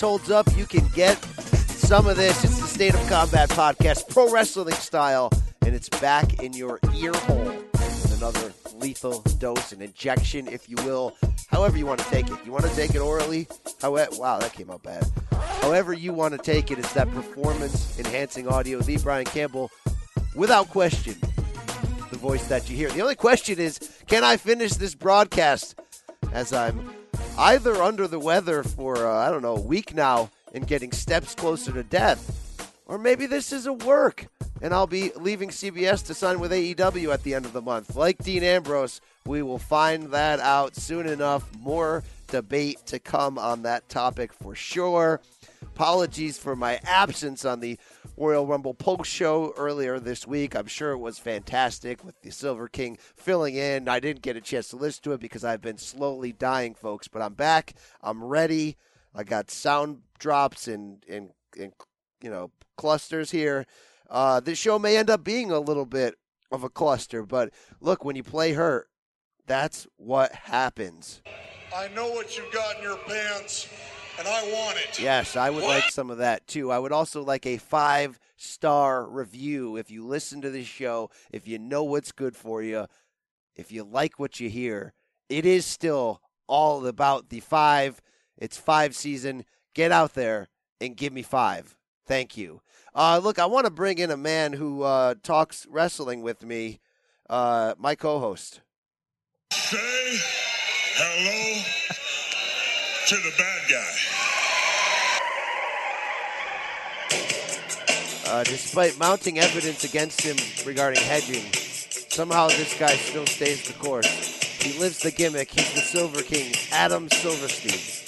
holds up, you can get some of this. It's the State of Combat podcast, pro wrestling style, and it's back in your ear hole another lethal dose, an injection, if you will. However you want to take it. You want to take it orally? However, wow, that came out bad. However you want to take it, it's that performance enhancing audio. The Brian Campbell, without question, the voice that you hear. The only question is, can I finish this broadcast as I'm either under the weather for, uh, I don't know, a week now and getting steps closer to death, or maybe this is a work and I'll be leaving CBS to sign with AEW at the end of the month. Like Dean Ambrose, we will find that out soon enough. More debate to come on that topic for sure. Apologies for my absence on the Royal Rumble post show earlier this week. I'm sure it was fantastic with the Silver King filling in. I didn't get a chance to listen to it because I've been slowly dying, folks. But I'm back. I'm ready. I got sound drops and and, and you know clusters here. Uh, this show may end up being a little bit of a cluster, but look, when you play hurt, that's what happens. I know what you've got in your pants, and I want it. Yes, I would What? like some of that too. I would also like a five star review if you listen to this show, if you know what's good for you, if you like what you hear. It is still all about the five. It's five season. Get out there and give me five. Thank you. Uh, look, I want to bring in a man who uh, talks wrestling with me, uh, my co host. Say hello to the bad guy. Uh, despite mounting evidence against him regarding hedging, somehow this guy still stays the course. He lives the gimmick. He's the Silver King, Adam Silverstein.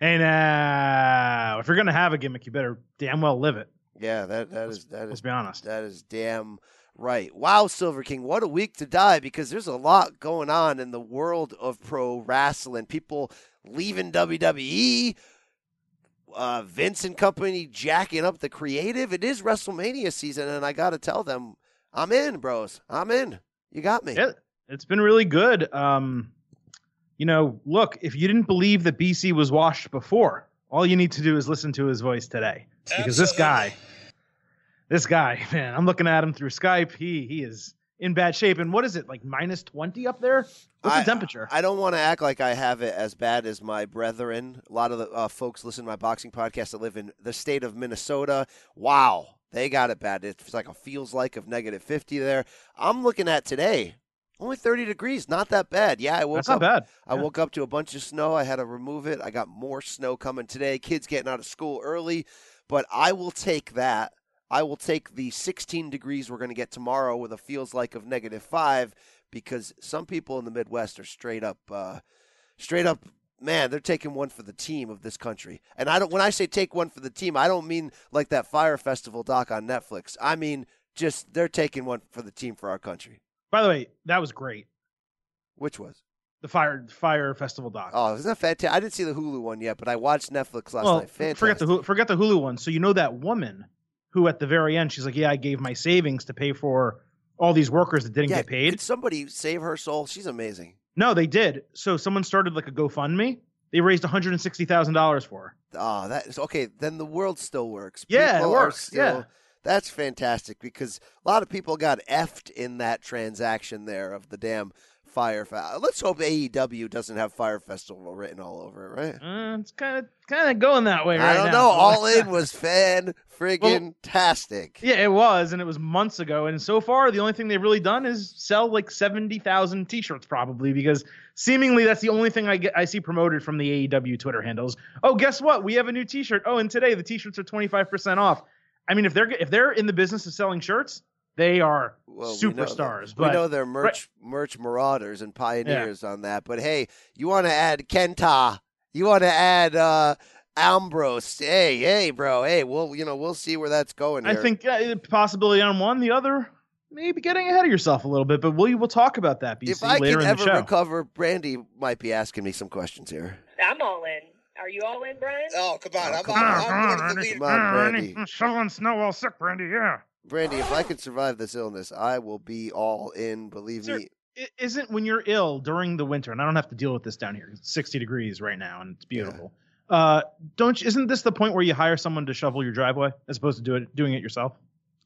Hey now, if you're gonna have a gimmick, you better damn well live it. Yeah, that that is that Let's is be honest. that is damn right. Wow, Silver King, what a week to die because there's a lot going on in the world of pro wrestling. People leaving WWE, uh, Vince and company jacking up the creative. It is WrestleMania season, and I got to tell them, I'm in, bros. I'm in. You got me. Yeah, it's been really good. Um, you know, look, if you didn't believe that BC was washed before, all you need to do is listen to his voice today. Because this guy, this guy, man, I'm looking at him through Skype. He he is in bad shape. And what is it, like minus 20 up there? What's I- the temperature? I don't want to act like I have it as bad as my brethren. A lot of the uh, folks listen to my boxing podcast that live in the state of Minnesota. Wow, they got it bad. It's like a feels like of negative 50 there. I'm looking at today. Only 30 degrees, not that bad. Yeah, I woke That's up. not bad. I Yeah. woke up to a bunch of snow. I had to remove it. I got more snow coming today. Kids getting out of school early, but I will take that. I will take the 16 degrees we're going to get tomorrow with a feels like of negative five because some people in the Midwest are straight up, uh, straight up. Man, they're taking one for the team of this country. And I don't. When I say take one for the team, I don't mean like that Fire Festival doc on Netflix. I mean just they're taking one for the team for our country. By the way, that was great. Which was The Fire Fire Festival doc. oh, isn't that fantastic? I didn't see the Hulu one yet, but I watched Netflix last well, night. Fantastic. forget the Hulu, forget the Hulu one. So you know that woman who at the very end she's like, "Yeah, I gave my savings to pay for all these workers that didn't yeah, get paid." Could somebody save her soul? She's amazing. No, they did. So someone started like a GoFundMe. They raised one hundred and sixty thousand dollars for her. Oh, that is okay. Then the world still works. Yeah, it People are works, Still, yeah. That's fantastic because a lot of people got effed in that transaction there of the damn fire. Fe- Let's hope AEW doesn't have Fire Festival written all over it, right? Uh, it's kind of kind of going that way. I right don't now. know. All in was fan friggin' tastic. Yeah, it was, and it was months ago. And so far, the only thing they've really done is sell like seventy thousand T-shirts, probably because seemingly that's the only thing I get I see promoted from the AEW Twitter handles. Oh, guess what? We have a new T-shirt. Oh, and today the T-shirts are twenty five percent off. I mean, if they're if they're in the business of selling shirts, they are Well, we know superstars. that- but we know they're merch merch marauders and pioneers on that. But hey, you want to add Kenta? You want to add uh, Ambrose? Hey, hey, bro. Hey, we'll you know we'll see where that's going. I think uh, possibility on one, the other maybe getting ahead of yourself a little bit. But we will talk about that. BC if I later can in ever recover, Brandi might be asking me some questions here. I'm all in. Are you all in, Brian? Oh, come on. Oh, I'm, come I'm, on, I'm come one on, of the Randy. leaders. Come on, Brandi. shoveling snow while sick, Brandi. Yeah. Brandi, if I can survive this illness, I will be all in. Believe Sir, me. it isn't when you're ill during the winter, and I don't have to deal with this down here. It's 60 degrees right now, and it's beautiful. Uh, don't you, isn't this the point where you hire someone to shovel your driveway as opposed to do it doing it yourself?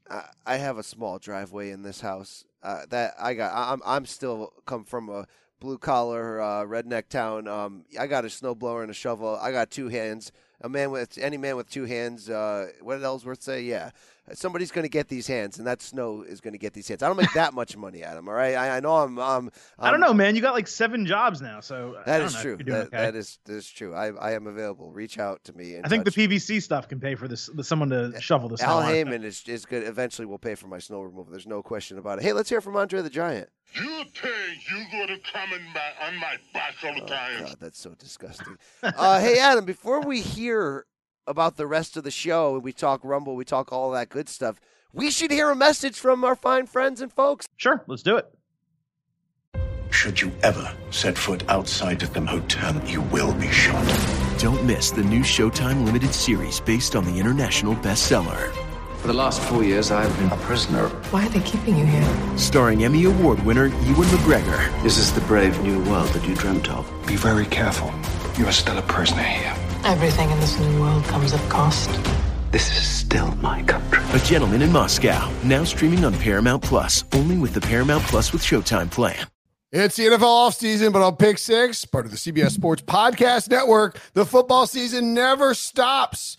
I, I have a small driveway in this house uh, that I got. I- I'm I'm still come from a blue collar uh, redneck town. Um, I got a snowblower and a shovel. I got two hands. A man with any man with two hands. Uh, what did Ellsworth say? Yeah, somebody's going to get these hands, and that snow is going to get these hands. I don't make that much money at them. All right, I, I know I'm. I'm I don't know, man. You got like seven jobs now, so I That don't is know true. That, okay. that is that is true. I I am available. Reach out to me. and I think touch. the PVC stuff can pay for this. the- Someone to shovel the snow. Al. Heyman is, is good. Eventually, will pay for my snow removal. There's no question about it. Hey, let's hear from Andre the Giant. You think you're gonna come in my, on my back all the time? God, that's so disgusting. uh, hey, Adam, before we hear about the rest of the show, and we talk Rumble, we talk all that good stuff. We should hear a message from our fine friends and folks. Sure, let's do it. Should you ever set foot outside of the hotel, you will be shot. Don't miss the new Showtime limited series based on the international bestseller. For the last four years, I've been a prisoner. Why are they keeping you here? Starring Emmy Award winner Ewan McGregor. This is the brave new world that you dreamt of. Be very careful. You are still a prisoner here. Everything in this new world comes at cost. This is still my country. A Gentleman in Moscow. Now streaming on Paramount Plus. Only with the Paramount Plus with Showtime plan. It's the NFL offseason, but on Pick Six, part of the CBS Sports Podcast Network, the football season never stops.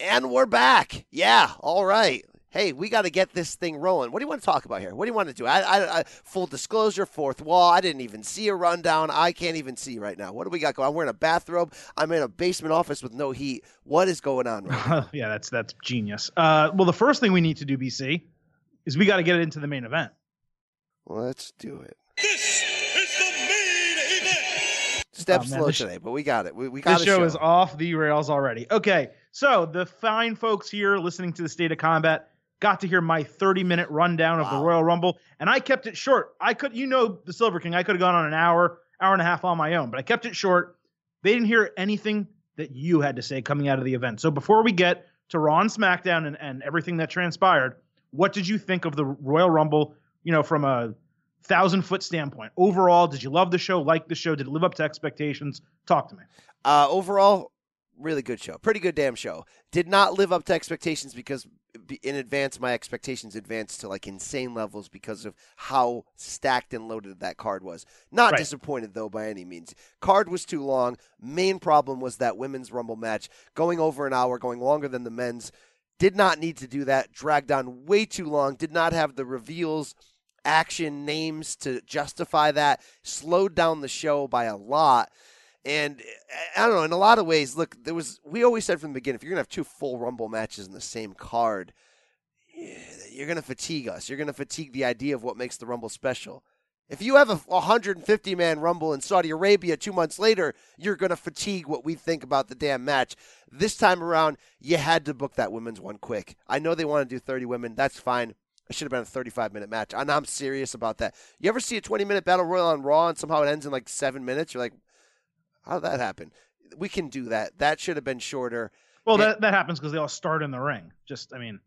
And we're back. Yeah, all right. Hey, we got to get this thing rolling. What do you want to talk about here? What do you want to do? I, I, I, full disclosure, fourth wall. I didn't even see a rundown. I can't even see right now. What do we got going? I'm wearing a bathrobe. I'm in a basement office with no heat. What is going on right yeah, that's that's genius. Uh, well, the first thing we need to do, BC, is we got to get it into the main event. Let's do it. This is the main event. Step Oh, man, slow this sh- today, but we got it. We, we got This a show, is off the rails already. Okay, so the fine folks here listening to the state of combat got to hear my 30 minute rundown of the Royal Rumble, and I kept it short. I could, you know, the Silver King, I could have gone on an hour, hour and a half on my own, but I kept it short. They didn't hear anything that you had to say coming out of the event. So before we get to Raw and SmackDown and, and everything that transpired, what did you think of the Royal Rumble, you know, from a thousand foot standpoint? Overall, did you love the show, like the show? Did it live up to expectations? Talk to me. Uh, overall, really good show. Pretty good damn show. Did not live up to expectations because in advance my expectations advanced to like insane levels because of how stacked and loaded that card was. Not Right. disappointed though by any means. Card was too long. Main problem was that women's rumble match going over an hour, going longer than the men's. Did not need to do that. Dragged on way too long. Did not have the reveals, action, names to justify that. Slowed down the show by a lot. And eh, I don't know, in a lot of ways, look, there was we always said from the beginning, if you're gonna have two full rumble matches in the same card, you're gonna fatigue us. You're gonna fatigue the idea of what makes the rumble special. If you have a 150 man rumble in Saudi Arabia two months later, you're gonna fatigue what we think about the damn match. This time around, you had to book that women's one quick. I know they want to do 30 women. That's fine. It should have been a 35 minute match. And I'm serious about that. You ever see a 20 minute battle royal on Raw and somehow it ends in like seven minutes? You're like, how did that happen? We can do that. That should have been shorter. Well, Yeah. that, that happens because they all start in the ring. Just, I mean,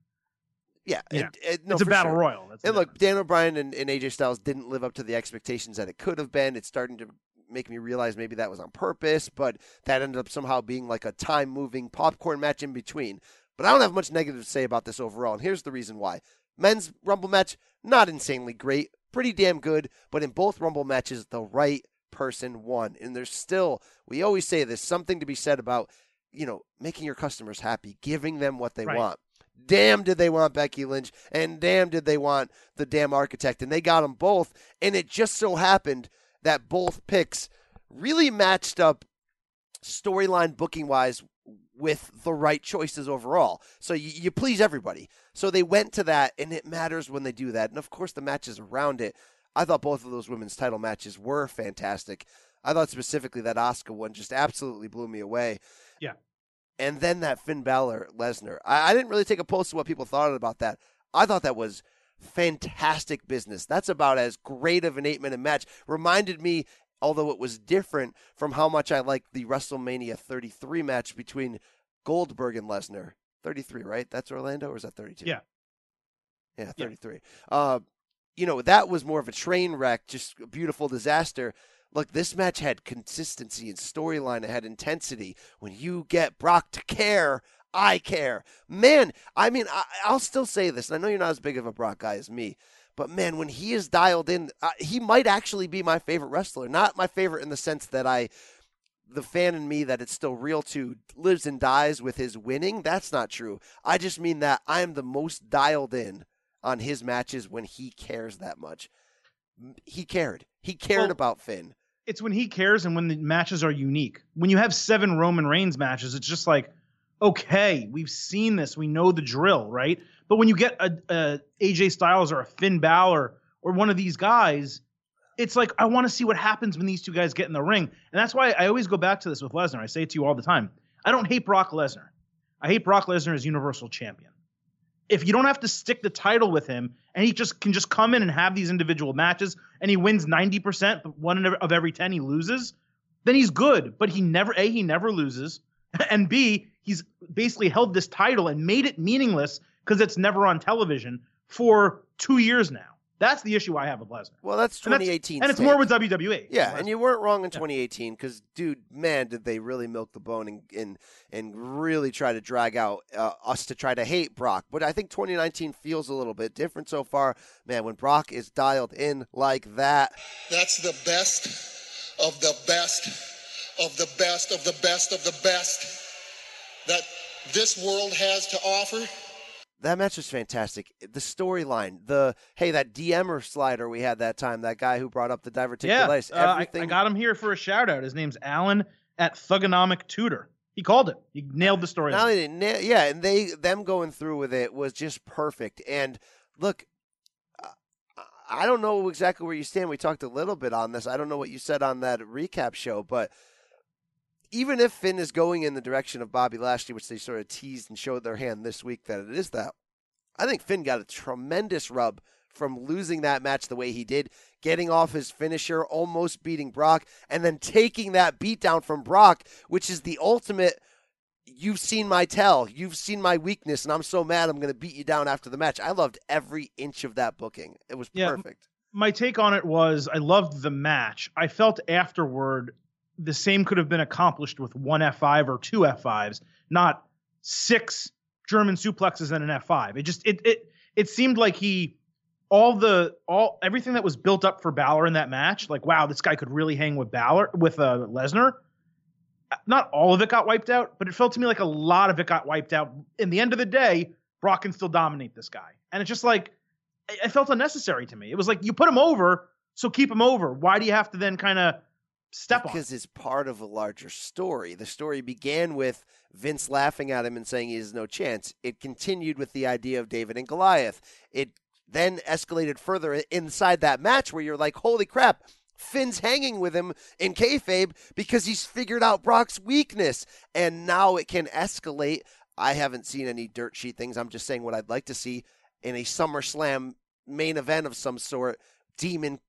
Yeah. Yeah. and- and- no, it's a battle sure. royal. That's And look, Daniel Bryan and, and AJ Styles didn't live up to the expectations that it could have been. It's starting to make me realize maybe that was on purpose, but that ended up somehow being like a time moving popcorn match in between. But I don't have much negative to say about this overall, and here's the reason why. Men's Rumble match, not insanely great, pretty damn good, but in both Rumble matches, the right person one. And there's still, we always say this, something to be said about, you know, making your customers happy, giving them what they Right. want. Damn, did they want Becky Lynch, and damn, did they want the damn architect, and they got them both. And it just so happened that both picks really matched up storyline booking wise with the right choices overall. So you, you please everybody. So they went to that, and it matters when they do that. And of course, the matches around it. I thought both of those women's title matches were fantastic. I thought specifically that Asuka one just absolutely blew me away. Yeah. And then that Finn Balor Lesnar. I, I didn't really take a pulse of what people thought about that. I thought that was fantastic business. That's about as great of an eight minute match. Reminded me, although it was different from how much I liked the WrestleMania 33 match between Goldberg and Lesnar. 33, right? That's Orlando, or is that 32? Yeah. Yeah, 33. Uh, you know, that was more of a train wreck, just a beautiful disaster. Look, this match had consistency and storyline. It had intensity. When you get Brock to care, I care. Man, I mean, I, I'll still say this, and I know you're not as big of a Brock guy as me, but man, when he is dialed in, uh, he might actually be my favorite wrestler. Not my favorite in the sense that I, the fan in me that it's still real to, lives and dies with his winning. That's not true. I just mean that I am the most dialed in on his matches when he cares that much. He cared. He cared Well, about Finn. It's when he cares and when the matches are unique. When you have seven Roman Reigns matches, it's just like, okay, we've seen this, we know the drill, right? But when you get a, a AJ Styles or a Finn Balor or one of these guys, it's like I want to see what happens when these two guys get in the ring, and that's why I always go back to this with Lesnar. I say it to you all the time. I don't hate Brock Lesnar. I hate Brock Lesnar as Universal Champion. If you don't have to stick the title with him, and he just can just come in and have these individual matches, and he wins ninety percent, but one of every ten he loses, then he's good. But he never a he never loses, and b he's basically held this title and made it meaningless because it's never on television for two years now. That's the issue I have with Lesnar. Well, that's And that's- 2018. and it's more with WWE. Yeah, and you weren't wrong in 2018 because, dude, man, did they really milk the bone and and, and really try to drag out uh, us to try to hate Brock. But I think 2019 feels a little bit different so far. Man, when Brock is dialed in like that, That's the best of the best of the best of the best of the best that this world has to offer. That match was fantastic. The storyline, the hey, that DMer slider we had that time, that guy who brought up the Yeah, diverticulitis, uh, I, everything. I got him here for a shout out. His name's Alan at Thugonomic Tutor. He called it. He nailed the story. Not only na- yeah, and they them going through with it was just perfect. And look, uh, I don't know exactly where you stand. We talked a little bit on this. I don't know what you said on that recap show, but even if Finn is going in the direction of Bobby Lashley, which they sort of teased and showed their hand this week that it is that, I think Finn got a tremendous rub from losing that match the way he did, getting off his finisher, almost beating Brock, and then taking that beatdown from Brock, which is the ultimate. You've seen my tell. You've seen my weakness, and I'm so mad I'm going to beat you down after the match. I loved every inch of that booking. It was Yeah, perfect. my take on it was I loved the match. I felt afterward the same could have been accomplished with one F5 or two F5s, not six German suplexes and an F5. It just it it it seemed like he all the all everything that was built up for Balor in that match, like wow, this guy could really hang with Balor with uh, Lesnar. Not all of it got wiped out, but it felt to me like a lot of it got wiped out. In the end of the day, Brock can still dominate this guy, and it's just like it it felt unnecessary to me. It was like you put him over, so keep him over. Why do you have to then kind of step on? because it's part of a larger story. The story began with Vince laughing at him and saying he has no chance. It continued with the idea of David and Goliath. It then escalated further inside that match where you're like, holy crap, Finn's hanging with him in kayfabe because he's figured out Brock's weakness. And now it can escalate. I haven't seen any dirt sheet things. I'm just saying what I'd like to see in a SummerSlam main event of some sort. Demon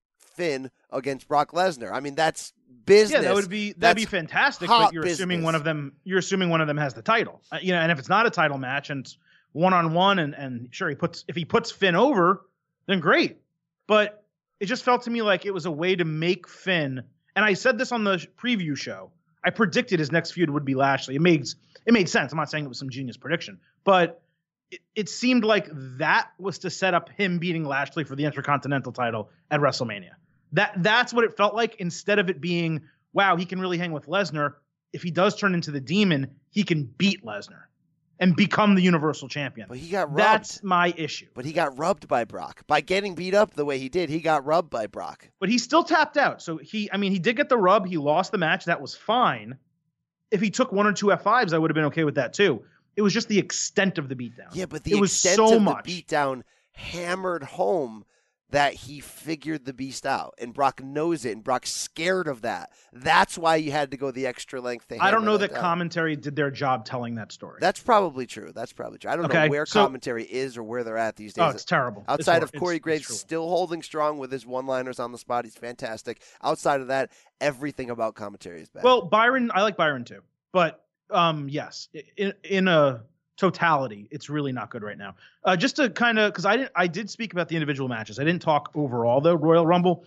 Finn against Brock Lesnar. I mean, that's business. Yeah, that would be that'd be fantastic. But you're assuming one of them. You're assuming one of them has the title. Uh, you know, and if it's not a title match and it's one on one, and and sure he puts if he puts Finn over, then great. But it just felt to me like it was a way to make Finn. And I said this on the preview show. I predicted his next feud would be Lashley. It made it made sense. I'm not saying it was some genius prediction, but it, it seemed like that was to set up him beating Lashley for the Intercontinental title at WrestleMania. That that's what it felt like. Instead of it being, wow, he can really hang with Lesnar. If he does turn into the demon, he can beat Lesnar and become the Universal Champion. But he got rubbed. That's my issue. But he got rubbed by Brock. By getting beat up the way he did, he got rubbed by Brock. But he still tapped out. So he, I mean, he did get the rub. He lost the match. That was fine. If he took one or two F5s, I would have been okay with that too. It was just the extent of the beatdown. Yeah, but the it was extent so of much. the beatdown hammered home that he figured the beast out, and Brock knows it, and Brock's scared of that. That's why you had to go the extra length. I don't know that down. commentary did their job telling that story. That's probably true. That's probably true. I don't Okay, know where so- commentary is or where they're at these days. oh, it's terrible. Outside hor- of Corey it's- Graves it's still holding strong with his one-liners on the spot, he's fantastic. Outside of that, everything about commentary is bad. Well, Byron, I like Byron too, but um, yes, in in a totality, it's really not good right now. Uh, just to kind of because I didn't, I did speak about the individual matches. I didn't talk overall though. Royal Rumble.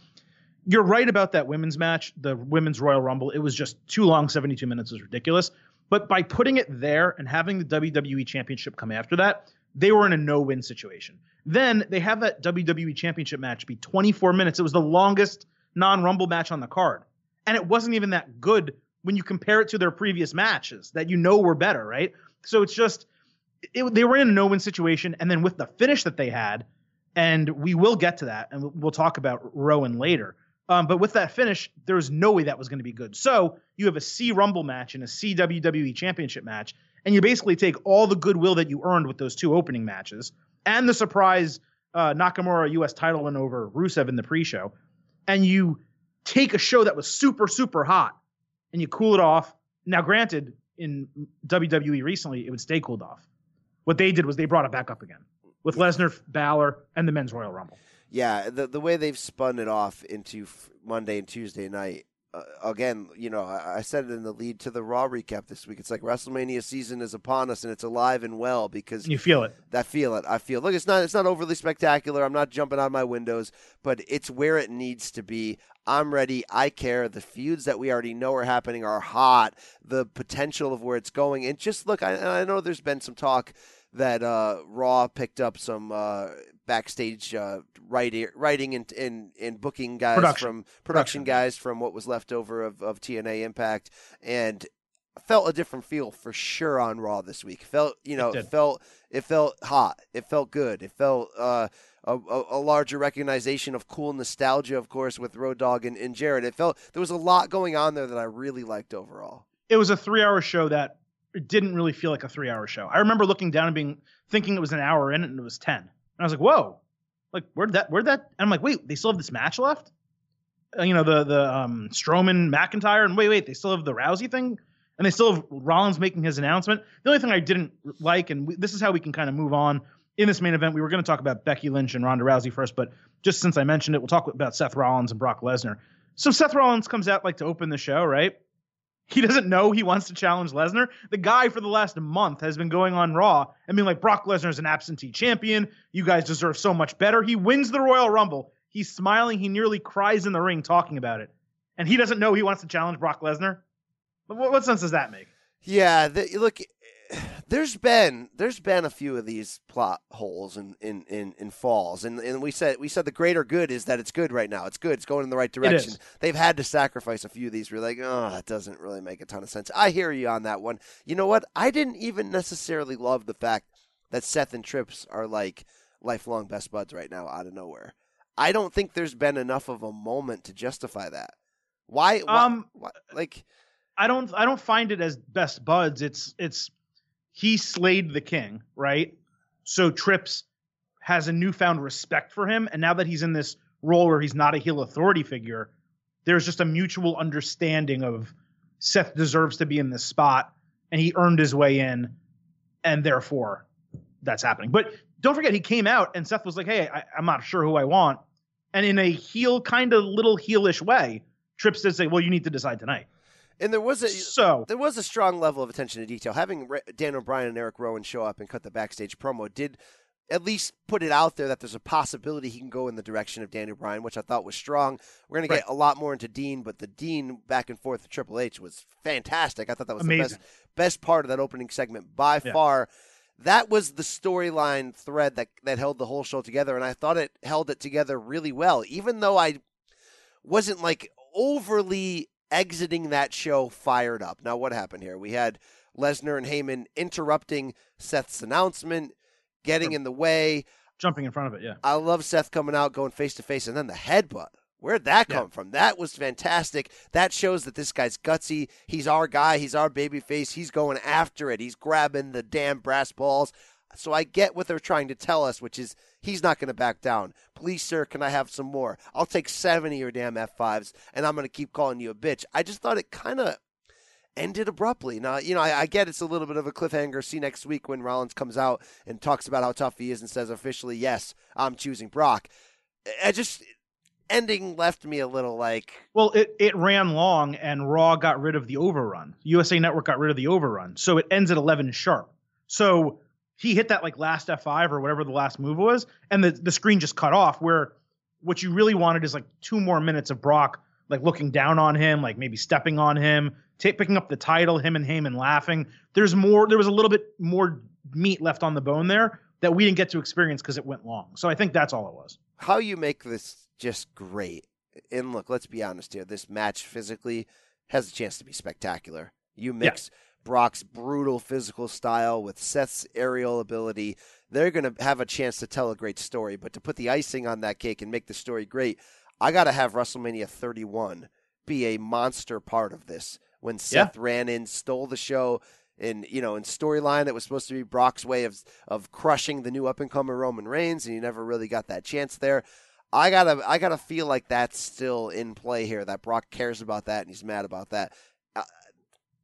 You're right about that women's match, the women's Royal Rumble. It was just too long. 72 minutes was ridiculous. But by putting it there and having the WWE Championship come after that, they were in a no-win situation. Then they have that WWE Championship match be 24 minutes. It was the longest non-Rumble match on the card, and it wasn't even that good when you compare it to their previous matches that you know were better, right? So it's just it, they were in a no-win situation, and then with the finish that they had, and we will get to that, and we'll, talk about Rowan later. Um, but with that finish, there was no way that was going to be good. So you have a C Rumble match and a C WWE Championship match, and you basically take all the goodwill that you earned with those two opening matches and the surprise uh, Nakamura U.S. title win over Rusev in the pre-show, and you take a show that was super super hot and you cool it off. Now, granted, in WWE recently, it would stay cooled off. What they did was they brought it back up again with Lesnar, Balor, and the Men's Royal Rumble. Yeah, the the way they've spun it off into Monday and Tuesday night. Uh, again, you know, I, I said it in the lead to the Raw recap this week. It's like WrestleMania season is upon us, and it's alive and well because you feel it. I feel it. I feel. Look, it's not. It's not overly spectacular. I'm not jumping out of my windows, but it's where it needs to be. I'm ready. I care. The feuds that we already know are happening are hot. The potential of where it's going, and just look. I, I know there's been some talk that uh, Raw picked up some uh, backstage uh, writing, writing and, and and booking guys Production. from production, guys from what was left over of, of TNA Impact, and felt a different feel for sure on Raw this week. Felt you know It felt it felt hot. It felt good. It felt uh, a, a, a larger recognition of cool nostalgia, of course, with Road Dogg and, and Jarrett. It felt there was a lot going on there that I really liked overall. It was a three-hour show that it didn't really feel like a three-hour show. I remember looking down and being thinking it was an hour in, and it was ten. And I was like, "Whoa!" Like, where'd that? Where'd that? And I'm like, "Wait, they still have this match left?" Uh, you know, the the um, Strowman McIntyre, and wait, wait, they still have the Rousey thing, and they still have Rollins making his announcement. The only thing I didn't like, and we, this is how we can kind of move on in this main event. We were going to talk about Becky Lynch and Ronda Rousey first, but just since I mentioned it, we'll talk about Seth Rollins and Brock Lesnar. So Seth Rollins comes out like to open the show, right? He doesn't know he wants to challenge Lesnar. The guy for the last month has been going on Raw and being like, Brock Lesnar is an absentee champion. You guys deserve so much better. He wins the Royal Rumble. He's smiling. He nearly cries in the ring talking about it. And he doesn't know he wants to challenge Brock Lesnar. What, what sense does that make? Yeah, the, look, there's been there's been a few of these plot holes in in, in, in falls, and and we said we said the greater good is that it's good right now. It's good. It's going in the right direction. They've had to sacrifice a few of these. We're like, oh, that doesn't really make a ton of sense. I hear you on that one. You know what? I didn't even necessarily love the fact that Seth and Trips are like lifelong best buds right now out of nowhere. I don't think there's been enough of a moment to justify that. Why? why Um, why- like. I don't I don't find it as best buds. It's it's he slayed the king, right? So Trips has a newfound respect for him, and now that he's in this role where he's not a heel authority figure, there's just a mutual understanding of Seth deserves to be in this spot, and he earned his way in, and therefore that's happening. But don't forget, he came out and Seth was like, "Hey, I, I'm not sure who I want," and in a heel kind of little heelish way, Trips did say, "Well, you need to decide tonight." And there was a So there was a strong level of attention to detail. Having Daniel Bryan and Eric Rowan show up and cut the backstage promo did at least put it out there that there's a possibility he can go in the direction of Daniel Bryan, which I thought was strong. We're going to get a lot more into Dean, but the Dean back and forth with Triple H was fantastic. I thought that was the Amazing. best best part of that opening segment by Yeah. far. That was the storyline thread that that held the whole show together, and I thought it held it together really well. Even though I wasn't like overly exiting that show fired up. Now, what happened here? We had Lesnar and Heyman interrupting Seth's announcement, getting in the way. jumping in front of it, yeah. I love Seth coming out, going face to face, and then the headbutt. Where'd that come from? That was fantastic. That shows that this guy's gutsy. He's our guy. He's our baby face. He's going after it. He's grabbing the damn brass balls. So I get what they're trying to tell us, which is he's not going to back down. Please, sir, can I have some more? I'll take seven of your damn F5s, and I'm going to keep calling you a bitch. I just thought it kind of ended abruptly. Now, you know, I, I, get it's a little bit of a cliffhanger. See next week when Rollins comes out and talks about how tough he is and says officially, yes, I'm choosing Brock. I just ending left me a little like. Well, it, it ran long and Raw got rid of the overrun. USA Network got rid of the overrun. So it ends at 11 sharp. So he hit that like last F5 or whatever the last move was, and the, the screen just cut off. Where what you really wanted is like two more minutes of Brock like looking down on him, like maybe stepping on him, t- picking up the title, him and Heyman laughing. There's more. There was a little bit more meat left on the bone there that we didn't get to experience because it went long. So I think that's all it was. How you make this just great. And look, let's be honest here. This match physically has a chance to be spectacular. You mix yeah. Brock's brutal physical style with Seth's aerial ability. They're going to have a chance to tell a great story. But to put the icing on that cake and make the story great, I got to have WrestleMania 31 be a monster part of this. When Seth yeah. ran in, stole the show, and you know in storyline that was supposed to be Brock's way of of crushing the new up and coming Roman Reigns, and he never really got that chance there. I gotta I gotta feel like that's still in play here. That Brock cares about that and he's mad about that. Uh,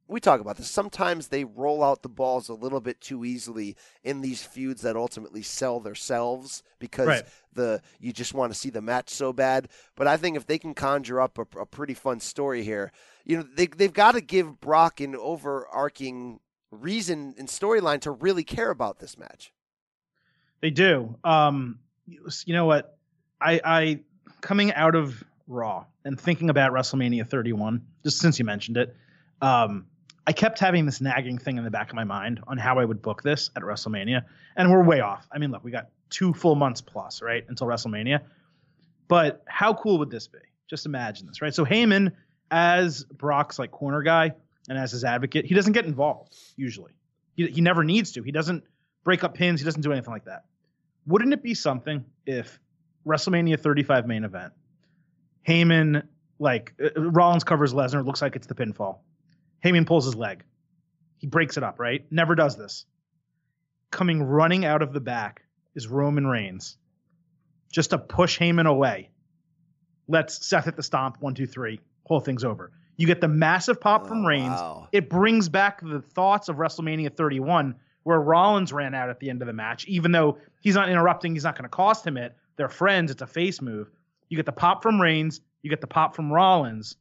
we talk about this. Sometimes they roll out the balls a little bit too easily in these feuds that ultimately sell themselves because right. the you just want to see the match so bad. But I think if they can conjure up a, a pretty fun story here, you know they they've got to give Brock an overarching reason and storyline to really care about this match. They do. Um, you know what? I, I coming out of Raw and thinking about WrestleMania 31, just since you mentioned it, um, I kept having this nagging thing in the back of my mind on how I would book this at WrestleMania, and we're way off. I mean, look, we got two full months plus, right, until WrestleMania. But how cool would this be? Just imagine this, right? So Heyman, as Brock's like corner guy and as his advocate, he doesn't get involved usually. He, he never needs to. He doesn't break up pins. He doesn't do anything like that. Wouldn't it be something if WrestleMania 35 main event. Heyman, like uh, Rollins covers Lesnar, looks like it's the pinfall. Heyman pulls his leg. He breaks it up, right? Never does this. Coming running out of the back is Roman Reigns, just to push Heyman away. Let's Seth hit the stomp. One, two, three. Whole thing's over. You get the massive pop oh, from Reigns. Wow. It brings back the thoughts of WrestleMania 31, where Rollins ran out at the end of the match, even though he's not interrupting, he's not going to cost him it. They're friends. It's a face move. You get the pop from Reigns. You get the pop from Rollins.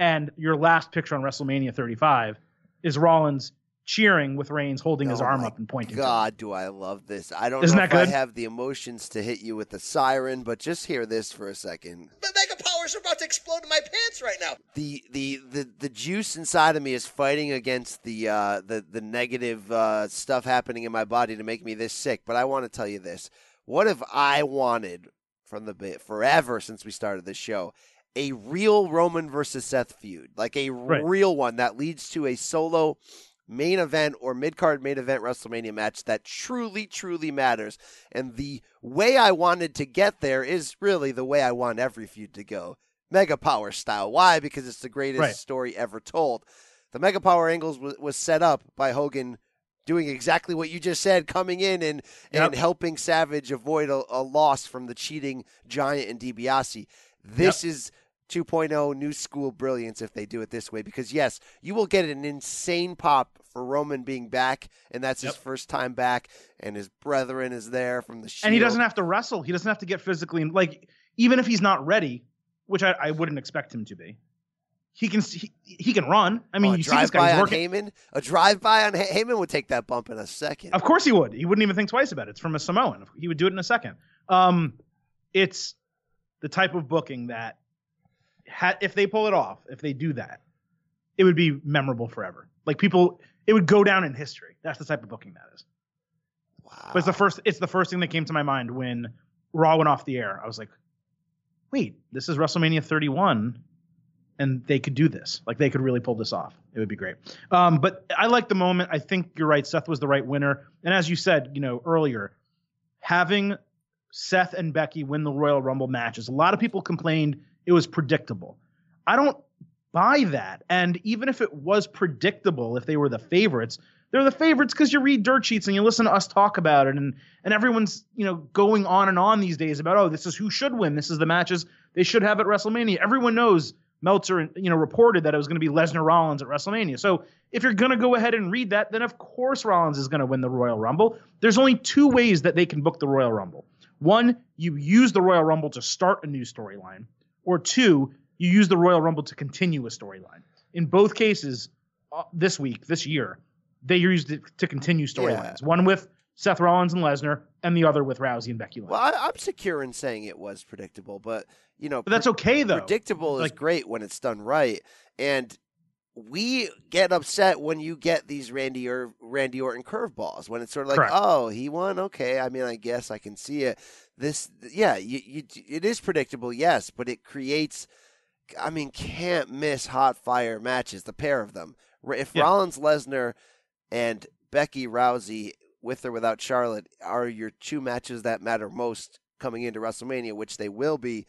And your last picture on WrestleMania 35 is Rollins cheering with Reigns holding oh his arm up and pointing. God, do I love this! I don't Isn't know if I have the emotions to hit you with the siren, but just hear this for a second. The mega powers are about to explode in my pants right now. The the the, the juice inside of me is fighting against the uh, the the negative uh, stuff happening in my body to make me this sick. But I want to tell you this: what if I wanted from the bit forever since we started this show a real Roman versus Seth feud, like a right. real one that leads to a solo main event or mid card main event WrestleMania match that truly, truly matters. And the way I wanted to get there is really the way I want every feud to go Mega Power style. Why? Because it's the greatest right. story ever told. The Mega Power angles was, was set up by Hogan doing exactly what you just said, coming in and, yep. and helping Savage avoid a, a, loss from the cheating Giant and DiBiase. This yep. is 2.0 new school brilliance if they do it this way because yes, you will get an insane pop for Roman being back and that's yep. his first time back and his brethren is there from the Shield. And he doesn't have to wrestle. He doesn't have to get physically like even if he's not ready, which I, I wouldn't expect him to be he can he, he can run. I mean, oh, you see this guy working. Heyman, a drive by on Heyman would take that bump in a second. Of course he would. He wouldn't even think twice about it. It's from a Samoan. He would do it in a second. Um, it's the type of booking that ha- if they pull it off, if they do that, it would be memorable forever. Like people, it would go down in history. That's the type of booking that is. Wow. But it's the first. It's the first thing that came to my mind when Raw went off the air. I was like, wait, this is WrestleMania 31 and they could do this. Like they could really pull this off. It would be great. Um, but I like the moment. I think you're right. Seth was the right winner. And as you said, you know earlier, having Seth and Becky win the Royal Rumble matches, a lot of people complained it was predictable. I don't buy that. And even if it was predictable, if they were the favorites, They're the favorites because you read dirt sheets and you listen to us talk about it, and and everyone's you know going on and on these days about oh this is who should win, this is the matches they should have at WrestleMania. Everyone knows Meltzer you know reported that it was going to be Lesnar Rollins at WrestleMania. So if you're going to go ahead and read that, then of course Rollins is going to win the Royal Rumble. There's only two ways that they can book the Royal Rumble. One, you use the Royal Rumble to start a new storyline, or two, you use the Royal Rumble to continue a storyline. In both cases, uh, this week, this year, they used it to continue storylines. Yeah. One with Seth Rollins and Lesnar, and the other with Rousey and Becky Lynch. Well, I, I'm secure in saying it was predictable, but you know, but that's okay though. predictable is great when it's done right, and we get upset when you get these Randy or Randy Orton curveballs when it's sort of like, Correct. oh, he won. Okay, I mean, I guess I can see it. This, yeah, you, you, it is predictable, yes, but it creates. I mean, can't miss hot fire matches. The pair of them. If Yeah. Rollins, Lesnar, and Becky Rousey, with or without Charlotte, are your two matches that matter most coming into WrestleMania, which they will be.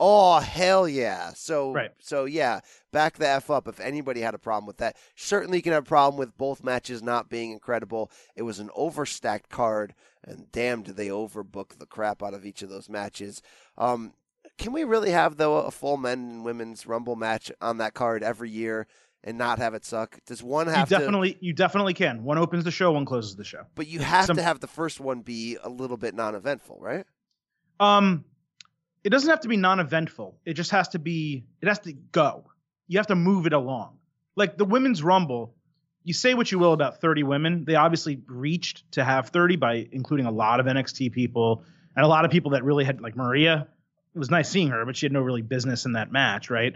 Oh hell yeah! So Right. so yeah, back the f up. If anybody had a problem with that, certainly you can have a problem with both matches not being incredible. It was an overstacked card, and damn, did they overbook the crap out of each of those matches. Um, can we really have though a full men and women's Rumble match on that card every year and not have it suck? Does one you have to? definitely, you definitely can. One opens the show, one closes the show. But you have Some- to have the first one be a little bit non-eventful, right? Um, it doesn't have to be non-eventful. It just has to be. It has to go. You have to move it along. Like the women's rumble, you say what you will about 30 women. They obviously reached to have 30 by including a lot of NXT people and a lot of people that really had like Maria. It was nice seeing her, but she had no really business in that match, right?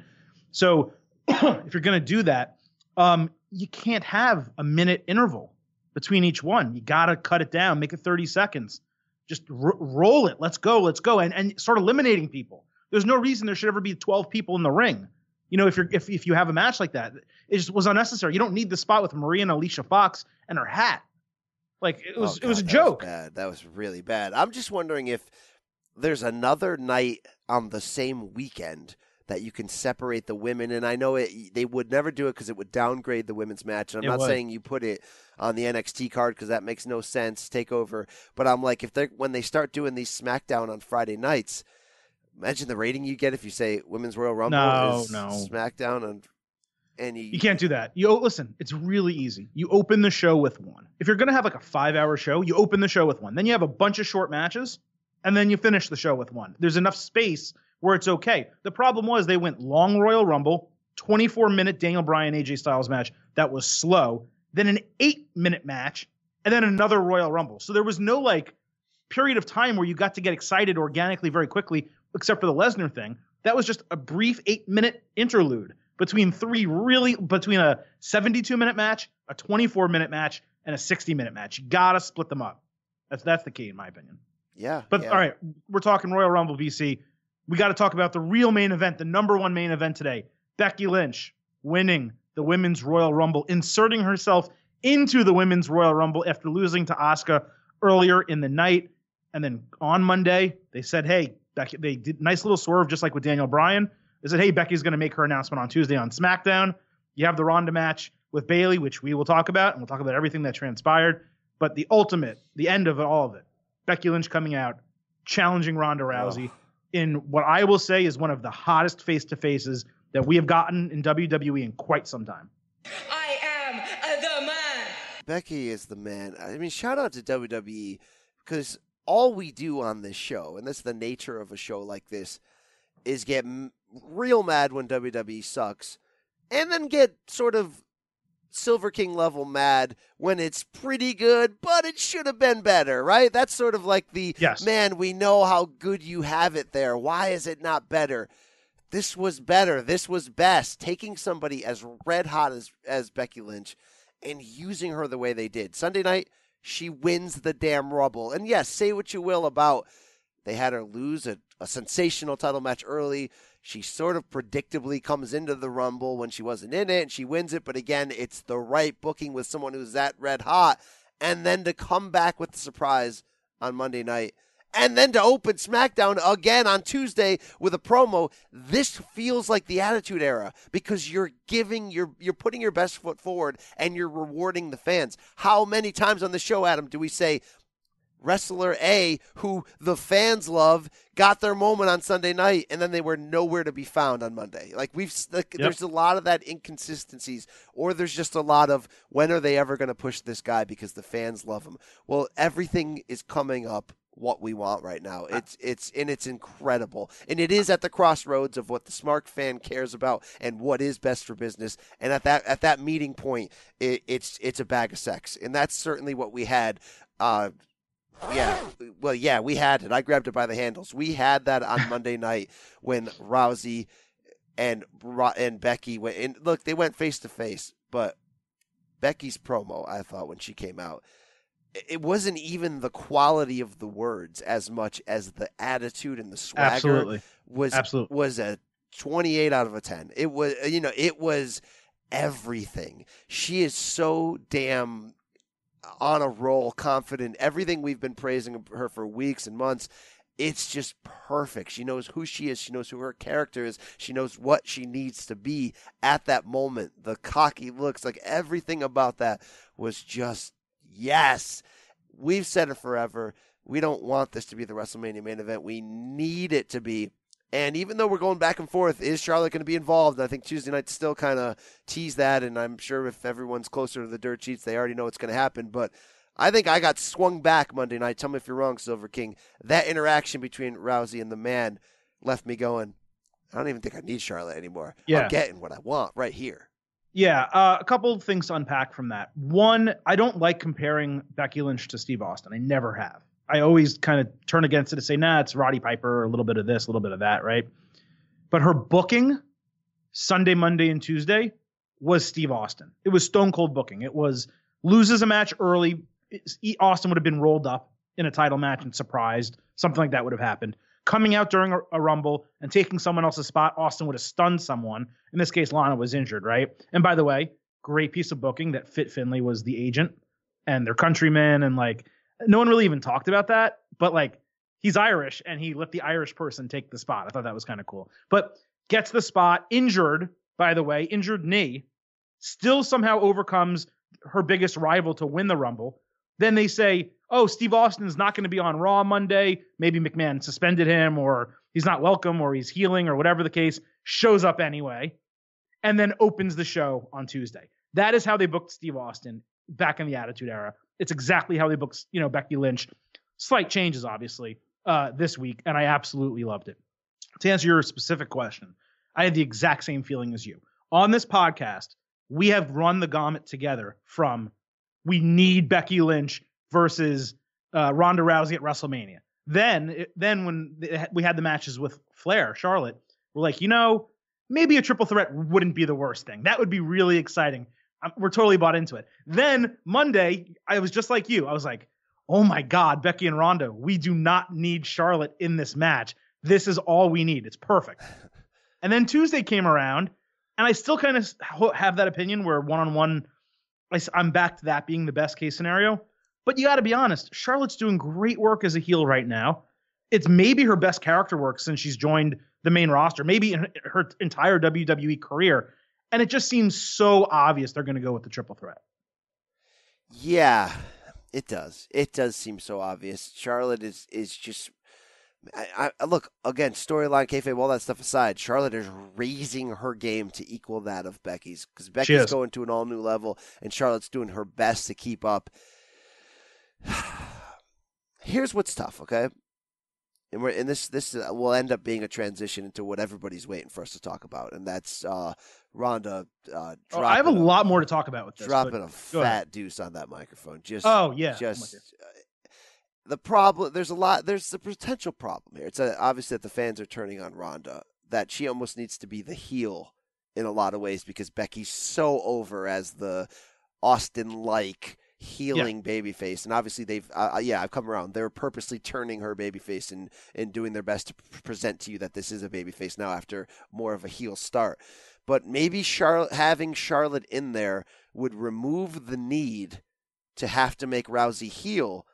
So if you're gonna do that, um, you can't have a minute interval between each one. You gotta cut it down, make it 30 seconds just r- roll it. Let's go. Let's go. And and start eliminating people. There's no reason there should ever be 12 people in the ring. You know, if you're if if you have a match like that, it just was unnecessary. You don't need the spot with Maria and Alicia Fox and her hat. Like it was Oh, it was a joke. That was, bad. that was really bad. I'm just wondering if there's another night on the same weekend that you can separate the women. And I know it, they would never do it because it would downgrade the women's match. And I'm It not would. saying you put it on the NXT card because that makes no sense. Take over. But I'm like, if they when they start doing these SmackDown on Friday nights, imagine the rating you get if you say Women's Royal Rumble No, is no. SmackDown on. and you, You can't do that. You oh, listen, it's really easy. You open the show with one. If you're gonna have like a five hour show, you open the show with one. Then you have a bunch of short matches, and then you finish the show with one. There's enough space where it's okay. The problem was they went long Royal Rumble, 24 minute Daniel Bryan AJ Styles match that was slow, then an eight minute match, and then another Royal Rumble. So there was no like period of time where you got to get excited organically very quickly, except for the Lesnar thing. That was just a brief eight minute interlude between three really between a 72 minute match, a 24 minute match, and a 60 minute match. You gotta split them up. That's that's the key in my opinion. yeah. But yeah. all right, we're talking Royal Rumble BC. We got to talk about the real main event, the number one main event today. Becky Lynch winning the Women's Royal Rumble, inserting herself into the Women's Royal Rumble after losing to Asuka earlier in the night. And then on Monday, they said, hey, Becky, they did nice little swerve, just like with Daniel Bryan. They said, hey, Becky's going to make her announcement on Tuesday on SmackDown. You have the Ronda match with Bayley, which we will talk about, and we'll talk about everything that transpired. But the ultimate, the end of all of it, Becky Lynch coming out, challenging Ronda Rousey in what I will say is one of the hottest face to faces that we have gotten in WWE in quite some time. I am uh, the man. Becky is the man. I mean, shout out to WWE because all we do on this show, and that's the nature of a show like this, is get m- real mad when WWE sucks, and then get sort of Silver King level mad when it's pretty good, but it should have been better, right? That's sort of like the Yes. man, we know how good you have it there. Why is it not better? This was better. This was best. Taking somebody as red hot as, as Becky Lynch and using her the way they did. Sunday night, she wins the damn Rumble. And yes, say what you will about they had her lose a, a sensational title match early. She sort of predictably comes into the Rumble when she wasn't in it and she wins it. But again, it's the right booking with someone who's that red hot. And then to come back with the surprise on Monday night and then to open SmackDown again on Tuesday with a promo. This feels like the Attitude Era because you're giving, you're you're putting your best foot forward, and you're rewarding the fans. How many times on the show, Adam, do we say? Wrestler A, who the fans love, got their moment on Sunday night, and then they were nowhere to be found on Monday. Like we've, like, Yep. there's a lot of that inconsistencies, or there's just a lot of when are they ever going to push this guy because the fans love him. Well, everything is coming up what we want right now. It's it's and it's incredible, and it is at the crossroads of what the smart fan cares about and what is best for business. And at that at that meeting point, it, it's it's a bag of sex, and that's certainly what we had. Uh, yeah, well, yeah, we had it. I grabbed it by the handles. We had that on Monday night when Rousey and and Becky went. And look, they went face to face, but Becky's promo, I thought when she came out, it- wasn't even the quality of the words as much as the attitude and the swagger Absolutely. was Absolutely. was a 28 out of a 10. It was you know, it was everything. She is so damn on a roll, confident. Everything we've been praising her for weeks and months, it's just perfect. She knows who she is. She knows who her character is. She knows what she needs to be at that moment. The cocky looks, like everything about that was just yes. We've said it forever. We don't want this to be the WrestleMania main event. We need it to be. And even though we're going back and forth, is Charlotte going to be involved? I think Tuesday night still kind of tease that, and I'm sure if everyone's closer to the dirt sheets, they already know what's going to happen. But I think I got swung back Monday night. Tell me if you're wrong, Silver King. That interaction between Rousey and the man left me going. I don't even think I need Charlotte anymore. Yeah. I'm getting what I want right here. Yeah, uh, a couple of things to unpack from that. One, I don't like comparing Becky Lynch to Steve Austin. I never have. I always kind of turn against it and say, nah, it's Roddy Piper, a little bit of this, a little bit of that, right? But her booking Sunday, Monday, and Tuesday was Steve Austin. It was stone cold booking. It was loses a match early. Austin would have been rolled up in a title match and surprised. Something like that would have happened. Coming out during a, a rumble and taking someone else's spot, Austin would have stunned someone. In this case, Lana was injured, right? And by the way, great piece of booking that Fit Finlay was the agent and their countryman and like no one really even talked about that, but like he's Irish and he let the Irish person take the spot. I thought that was kind of cool. But gets the spot, injured, by the way, injured knee, still somehow overcomes her biggest rival to win the Rumble. Then they say, oh, Steve Austin's not going to be on Raw Monday. Maybe McMahon suspended him or he's not welcome or he's healing or whatever the case, shows up anyway, and then opens the show on Tuesday. That is how they booked Steve Austin back in the Attitude Era. It's exactly how they booked, you know, Becky Lynch. Slight changes, obviously, uh, this week, and I absolutely loved it. To answer your specific question, I had the exact same feeling as you. On this podcast, we have run the gamut together from we need Becky Lynch versus uh, Ronda Rousey at WrestleMania. Then, it- then when we had the matches with Flair, Charlotte, we're like, you know, maybe a triple threat wouldn't be the worst thing. That would be really exciting. We're totally bought into it. Then Monday, I was just like you. I was like, oh my God, Becky and Ronda, we do not need Charlotte in this match. This is all we need. It's perfect. And then Tuesday came around, and I still kind of have that opinion where one on one, I'm back to that being the best case scenario. But you got to be honest, Charlotte's doing great work as a heel right now. It's maybe her best character work since she's joined the main roster, maybe in her entire WWE career. And it just seems so obvious they're going to go with the triple threat. Yeah, it does. It does seem so obvious. Charlotte is is just. I, I look again. Storyline, kayfabe, all that stuff aside. Charlotte is raising her game to equal that of Becky's because Becky's going to an all new level, and Charlotte's doing her best to keep up. Here's what's tough, okay? And we're and this this uh, will end up being a transition into what everybody's waiting for us to talk about, and that's uh, Ronda. Uh, Oh, I have a dropping lot more to talk about with this. dropping a go ahead. fat deuce on that microphone. Just Oh, yeah, just uh, the problem. There's a lot. There's a potential problem here. It's a, obviously that the fans are turning on Ronda. That she almost needs to be the heel in a lot of ways because Becky's so over as the Austin-like healing babyface, and obviously they've uh, uh, yeah I've come around. They're purposely turning her babyface and and doing their best to present to you that this is a babyface now after more of a heel start. But maybe Charlotte having Charlotte in there would remove the need to have to make Rousey heel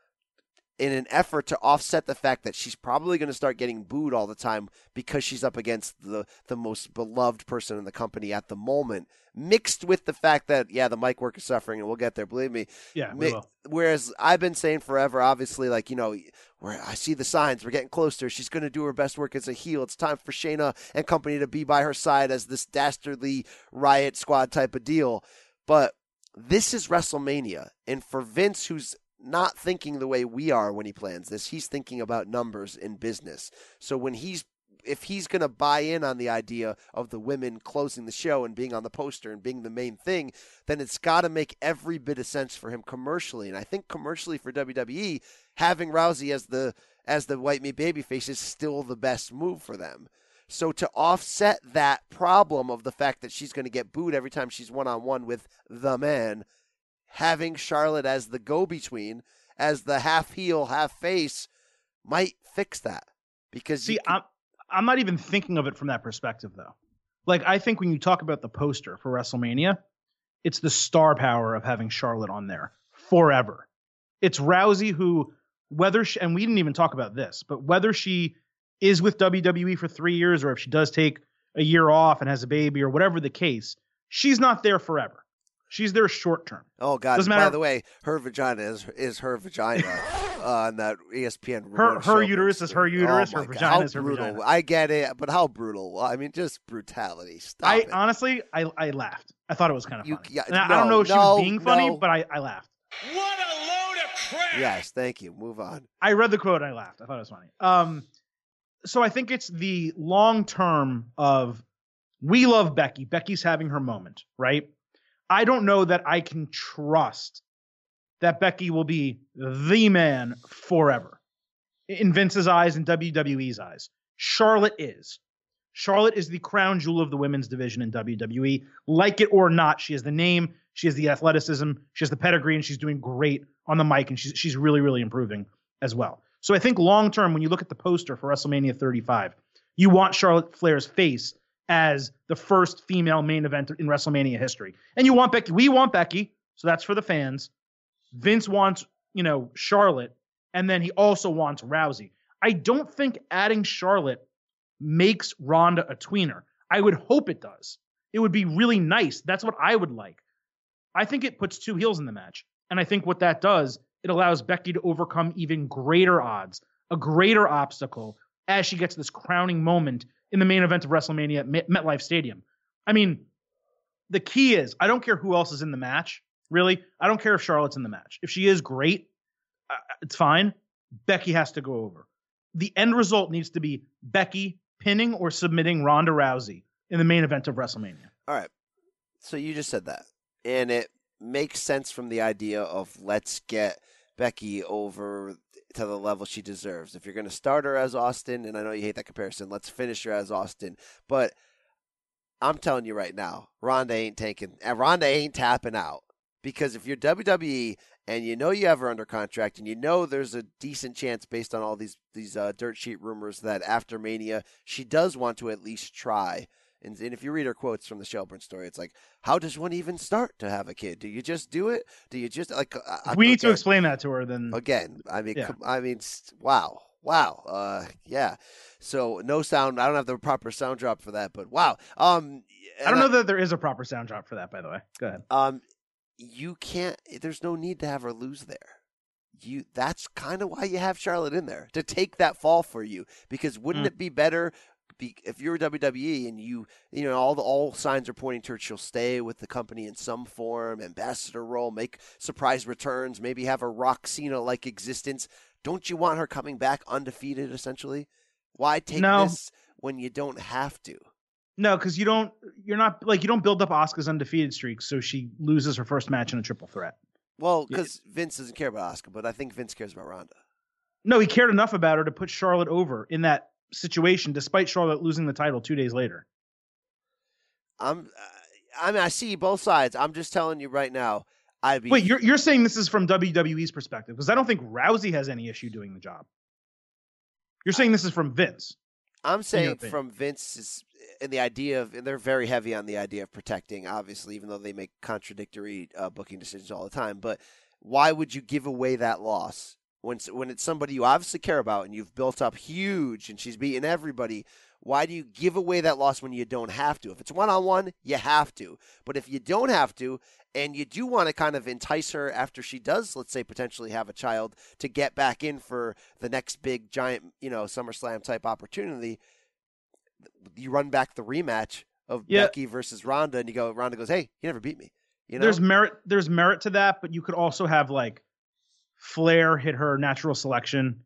in an effort to offset the fact that she's probably going to start getting booed all the time because she's up against the the most beloved person in the company at the moment, mixed with the fact that yeah, the mic work is suffering, and we'll get there. Believe me. Yeah, we Mi- will. Whereas I've been saying forever, obviously, like you know, where I see the signs, we're getting closer. She's going to do her best work as a heel. It's time for Shayna and company to be by her side as this dastardly riot squad type of deal. But this is WrestleMania, and for Vince, who's not thinking the way we are when he plans this, he's thinking about numbers in business. So when he's if he's going to buy in on the idea of the women closing the show and being on the poster and being the main thing, then it's got to make every bit of sense for him commercially. And I think commercially for WWE, having Rousey as the as the white meat babyface is still the best move for them. So to offset that problem of the fact that she's going to get booed every time she's one on one with the man, having Charlotte as the go between, as the half heel, half face, might fix that. Because See, can- I'm I'm not even thinking of it from that perspective though. Like I think when you talk about the poster for WrestleMania, it's the star power of having Charlotte on there forever. It's Rousey who whether she, and we didn't even talk about this, but whether she is with WWE for 3 years or if she does take a year off and has a baby or whatever the case, she's not there forever. She's there short term. Oh God! Doesn't By the way, her vagina is is her vagina uh, on that ESPN. Her- her show. uterus is her uterus, Oh her God, vagina how is her brutal. vagina. I get it, but how brutal? I mean, just brutality. Stop I it. honestly I I laughed. I thought it was kind of You- funny. yeah, And I, I don't know if she was being funny, no. but I, I laughed. What a load of crap! yes, thank you. Move on. I read the quote and I laughed. I thought it was funny. Um, so I think it's the long term of we love Becky. Becky's having her moment, right? I don't know that I can trust that Becky will be the man forever in Vince's eyes and WWE's eyes. Charlotte is. Charlotte is the crown jewel of the women's division in WWE. Like it or not, she has the name, she has the athleticism, she has the pedigree, and she's doing great on the mic, and she's she's really really improving as well. So I think long term, when you look at the poster for WrestleMania 35, you want Charlotte Flair's face as the first female main event in WrestleMania history, and you want Becky. We want Becky, so that's for the fans. Vince wants you know Charlotte, and then he also wants Rousey. I don't think adding Charlotte makes Ronda a tweener. I would hope it does. It would be really nice. That's what I would like. I think it puts two heels in the match. And I think what that does, it allows Becky to overcome even greater odds, a greater obstacle as she gets this crowning moment in the main event of WrestleMania at MetLife Stadium. I mean, the key is I don't care who else is in the match, really. I don't care if Charlotte's in the match. If she is great, it's fine. Becky has to go over. The end result needs to be Becky pinning or submitting Ronda Rousey in the main event of WrestleMania. All right. So you just said that, and it makes sense from the idea of let's get Becky over to the level she deserves. If you're going to start her as Austin, and I know you hate that comparison, let's finish her as Austin. But I'm telling you right now, Ronda ain't taking, Ronda ain't tapping out because if you're WWE and you know you have her under contract, and you know there's a decent chance based on all these these uh, dirt sheet rumors that after Mania she does want to at least try. And, and if you read her quotes from the Shelburne story, it's like, how does one even start to have a kid? Do you just do it? Do you just like? I- I- we need to explain that to her, then again. I mean, Yeah. I mean, wow, wow, uh, yeah. So no sound. I don't have the proper sound drop for that, but wow. Um, I don't know that there is a proper sound drop for that, by the way. Go ahead. um, you can't. There's no need to have her lose there. You. That's kind of why you have Charlotte in there to take that fall for you. Because wouldn't Mm. it be better? Be, if you're WWE and you, you know, all the all signs are pointing towards she'll stay with the company in some form, ambassador role, make surprise returns, maybe have a Rock Cena like existence. Don't you want her coming back undefeated? Essentially, why take No. this when you don't have to? No, because you don't. You're not like you don't build up Asuka's undefeated streak, so she loses her first match in a triple threat. Well, because Vince doesn't care about Asuka, but I think Vince cares about Ronda. No, he cared enough about her to put Charlotte over in that situation, despite Charlotte losing the title two days later. I'm. I mean, I see both sides. I'm just telling you right now. I'd be. Wait, you're you're saying this is from WWE's perspective because I don't think Rousey has any issue doing the job. You're saying this is from Vince. I'm saying from Vince's and the idea of, and they're very heavy on the idea of protecting, obviously, even though they make contradictory uh, booking decisions all the time. But why would you give away that loss when when it's somebody you obviously care about and you've built up huge and she's beating everybody, why do you give away that loss when you don't have to? If it's one on one, you have to. But if you don't have to, and you do want to kind of entice her after she does, let's say, potentially have a child to get back in for the next big giant, you know, SummerSlam type opportunity, you run back the rematch of Yeah. Becky versus Ronda, and you go, Ronda goes, "Hey, you never beat me." You know, There's merit. There's merit to that, but you could also have like Flair hit her natural selection.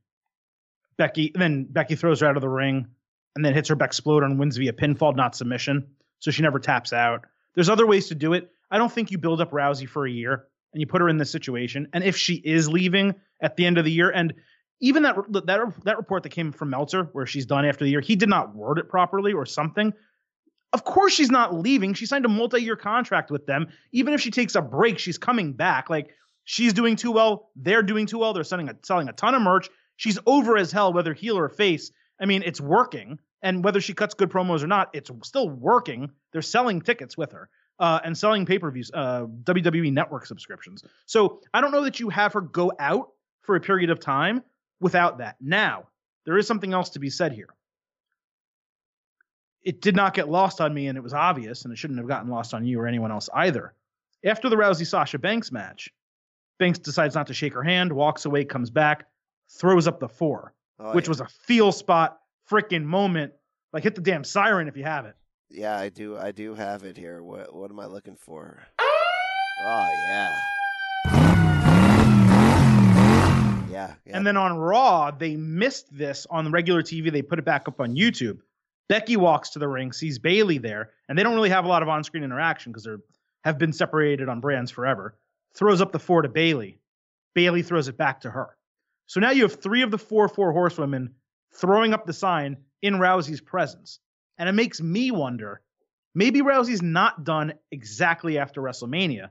Becky then Becky throws her out of the ring, and then hits her back exploder and wins via pinfall, not submission. So she never taps out. There's other ways to do it. I don't think you build up Rousey for a year and you put her in this situation. And if she is leaving at the end of the year, and even that that that report that came from Meltzer, where she's done after the year, he did not word it properly or something. Of course, she's not leaving. She signed a multi-year contract with them. Even if she takes a break, she's coming back. Like she's doing too well. They're doing too well. They're selling a, selling a ton of merch. She's over as hell, whether heel or face. I mean, it's working. And whether she cuts good promos or not, it's still working. They're selling tickets with her uh, and selling pay-per-views, uh, WWE Network subscriptions. So I don't know that you have her go out for a period of time without that. Now, there is something else to be said here it did not get lost on me, and it was obvious, and it shouldn't have gotten lost on you or anyone else either. After the Rousey Sasha Banks match, Banks decides not to shake her hand, walks away, comes back, throws up the four, Oh, which yeah. was a feel spot freaking moment. Like hit the damn siren if you have it. Yeah, I do. I do have it here. What What am I looking for? Oh yeah. Yeah. yeah. And then on Raw, they missed this on regular TV. They put it back up on YouTube. Becky walks to the ring, sees Bayley there, and they don't really have a lot of on-screen interaction because they have been separated on brands forever. Throws up the four to Bayley. Bayley throws it back to her. So now you have three of the four four horsewomen throwing up the sign in Rousey's presence. And it makes me wonder maybe Rousey's not done exactly after WrestleMania.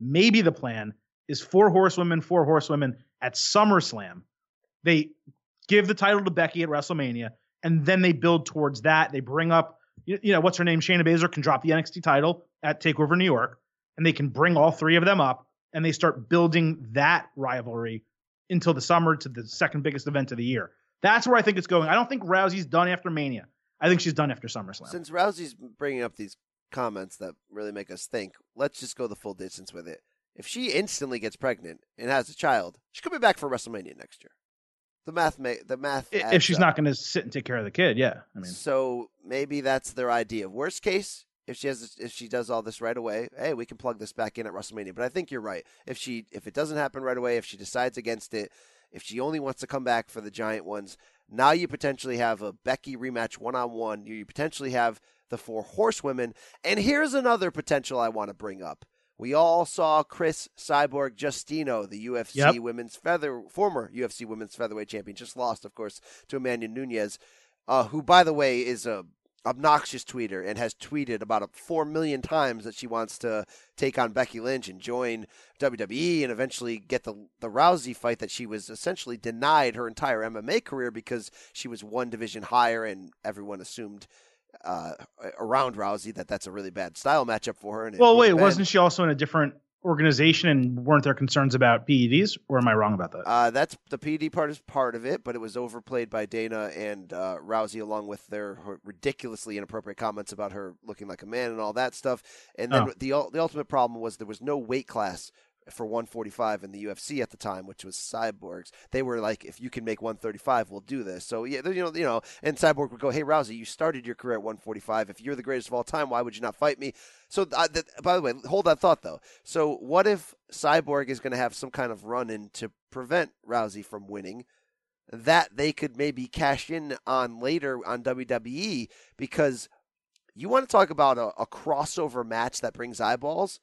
Maybe the plan is four horsewomen, four horsewomen at SummerSlam. They give the title to Becky at WrestleMania, and then they build towards that. They bring up, you know, what's her name? Shayna Baszler can drop the NXT title at Takeover New York, and they can bring all three of them up, and they start building that rivalry until the summer to the second biggest event of the year. That's where I think it's going. I don't think Rousey's done after Mania. I think she's done after SummerSlam. Since Rousey's bringing up these comments that really make us think, let's just go the full distance with it. If she instantly gets pregnant and has a child, she could be back for WrestleMania next year. The math, ma- the math. If she's up. not going to sit and take care of the kid, yeah. I mean, so maybe that's their idea. Of worst case, if she has, if she does all this right away, hey, we can plug this back in at WrestleMania. But I think you're right. If she, if it doesn't happen right away, if she decides against it, if she only wants to come back for the giant ones, now you potentially have a Becky rematch one on one. You potentially have the four horsewomen. And here's another potential I want to bring up. We all saw Cris Cyborg Justino, the UFC Yep. women's feather former UFC women's featherweight champion, just lost, of course, to Amanda Nunes, uh, who, by the way, is a obnoxious tweeter and has tweeted about a four million times that she wants to take on Becky Lynch and join WWE and eventually get the the Rousey fight that she was essentially denied her entire MMA career because she was one division higher and everyone assumed uh, around Rousey that that's a really bad style matchup for her. And well, wait, wasn't she also in a different organization and weren't there concerns about PEDs? Or am I wrong about that? Uh, that's the PD part is part of it, but it was overplayed by Dana and uh, Rousey, along with their ridiculously inappropriate comments about her looking like a man and all that stuff. And then Oh. the the ultimate problem was there was no weight class for 145 in the UFC at the time, which was Cyborg's. They were like, if you can make 135, we'll do this. So yeah, you know, you know, and Cyborg would go, hey Rousey, you started your career at 145. If you're the greatest of all time, why would you not fight me? So uh, th- by the way, hold that thought though. So what if Cyborg is going to have some kind of run in to prevent Rousey from winning? That they could maybe cash in on later on WWE because you want to talk about a, a crossover match that brings eyeballs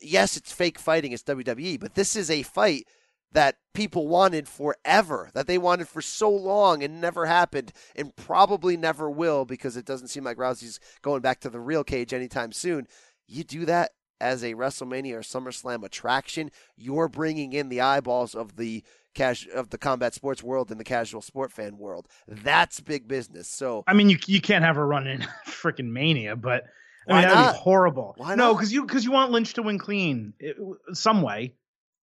yes, it's fake fighting, it's WWE, but this is a fight that people wanted forever, that they wanted for so long and never happened and probably never will because it doesn't seem like Rousey's going back to the real cage anytime soon. You do that as a WrestleMania or SummerSlam attraction, you're bringing in the eyeballs of the cash of the combat sports world and the casual sport fan world. That's big business. So I mean, you you can't have her run in freaking Mania, but I Why mean that'd not? be horrible. Why no, because you because you want Lynch to win clean it, some way.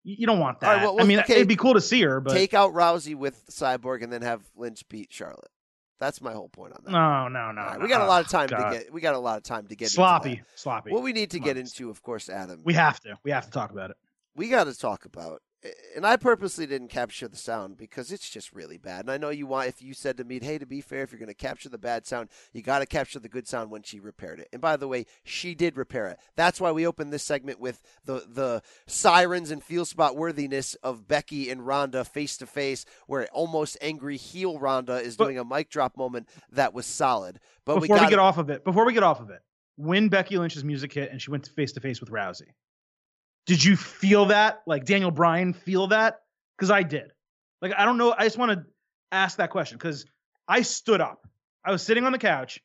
You don't want that. Right, well, I mean, okay, it'd be cool to see her, but Take out Rousey with Cyborg and then have Lynch beat Charlotte. That's my whole point on that. no, no, no. Right, no. we got a oh, lot of Oh, time God. to get. We got a lot of time to get into sloppy, sloppy. What we need to Come get on. into, of course, Adam. we have to. We have to talk about it. we got to talk about and I purposely didn't capture the sound because it's just really bad. And I know you want if you said to me, "Hey, to be fair, if you're going to capture the bad sound, you got to capture the good sound when she repaired it." And by the way, she did repair it. That's why we opened this segment with the the sirens and feel spot worthiness of Becky and Ronda face to face, where almost angry heel Ronda is doing a mic drop moment that was solid. But before we, we, got get off of it, before we get off of it, when Becky Lynch's music hit and she went face to face with Rousey, did you feel that? Like Daniel Bryan feel that? Because I did. Like I don't know. I just want to ask that question because I stood up. I was sitting on the couch.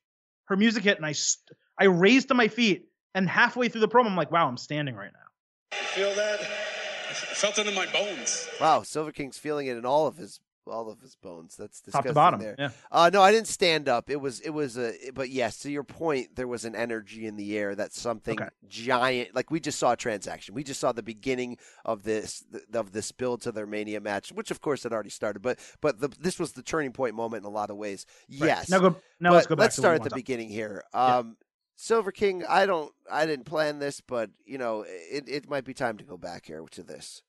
Her music hit, and I st- I raised to my feet. And halfway through the promo, I'm like, wow, I'm standing right now. Feel that? I felt it in my bones. Wow, Silver King's feeling it in all of his all of his bones. That's Top disgusting. to bottom. There. Yeah. Uh, no, I didn't stand up. It was it was a but yes, to your point, there was an energy in the air that's something Okay. giant. Like we just saw a transaction. We just saw the beginning of this of this build to their Mania match, which of course had already started. But but the, this was the turning point moment in a lot of ways. Right. Yes. Now go. Now let's go back. let's start at the beginning here. Yeah. Um, Silver King, I don't, I didn't plan this, but you know, it, it might be time to go back here to this.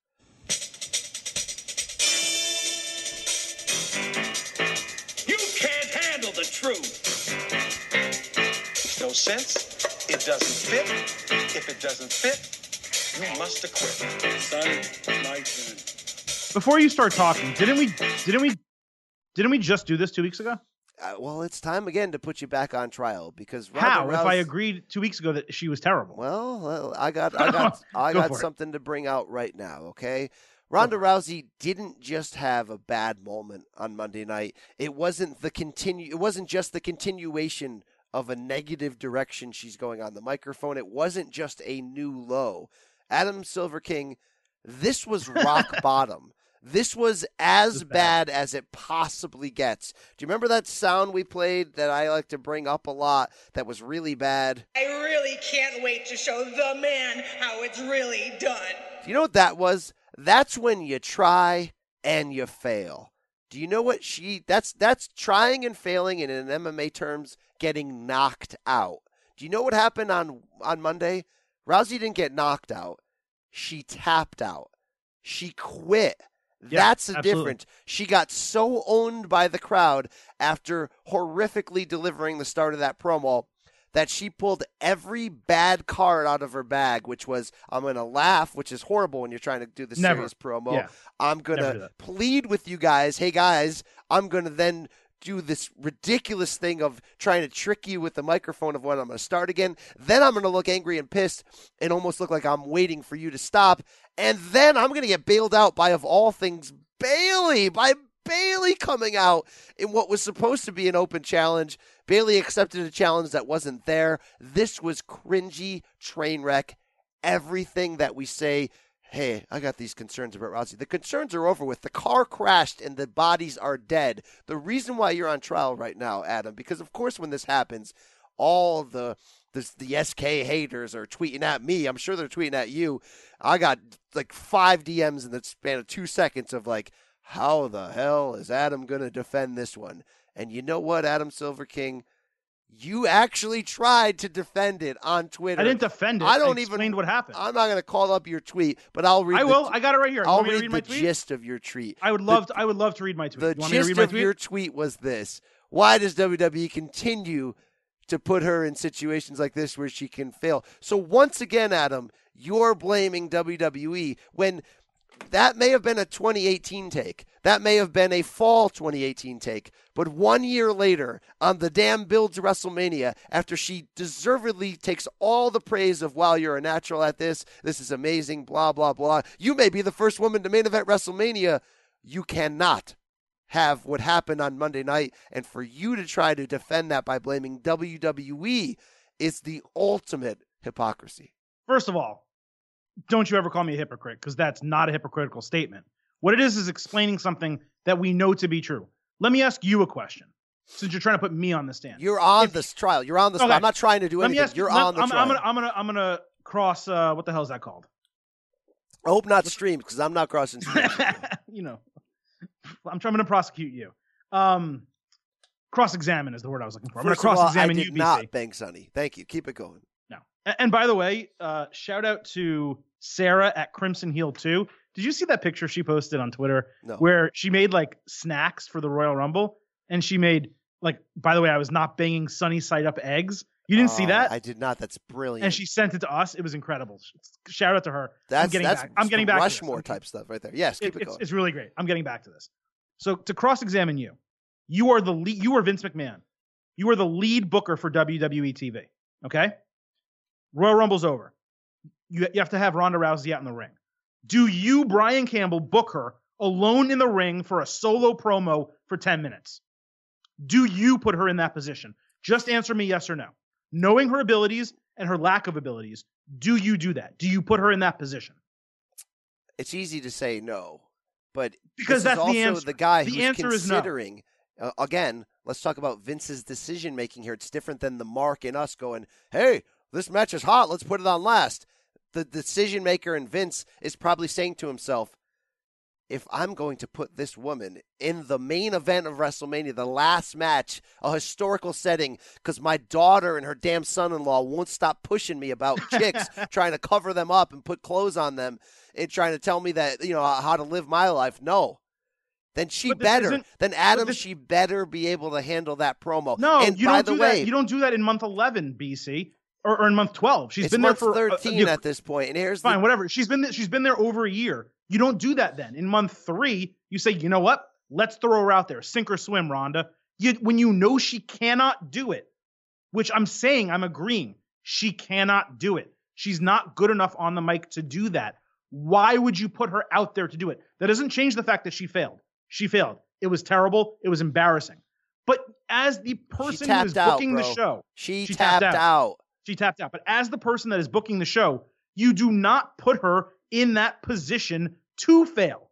You can't handle the truth. No sense. It doesn't fit. If it doesn't fit, you must acquit. Son, my turn. Before you start talking, didn't we? Didn't we? Didn't we just do this two weeks ago? Uh, well, it's time again to put you back on trial because Ronda How? If I agreed two weeks ago that she was terrible. Well, well, I got, I got, I Go got for it. something to bring out right now. Okay, Ronda Rousey didn't just have a bad moment on Monday night. It wasn't the continue. It wasn't just the continuation of a negative direction she's going on the microphone. It wasn't just a new low. Adam Silver King, this was rock bottom. This was as bad as it possibly gets. Do you remember that sound we played that I like to bring up a lot that was really bad? I really can't wait to show the man how it's really done. Do you know what that was? That's when you try and you fail. Do you know what she that's that's trying and failing and in MMA terms getting knocked out. Do you know what happened on on Monday? Rousey didn't get knocked out. She tapped out. She quit. Yeah, That's the absolutely. difference. She got so owned by the crowd after horrifically delivering the start of that promo that she pulled every bad card out of her bag, which was I'm going to laugh, which is horrible when you're trying to do the Never. serious promo. Yeah. I'm going to plead with you guys. Hey guys, I'm going to then do this ridiculous thing of trying to trick you with the microphone of when I'm going to start again. Then I'm going to look angry and pissed and almost look like I'm waiting for you to stop. And then I'm going to get bailed out by, of all things, Bayley, by Bayley coming out in what was supposed to be an open challenge. Bayley accepted a challenge that wasn't there. This was cringy train wreck. Everything that we say, hey, I got these concerns about Rousey. The concerns are over with. The car crashed and the bodies are dead. The reason why you're on trial right now, Adam, because of course when this happens, all the the, the SK haters are tweeting at me. I'm sure they're tweeting at you. I got like five DMs in the span of two seconds of like, how the hell is Adam going to defend this one? And you know what, Adam Silver King? You actually tried to defend it on Twitter. I didn't defend it. I don't I even. explained what happened. I'm not going to call up your tweet, but I'll read. I will. I got it right here. I'll read, read my the tweet? gist of your tweet. I would The- love. to, I would love to read my tweet. the you want me to gist of tweet? your tweet was this: Why does WWE continue to put her in situations like this where she can fail? So once again, Adam, you're blaming WWE when that may have been a 2018 take. That may have been a fall 2018 take. But one year later, on the damn build to WrestleMania, after she deservedly takes all the praise of, wow, you're a natural at this, this is amazing, blah, blah, blah. You may be the first woman to main event WrestleMania. You cannot have what happened on Monday night. And for you to try to defend that by blaming WWE is the ultimate hypocrisy. First of all, don't you ever call me a hypocrite because that's not a hypocritical statement. What it is is explaining something that we know to be true. Let me ask you a question, since you're trying to put me on the stand. You're on this trial. You're on this. Okay. I'm not trying to do Let me anything. ask you- You're let- on the I'm, trial. I'm gonna, I'm gonna, I'm gonna cross. Uh, what the hell is that called? I hope not streamed because I'm not crossing you know, I'm trying to prosecute you. Um, cross-examine is the word I was looking for. I'm going to all, I cross-examine did you, BC. not bang Sonny. Thank you. Keep it going. And by the way, uh, shout out to Sarah at Crimson Heel 2. Did you see that picture she posted on Twitter No. where she made like snacks for the Royal Rumble and she made like by the way, I was not banging sunny side up eggs. You didn't see Oh, that? I did not. That's brilliant. and she sent it to us. It was incredible. Shout out to her. I'm that's getting that's back. I'm getting back. to this. Rushmore type stuff right there. Yes, keep it- it, it's, it's really great. I'm getting back to this. So to cross-examine you, you are the lead. You are Vince McMahon. You are the lead booker for WWE TV. Okay. Royal Rumble's over. You you have to have Ronda Rousey out in the ring. Do you, Brian Campbell, book her alone in the ring for a solo promo for 10 minutes? Do you put her in that position? Just answer me yes or no. Knowing her abilities and her lack of abilities, do you do that? Do you put her in that position? it's easy to say no, but Because that's the also answer. the guy The who's answer is no. considering. uh, again, let's talk about Vince's decision making here. It's different than the Mark and us going, "Hey, this match is hot. Let's put it on last." The decision maker and Vince is probably saying to himself, if I'm going to put this woman in the main event of WrestleMania, the last match, a historical setting, because my daughter and her damn son in law won't stop pushing me about chicks, trying to cover them up and put clothes on them, and trying to tell me that, you know, how to live my life. No. Then she better. Then Adam, this- she better be able to handle that promo. No, and you by don't the do way, that. You don't do that in month 11, BC, or, or in month 12. She's it's been there for uh, 13 you- at this point, and here's fine, the whatever. She's been there, she's been there over a year. You don't do that then. In month three, you say, you know what? Let's throw her out there, sink or swim, Ronda. You, when you know she cannot do it, which I'm saying, I'm agreeing, she cannot do it. She's not good enough on the mic to do that. Why would you put her out there to do it? That doesn't change the fact that she failed. She failed. It was terrible. It was embarrassing. But as the person who is tapped out, booking the show, she, she tapped, tapped out. out. She tapped out. But as the person that is booking the show, you do not put her in that position to fail.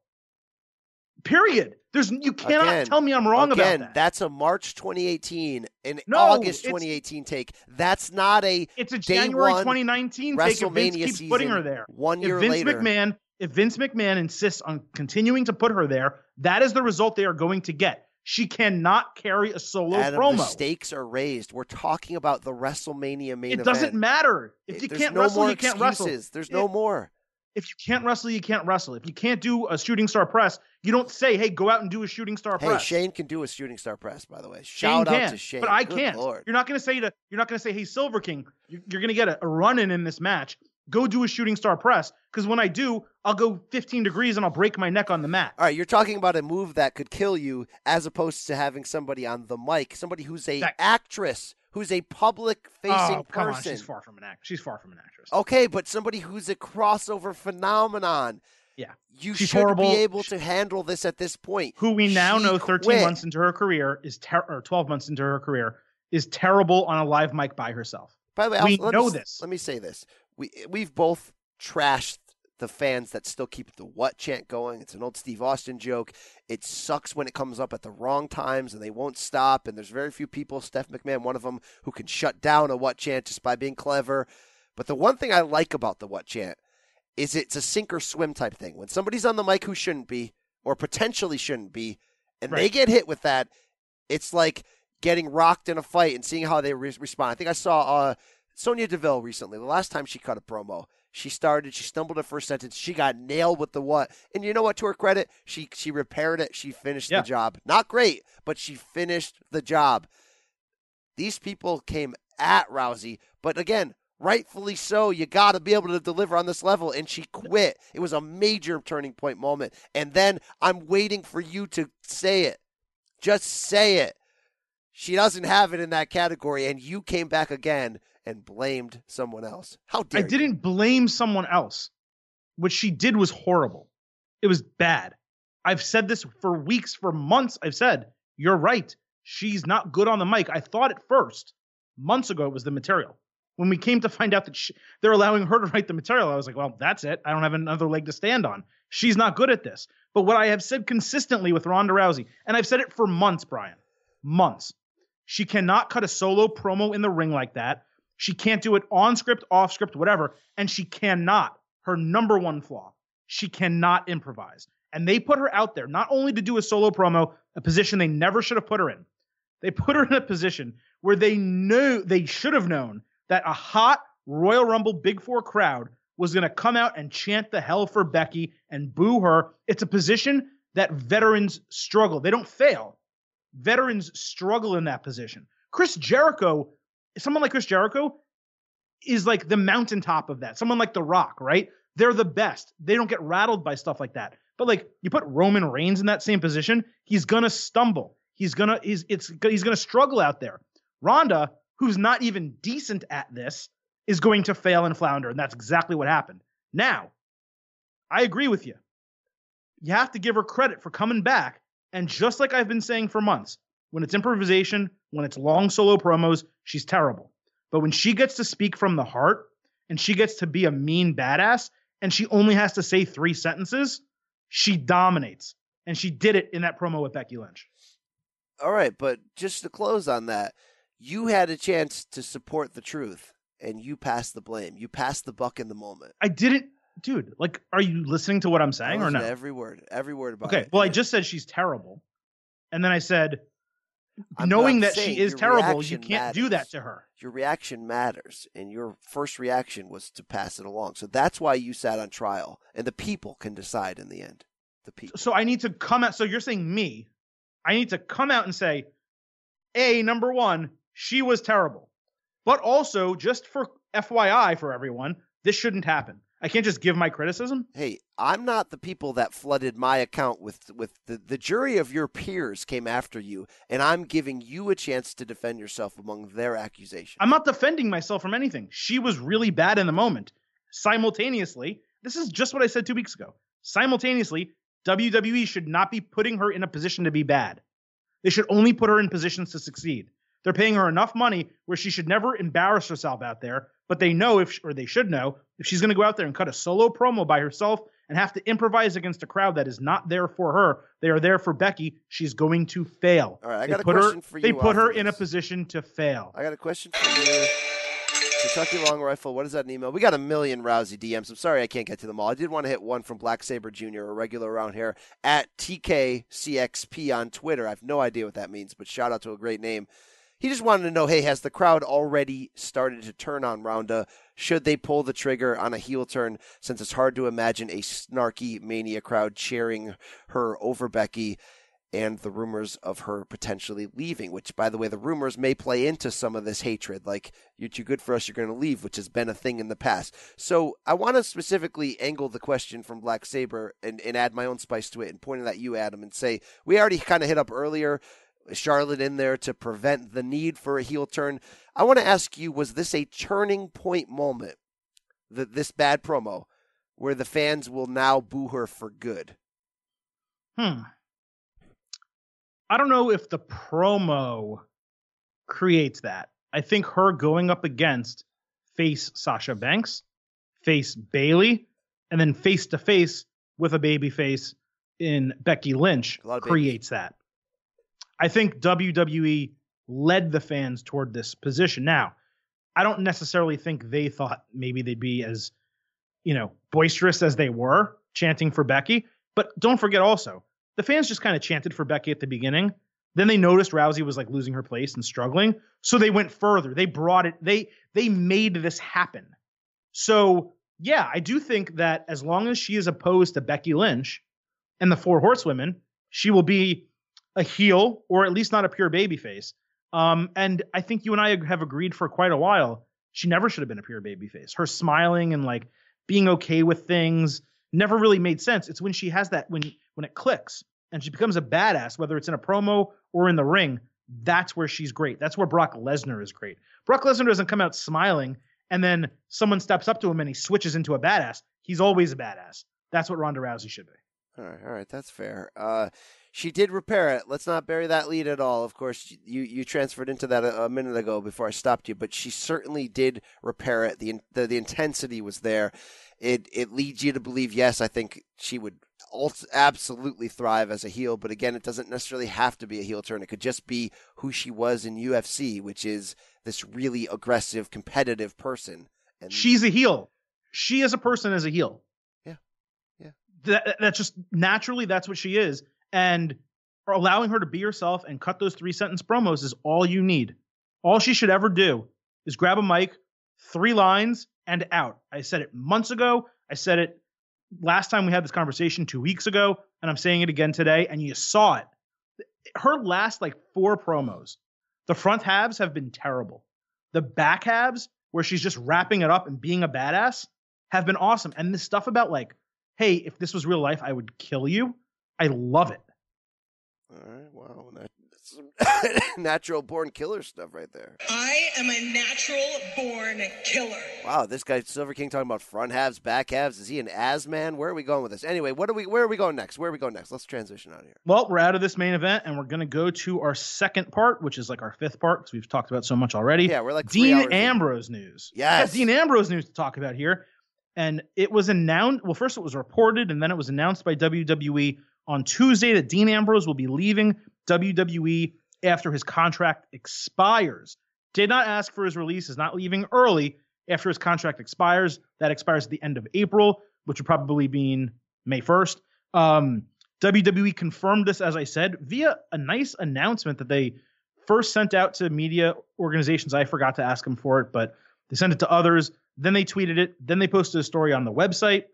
Period. There's you cannot Again, tell me I'm wrong again, about that. That's a March 2018 and No, August 2018 take. That's not a It's a January 2019 take if Vince keeps season putting her there. One if year Vince later. McMahon, if Vince McMahon insists on continuing to put her there, that is the result they are going to get. She cannot carry a solo Adam, promo. the stakes are raised. We're talking about the WrestleMania main event. it doesn't matter. If you There's can't no wrestle, you can't wrestle. There's no If- more. If you can't wrestle, you can't wrestle. If you can't do a shooting star press, you don't say, "Hey, go out and do a shooting star Hey, press." Shane can do a shooting star press, by the way. Shane Shout can, out to Shane. but I Good can't. Lord. You're not going to say to you're not going to say, "Hey, Silver King, you're, you're going to get a, a run in in this match. Go do a shooting star press." Because when I do, I'll go 15 degrees and I'll break my neck on the mat. All right, you're talking about a move that could kill you, as opposed to having somebody on the mic, somebody who's a That- actress, who's a public-facing oh, person. on, she's far from an act. She's far from an actress. Okay, but somebody who's a crossover phenomenon. Yeah. You She's should horrible. be able to handle this at this point. Who we now She know 13 quit. months into her career is ter- or 12 months into her career is terrible on a live mic by herself. By the way, we I'll- know me, this. Let me say this: we we've both trashed the fans that still keep the what chant going. It's an old Steve Austin joke. It sucks when it comes up at the wrong times and they won't stop. And there's very few people, Steph McMahon, one of them, who can shut down a what chant just by being clever. But the one thing I like about the what chant is it's a sink or swim type thing. When somebody's on the mic who shouldn't be or potentially shouldn't be, and they get hit with that, it's like getting rocked in a fight and seeing how they re- respond. I think I saw uh, Sonya Deville recently. The last time she cut a promo, she started, she stumbled her first sentence, she got nailed with the what, and you know what? To her credit, she she repaired it. She finished Yeah. the job. Not great, but she finished the job. These people came at Rousey, but again, rightfully so. You got to be able to deliver on this level, and she quit. It was a major turning point moment. And then I'm waiting for you to say it. Just say it. She doesn't have it in that category, and you came back again and blamed someone else. How dare I didn't blame someone else. What she did was horrible. It was bad. I've said this for weeks, for months. I've said, you're right. She's not good on the mic. I thought at first, months ago, it was the material. When we came to find out that she, they're allowing her to write the material, I was like, well, that's it. I don't have another leg to stand on. She's not good at this. But what I have said consistently with Ronda Rousey, and I've said it for months, Brian, months, she cannot cut a solo promo in the ring like that. She can't do it on script, off script, whatever. And she cannot. Her number one flaw. she cannot improvise. And they put her out there not only to do a solo promo, a position they never should have put her in. They put her in a position where they knew they should have known that a hot Royal Rumble Big Four crowd was going to come out and chant the hell for Becky and boo her. It's a position that veterans struggle. They don't fail. Veterans struggle in that position. Chris Jericho, someone like Chris Jericho, is like the mountaintop of that. Someone like The Rock, right? They're the best. They don't get rattled by stuff like that. But like you put Roman Reigns in that same position, he's gonna stumble. He's gonna he's it's he's gonna struggle out there. Ronda, who's not even decent at this, is going to fail and flounder, and that's exactly what happened. Now, I agree with you. You have to give her credit for coming back, and just like I've been saying for months, when it's improvisation, when it's long solo promos, she's terrible. But when she gets to speak from the heart and she gets to be a mean badass and she only has to say three sentences, she dominates. And she did it in that promo with Becky Lynch. All right, but just to close on that, you had a chance to support the truth and you passed the blame. You passed the buck in the moment. I didn't, dude. Like, are you listening to what I'm saying or no? Every word, every word about okay, it. well, I just said she's terrible, and then I said, I'm- knowing that she is terrible, you can't do that to her. Your reaction matters, and your first reaction was to pass it along. So that's why you sat on trial, and the people can decide in the end. The people. So I need to come out. So you're saying me? I need to come out and say, a number one, she was terrible, but also just for FYI for everyone, this shouldn't happen. I can't just give my criticism. Hey, I'm not the people that flooded my account with with the, the jury of your peers came after you, and I'm giving you a chance to defend yourself among their accusations. I'm not defending myself from anything. She was really bad in the moment. Simultaneously, this is just what I said two weeks ago. Simultaneously, WWE should not be putting her in a position to be bad. They should only put her in positions to succeed. They're paying her enough money where she should never embarrass herself out there, but they know if, or they should know, if she's going to go out there and cut a solo promo by herself and have to improvise against a crowd that is not there for her, they are there for Becky. She's going to fail. All right, I They got a put question her, for They put her of in a position to fail. I got a question for you. Kentucky Long Rifle, what is that in email? We got a million Rousey DMs. I'm sorry I can't get to them all. I did want to hit one from Black Saber Jr., a regular around here, at TKCXP on Twitter. I have no idea what that means, but shout out to a great name. He just wanted to know hey, has the crowd already started to turn on Ronda? Should they pull the trigger on a heel turn since it's hard to imagine a snarky Mania crowd cheering her over Becky? and the rumors of her potentially leaving, which, by the way, the rumors may play into some of this hatred. Like, you're too good for us, you're going to leave, which has been a thing in the past. So, I want to specifically angle the question from Black Saber and, and add my own spice to it and point it at you, Adam, and say, we already kind of hit up earlier. Charlotte in there to prevent the need for a heel turn. I want to ask you, was this a turning point moment, that this bad promo, where the fans will now boo her for good? Hmm. I don't know if the promo creates that. I think her going up against face Sasha Banks, face Bayley, and then face to face with a baby face in Becky Lynch babies. creates that. I think WWE led the fans toward this position. Now, I don't necessarily think they thought maybe they'd be as, you know, boisterous as they were chanting for Becky. But don't forget also, the fans just kind of chanted for Becky at the beginning. Then they noticed Rousey was like losing her place and struggling, so they went further. They brought it. They they made this happen. So yeah, I do think that as long as she is opposed to Becky Lynch and the Four Horsewomen, she will be a heel or at least not a pure babyface. Um, and I think you and I have agreed for quite a while she never should have been a pure babyface. Her smiling and like being okay with things never really made sense. It's when she has that when when it clicks and she becomes a badass, whether it's in a promo or in the ring. That's where she's great. That's where Brock Lesnar is great. Brock Lesnar doesn't come out smiling and then someone steps up to him and he switches into a badass. He's always a badass. That's what Ronda Rousey should be. All right, all right, that's fair. Uh, she did repair it. Let's not bury that lead at all. Of course, you you transferred into that a, a minute ago before I stopped you, but she certainly did repair it. the the, the intensity was there. It it leads you to believe. Yes, I think she would absolutely thrive as a heel. But again, it doesn't necessarily have to be a heel turn. It could just be who she was in UFC, which is this really aggressive, competitive person. And She's a heel. She as a person is a heel. That, that's just naturally that's what she is. And allowing her to be herself and cut those three sentence promos is all you need. All she should ever do is grab a mic, three lines, and out. I said it months ago. I said it last time we had this conversation two weeks ago, and I'm saying it again today, and you saw it. Her last like four promos, the front halves have been terrible. The back halves, where she's just wrapping it up and being a badass, have been awesome. And this stuff about like, hey, if this was real life, I would kill you. I love it. All right, wow, that's some natural born killer stuff right there. I am a natural born killer. Wow, this guy Silver King talking about front halves, back halves. Is he an as man? Where are we going with this? Anyway, what are we? Where are we going next? Where are we going next? Let's transition out of here. Well, we're out of this main event, and we're going to go to our second part, which is like our fifth part because we've talked about so much already. Yeah, we're like three hours Dean in. Ambrose news. Yes. Yeah, Dean Ambrose news to talk about here. And it was announced, well, first it was reported, and then it was announced by WWE on Tuesday that Dean Ambrose will be leaving WWE after his contract expires. Did not ask for his release, is not leaving early after his contract expires. That expires at the end of April, which would probably mean May 1st. Um, WWE confirmed this, as I said, via a nice announcement that they first sent out to media organizations. I forgot to ask them for it, but they sent it to others. Then they tweeted it. Then they posted a story on the website.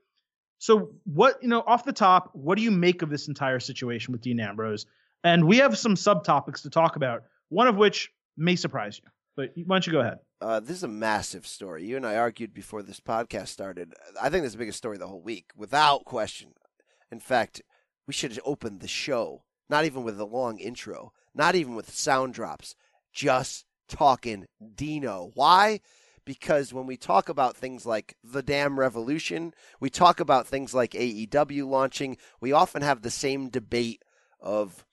So, what, you know, off the top, what do you make of this entire situation with Dean Ambrose? And we have some subtopics to talk about, one of which may surprise you. But why don't you go ahead? Uh, this is a massive story. You and I argued before this podcast started. I think this is the biggest story of the whole week, without question. In fact, we should have opened the show, not even with a long intro, not even with sound drops, just talking Dino. Why? Because when we talk about things like the damn revolution, we talk about things like AEW launching, we often have the same debate of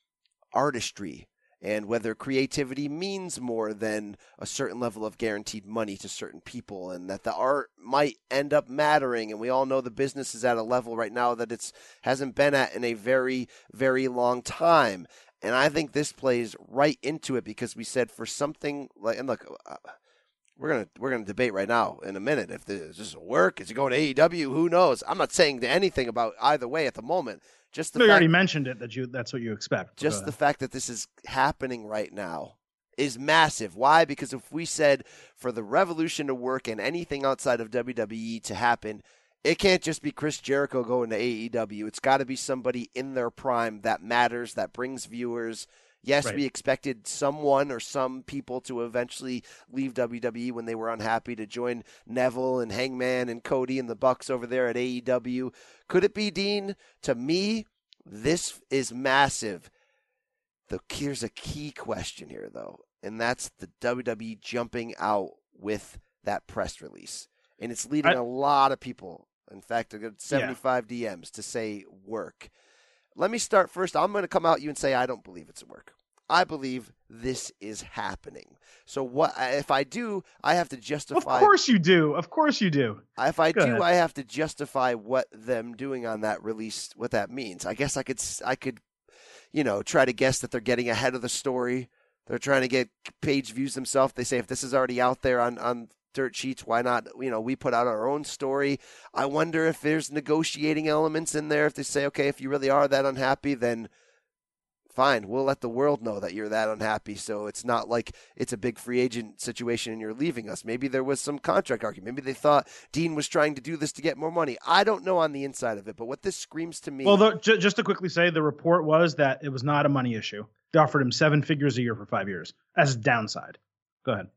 artistry and whether creativity means more than a certain level of guaranteed money to certain people and that the art might end up mattering. And we all know the business is at a level right now that it's hasn't been at in a very very long time. And i think this plays right into it because we said for something like and look uh, we're gonna we're gonna debate right now in a minute if this is work is it going to AEW who knows I'm not saying anything about either way at the moment just the you fact already mentioned it that you that's what you expect. just the fact that this is happening right now is massive. Why? Because if we said for the revolution to work and anything outside of WWE to happen, it can't just be Chris Jericho going to AEW. It's got to be somebody in their prime that matters, that brings viewers. Yes, Right. we expected someone or some people to eventually leave WWE when they were unhappy to join Neville and Hangman and Cody and the Bucks over there at AEW. Could it be Dean? To me, this is massive. The here's a key question here though, and that's the WWE jumping out with that press release, and it's leading I- a lot of people. In fact, I got 75 DMs to say work. Let me start first. I'm going to come out you and say I don't believe it's a work. I believe this is happening. So what if I do? I have to justify Of course you do. Of course you do. If I Go do, ahead. I have to justify what them doing on that release, what that means. I guess I could, I could, you know, try to guess that they're getting ahead of the story. They're trying to get page views themselves. They say if this is already out there on on dirt sheets, why not? You know, we put out our own story. I wonder if there's negotiating elements in there. If they say, okay, if you really are that unhappy, then fine, we'll let the world know that you're that unhappy. So it's not like it's a big free agent situation and you're leaving us. Maybe there was some contract argument. Maybe they thought Dean was trying to do this to get more money. I don't know on the inside of it, but what this screams to me. Well, ju- just to quickly say, the report was that it was not a money issue. They offered him seven figures a year for five years as a downside. Go ahead.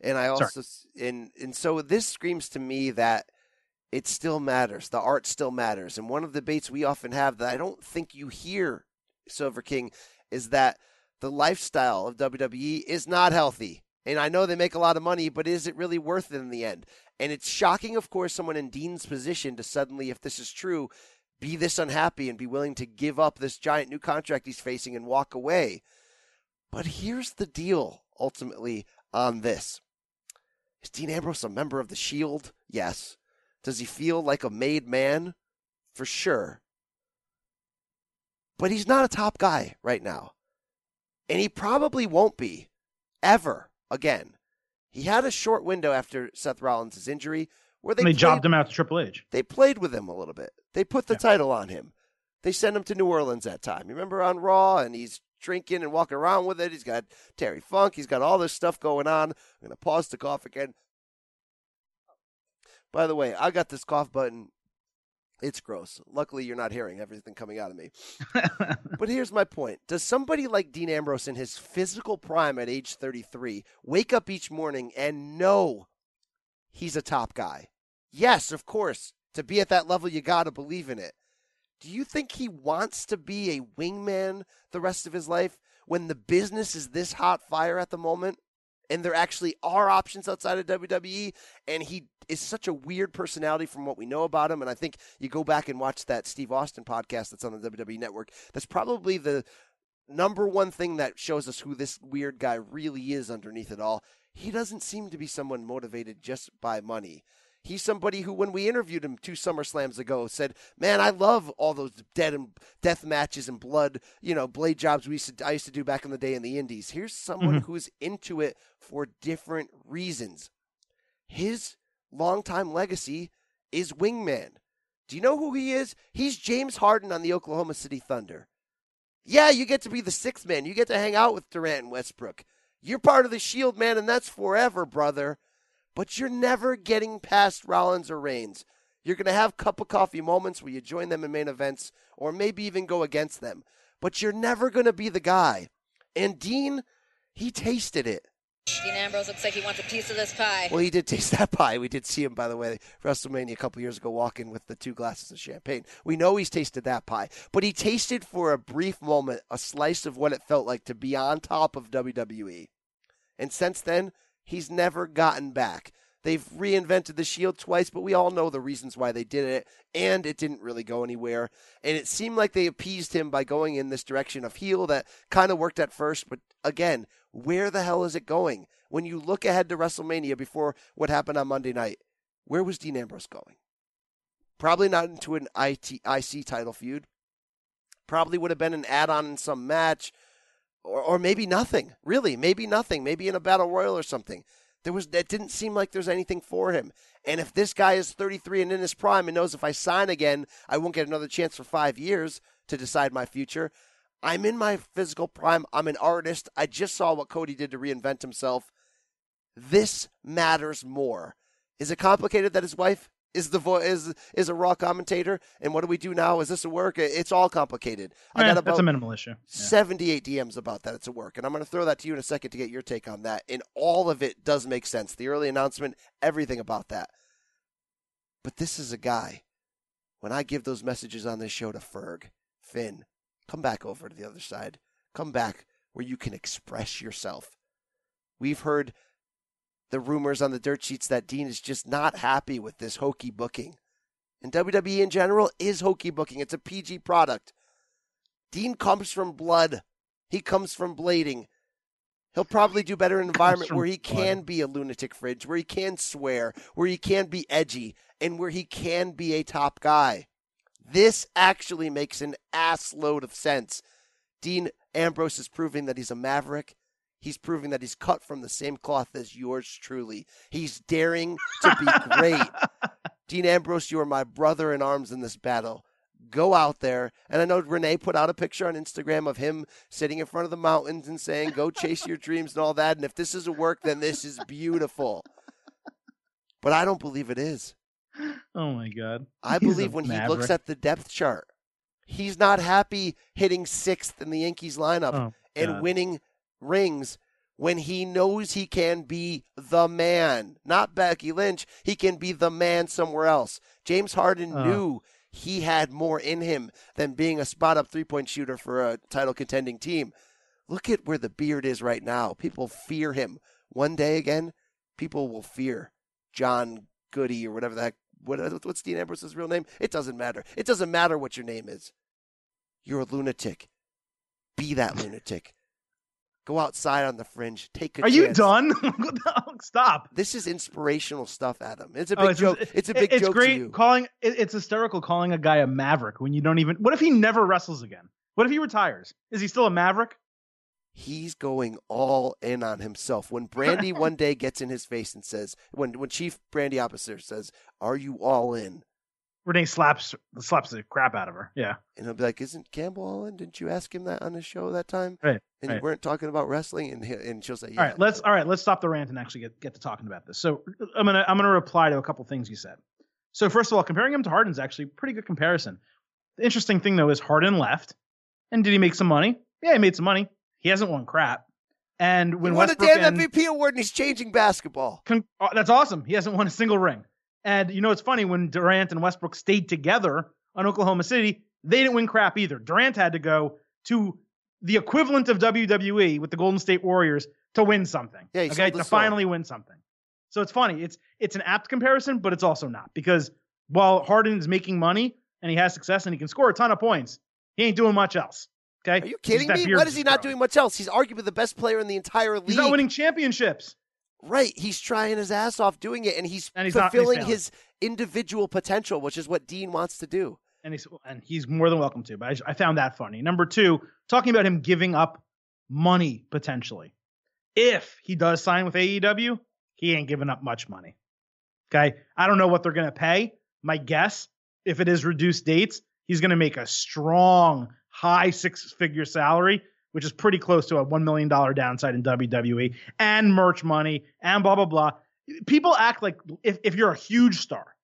And I Sorry. also and and so this screams to me that it still matters. The art still matters. And one of the debates we often have that I don't think you hear, Silver King, is that the lifestyle of WWE is not healthy. And I know they make a lot of money, but is it really worth it in the end? And it's shocking, of course, someone in Dean's position to suddenly, if this is true, be this unhappy and be willing to give up this giant new contract he's facing and walk away. But here's the deal ultimately on this. Is Dean Ambrose a member of the Shield? Yes. Does he feel like a made man? For sure. But he's not a top guy right now. And he probably won't be ever again. He had a short window after Seth Rollins' injury where they, They, played, jobbed him out to Triple H. they played with him a little bit. They put the title on him. They sent him to New Orleans that time. You remember on Raw, and he's drinking and walking around with it. He's got Terry Funk. He's got all this stuff going on. I'm going to pause to cough again. By the way, I got this cough button. It's gross. Luckily, you're not hearing everything coming out of me. but here's my point Does somebody like Dean Ambrose in his physical prime at age 33 wake up each morning and know he's a top guy? Yes, of course. To be at that level, you got to believe in it. Do you think he wants to be a wingman the rest of his life when the business is this hot fire at the moment? And there actually are options outside of WWE, and he is such a weird personality from what we know about him. And I think you go back and watch that Steve Austin podcast that's on the WWE Network. That's probably the number one thing that shows us who this weird guy really is underneath it all. He doesn't seem to be someone motivated just by money. He's somebody who, when we interviewed him two Summer Slams ago, said, "Man, I love all those dead and death matches and blood, you know, blade jobs we used to, I used to do back in the day in the Indies." Here's someone Mhm. who's into it for different reasons. His longtime legacy is wingman. Do you know who he is? He's James Harden on the Oklahoma City Thunder. Yeah, you get to be the sixth man. You get to hang out with Durant and Westbrook. You're part of the Shield, man, and that's forever, brother. But you're never getting past Rollins or Reigns. You're going to have cup of coffee moments where you join them in main events or maybe even go against them. But you're never going to be the guy. And Dean, he tasted it. Dean Ambrose looks like he wants a piece of this pie. Well, he did taste that pie. We did see him, by the way, WrestleMania a couple years ago, walking with the two glasses of champagne. We know he's tasted that pie, but he tasted for a brief moment a slice of what it felt like to be on top of WWE. And since then, he's never gotten back. They've reinvented the Shield twice, but we all know the reasons why they did it, and it didn't really go anywhere. And it seemed like they appeased him by going in this direction of heel that kind of worked at first, but again, where the hell is it going? When you look ahead to WrestleMania before what happened on Monday night, where was Dean Ambrose going? Probably not into an IT, IC title feud. Probably would have been an add on in some match, or, or maybe nothing. Really, maybe nothing. Maybe in a battle royal or something. There was that didn't seem like there's anything for him. And if this guy is 33 and in his prime and knows if I sign again, I won't get another chance for five years to decide my future. I'm in my physical prime. I'm an artist. I just saw what Cody did to reinvent himself. This matters more. Is it complicated that his wife is the vo- is is a raw commentator? And what do we do now? Is this a work? It's all complicated. I Eh, got that's a minimal issue. Yeah. 78 DMs about that. It's a work. And I'm going to throw that to you in a second to get your take on that. And all of it does make sense. The early announcement, everything about that. But this is a guy. When I give those messages on this show to Ferg, Finn, come back over to the other side. Come back where you can express yourself. We've heard the rumors on the dirt sheets that Dean is just not happy with this hokey booking. And WWE in general is hokey booking. It's a PG product. Dean comes from blood. He comes from blading. He'll probably do better in an environment where he can be a Lunatic Fringe, where he can swear, where he can be edgy, and where he can be a top guy. This actually makes an ass load of sense. Dean Ambrose is proving that he's a maverick. He's proving that he's cut from the same cloth as yours truly. He's daring to be great. Dean Ambrose, you are my brother in arms in this battle. Go out there. And I know Renee put out a picture on Instagram of him sitting in front of the mountains and saying, Go chase your dreams and all that. And if this is a work, then this is beautiful. But I don't believe it is. Oh my god. I He's believe when he looks at the depth chart, he's not happy hitting sixth in the Yankees lineup Oh, and winning rings when he knows he can be the man. Not Becky Lynch. He can be the man somewhere else. James Harden Oh. knew he had more in him than being a spot up three point shooter for a title contending team. Look at where the beard is right now. People fear him. One day again, people will fear John Goody or whatever the heck. What, what's Dean Ambrose's real name? It doesn't matter. It doesn't matter what your name is. You're a lunatic. Be that lunatic. Go outside on the fringe. Take a Are you done? Stop. This is inspirational stuff, Adam. It's a Oh, big joke. It's a big it's joke great to you. calling. It's hysterical calling a guy a maverick when you don't even. What if he never wrestles again? What if he retires? Is he still a maverick? He's going all in on himself. When Brandy one day gets in his face and says, when when Chief Brandy Officer says, "Are you all in?" Renee slaps slaps the crap out of her. Yeah. And he'll be like, "Isn't Campbell all in? Didn't you ask him that on the show that time? Right. And right. you weren't talking about wrestling." And he, and she'll say, "Yeah." All right, let's all right, let's stop the rant and actually get, get to talking about this. So I'm gonna I'm gonna reply to a couple things you said. So first of all, comparing him to Harden's actually a pretty good comparison. The interesting thing though is Harden left, and did he make some money? Yeah, he made some money. He hasn't won crap. And when he won a Westbrook damn and, MVP award and he's changing basketball. Con- oh, that's awesome. He hasn't won a single ring. And you know it's funny when Durant and Westbrook stayed together on Oklahoma City, they didn't win crap either. Durant had to go to the equivalent of WWE with the Golden State Warriors to win something. Yeah, okay, to finally win something. So it's funny. It's it's an apt comparison, but it's also not because while Harden is making money and he has success and he can score a ton of points, he ain't doing much else. Okay, Are you kidding me? What is he not doing much else? He's arguably the best player in the entire league. He's not winning championships. Right. He's trying his ass off doing it, and he's, And he's not- he's fulfilling his individual potential, which is what Dean wants to do. and he's and he's more than welcome to. But I, I found that funny. Number two, talking about him giving up money potentially. If he does sign with AEW, he ain't giving up much money. Okay, I don't know what they're gonna pay. My guess, if it is reduced dates, he's gonna make a strong high six-figure salary, which is pretty close to a one million dollar downside in WWE and merch money and blah blah blah. People act like if if you're a huge star,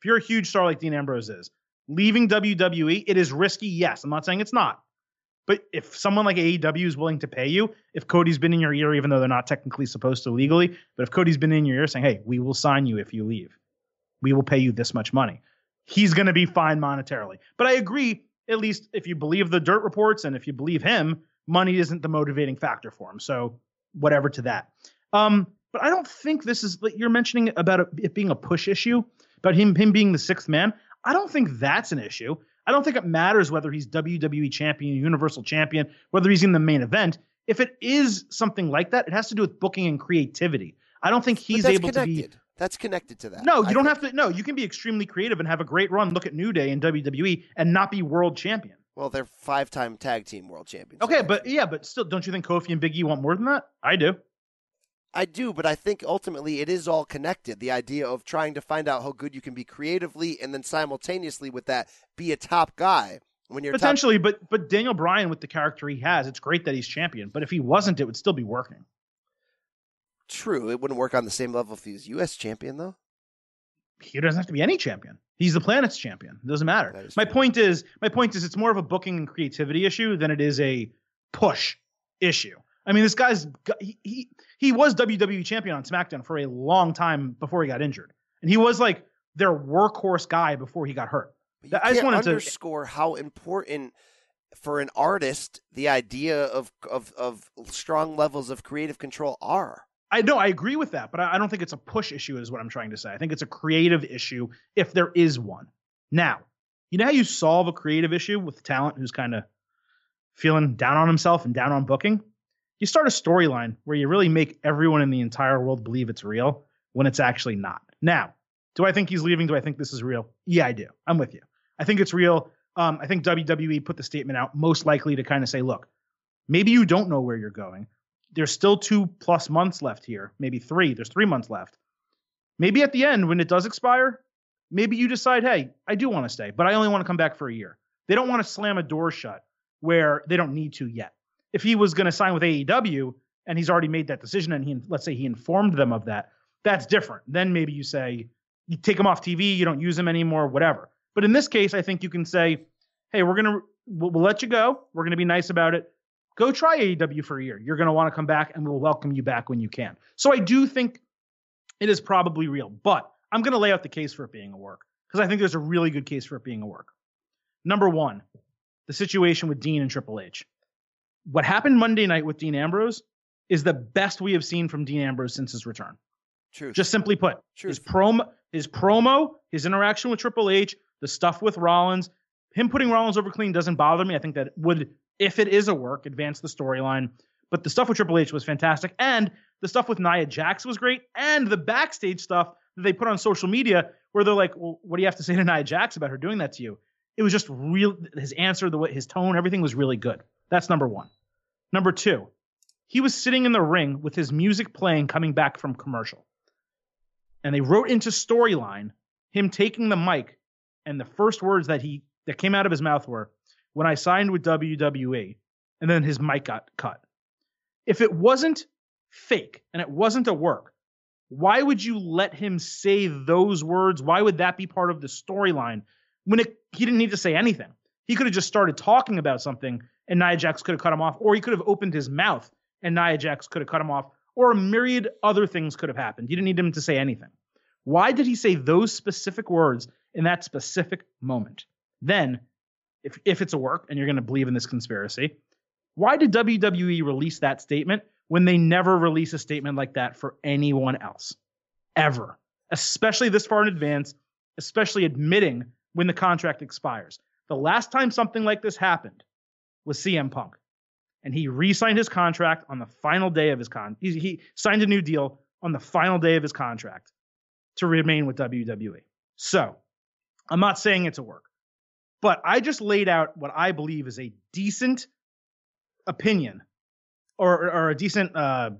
if you're a huge star like Dean Ambrose is, leaving WWE, it is risky. Yes, I'm not saying it's not. But if someone like AEW is willing to pay you, if Cody's been in your ear, even though they're not technically supposed to legally, but if Cody's been in your ear saying, hey, we will sign you if you leave, we will pay you this much money, he's going to be fine monetarily. But I agree, at least if you believe the dirt reports and if you believe him, money isn't the motivating factor for him. So whatever to that. Um, but I don't think this is like you're mentioning about it, being a push issue, about him him being the sixth man. I don't think that's an issue. I don't think it matters whether he's WWE champion, Universal champion, whether he's in the main event. If it is something like that, it has to do with booking and creativity. I don't think he's able connected. to be. That's connected to that. No, you I don't think. have to. No, you can be extremely creative and have a great run. Look at New Day and WWE and not be world champion. Well, they're five-time tag team world champions. Okay, but yeah, but still, don't you think Kofi and Big E want more than that? I do. I do, but I think ultimately it is all connected. The idea of trying to find out how good you can be creatively, and then simultaneously with that, be a top guy. When you're top- Potentially, but but Daniel Bryan with the character he has, it's great that he's champion. But if he wasn't, it would still be working. true, it wouldn't work on the same level if he was U.S. champion, though. He doesn't have to be any champion. He's the planet's champion. It doesn't matter. My point is, my point is, it's more of a booking and creativity issue than it is a push issue. I mean, this guy's he he, he was WWE champion on SmackDown for a long time before he got injured, and he was like their workhorse guy before he got hurt. I just wanted to underscore how important for an artist the idea of of of strong levels of creative control are. I know I agree with that, but I, I don't think it's a push issue, is what I'm trying to say. I think it's a creative issue if there is one. Now, you know how you solve a creative issue with talent who's kind of feeling down on himself and down on booking? You start a storyline where you really make everyone in the entire world believe it's real when it's actually not. Now, do I think he's leaving? Do I think this is real? Yeah, I do. I'm with you. I think it's real. Um, I think WWE put the statement out most likely to kind of say, look, maybe you don't know where you're going there's still two plus months left here, maybe three. There's three months left. Maybe at the end, when it does expire, maybe you decide, hey, I do want to stay, but I only want to come back for a year. They don't want to slam a door shut where they don't need to yet. If he was going to sign with AEW and he's already made that decision and he, let's say he informed them of that, that's different. Then maybe you say, you take him off TV, you don't use him anymore, whatever. But in this case, I think you can say, hey, we're going to, we'll, we'll let you go. We're going to be nice about it go try AEW for a year. You're going to want to come back and we'll welcome you back when you can. So I do think it is probably real, but I'm going to lay out the case for it being a work because I think there's a really good case for it being a work. Number one, the situation with Dean and Triple H. What happened Monday night with Dean Ambrose is the best we have seen from Dean Ambrose since his return. True. Just simply put, his promo, his promo, his interaction with Triple H, the stuff with Rollins, him putting Rollins over clean doesn't bother me. I think that would, if it is a work, advance the storyline. But the stuff with Triple H was fantastic, and the stuff with Nia Jax was great, and the backstage stuff that they put on social media where they're like, "Well, what do you have to say to Nia Jax about her doing that to you?" It was just real. His answer, the way his tone, everything was really good. That's number one. Number two, he was sitting in the ring with his music playing, coming back from commercial, and they wrote into storyline him taking the mic and the first words that he that came out of his mouth were, "When I signed with WWE," and then his mic got cut. If it wasn't fake and it wasn't a work, why would you let him say those words? Why would that be part of the storyline when it, he didn't need to say anything? He could have just started talking about something and Nia Jax could have cut him off, or he could have opened his mouth and Nia Jax could have cut him off, or a myriad other things could have happened. You didn't need him to say anything. Why did he say those specific words in that specific moment? Then, if if it's a work and you're going to believe in this conspiracy, why did WWE release that statement when they never release a statement like that for anyone else? Ever. Especially this far in advance, especially admitting when the contract expires. The last time something like this happened was CM Punk. And he re-signed his contract on the final day of his con. He, he signed a new deal on the final day of his contract to remain with WWE. So, I'm not saying it's a work, but I just laid out what I believe is a decent opinion or, or a decent uh,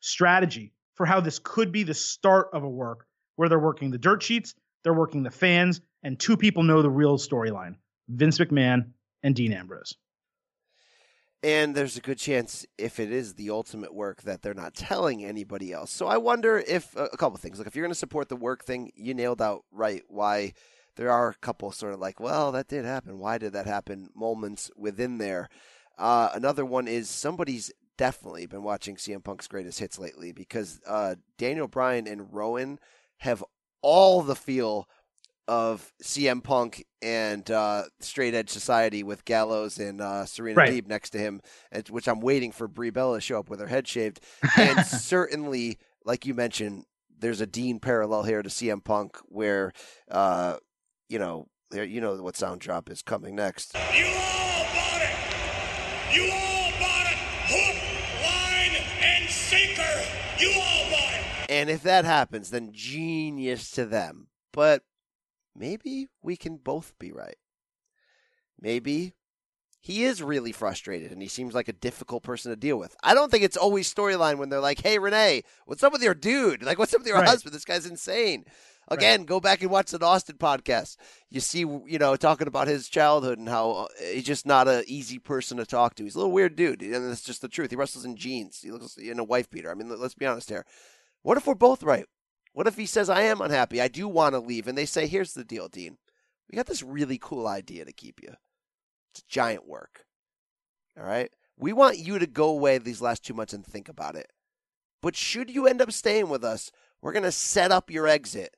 strategy for how this could be the start of a work where they're working the dirt sheets, they're working the fans, and two people know the real storyline Vince McMahon and Dean Ambrose. And there's a good chance, if it is the ultimate work, that they're not telling anybody else. So I wonder if a couple things. Like if you're going to support the work thing, you nailed out right why there are a couple sort of like, well, that did happen. Why did that happen? Moments within there. Uh, another one is somebody's definitely been watching CM Punk's greatest hits lately because uh, Daniel Bryan and Rowan have all the feel of CM Punk and uh, Straight Edge Society with Gallows and uh, Serena Right. Deeb next to him, which I'm waiting for Brie Bella to show up with her head shaved. And certainly, like you mentioned, there's a Dean parallel here to CM Punk where, uh, you know, you know what sound drop is coming next. You all bought it. You all bought it. Hook, line, and sinker. You all bought it. And if that happens, then genius to them. But maybe we can both be right. Maybe he is really frustrated and he seems like a difficult person to deal with. I don't think it's always storyline when they're like, hey, Renee, what's up with your dude? Like, what's up with your Right. husband? This guy's insane. Again, go back and watch the Austin podcast. You see, you know, talking about his childhood and how uh, he's just not an easy person to talk to. He's a little weird dude, and that's just the truth. He wrestles in jeans. He looks in a wife beater. I mean, let's be honest here. What if we're both right? What if he says, I am unhappy, I do want to leave, and they say, here's the deal, Dean. We got this really cool idea to keep you. It's giant work. All right? We want you to go away these last two months and think about it. But should you end up staying with us, we're going to set up your exit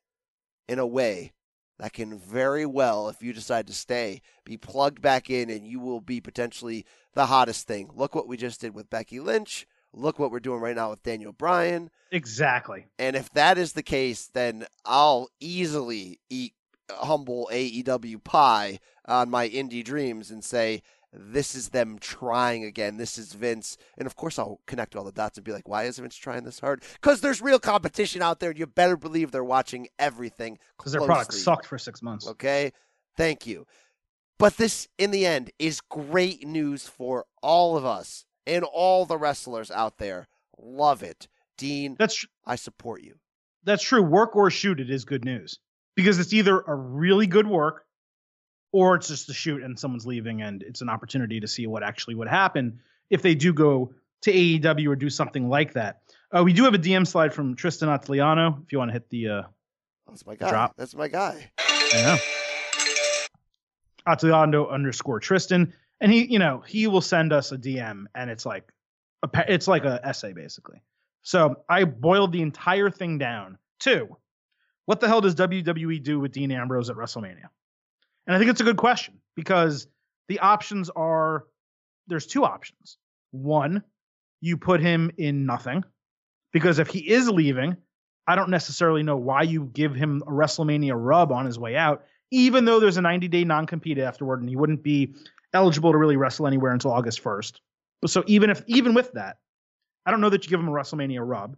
in a way that can very well, if you decide to stay, be plugged back in and you will be potentially the hottest thing. Look what we just did with Becky Lynch. Look what we're doing right now with Daniel Bryan. Exactly. And if that is the case, then I'll easily eat humble AEW pie on my indie dreams and say, this is them trying again. This is Vince. And of course, I'll connect all the dots and be like, why is Vince trying this hard? Because there's real competition out there. And you better believe they're watching everything. Because their product sucked for six months. Okay. Thank you. But this, in the end, is great news for all of us and all the wrestlers out there. Love it. Dean, That's I support you. that's true. Work or shoot it is good news because it's either a really good work or it's just a shoot and someone's leaving and it's an opportunity to see what actually would happen if they do go to AEW or do something like that. Uh, we do have a DM slide from Tristan Atliano. If you want to hit the uh, That's my guy. Drop. That's my guy. Know. Atliano underscore Tristan, and he, you know, he will send us a DM, and it's like, a, it's like a essay basically. So I boiled the entire thing down to, what the hell does WWE do with Dean Ambrose at WrestleMania? And I think it's a good question because the options are, there's two options. One, you put him in nothing because if he is leaving, I don't necessarily know why you give him a WrestleMania rub on his way out, even though there's a 90 day non compete afterward and he wouldn't be eligible to really wrestle anywhere until August 1st. So even if even with that, I don't know that you give him a WrestleMania rub,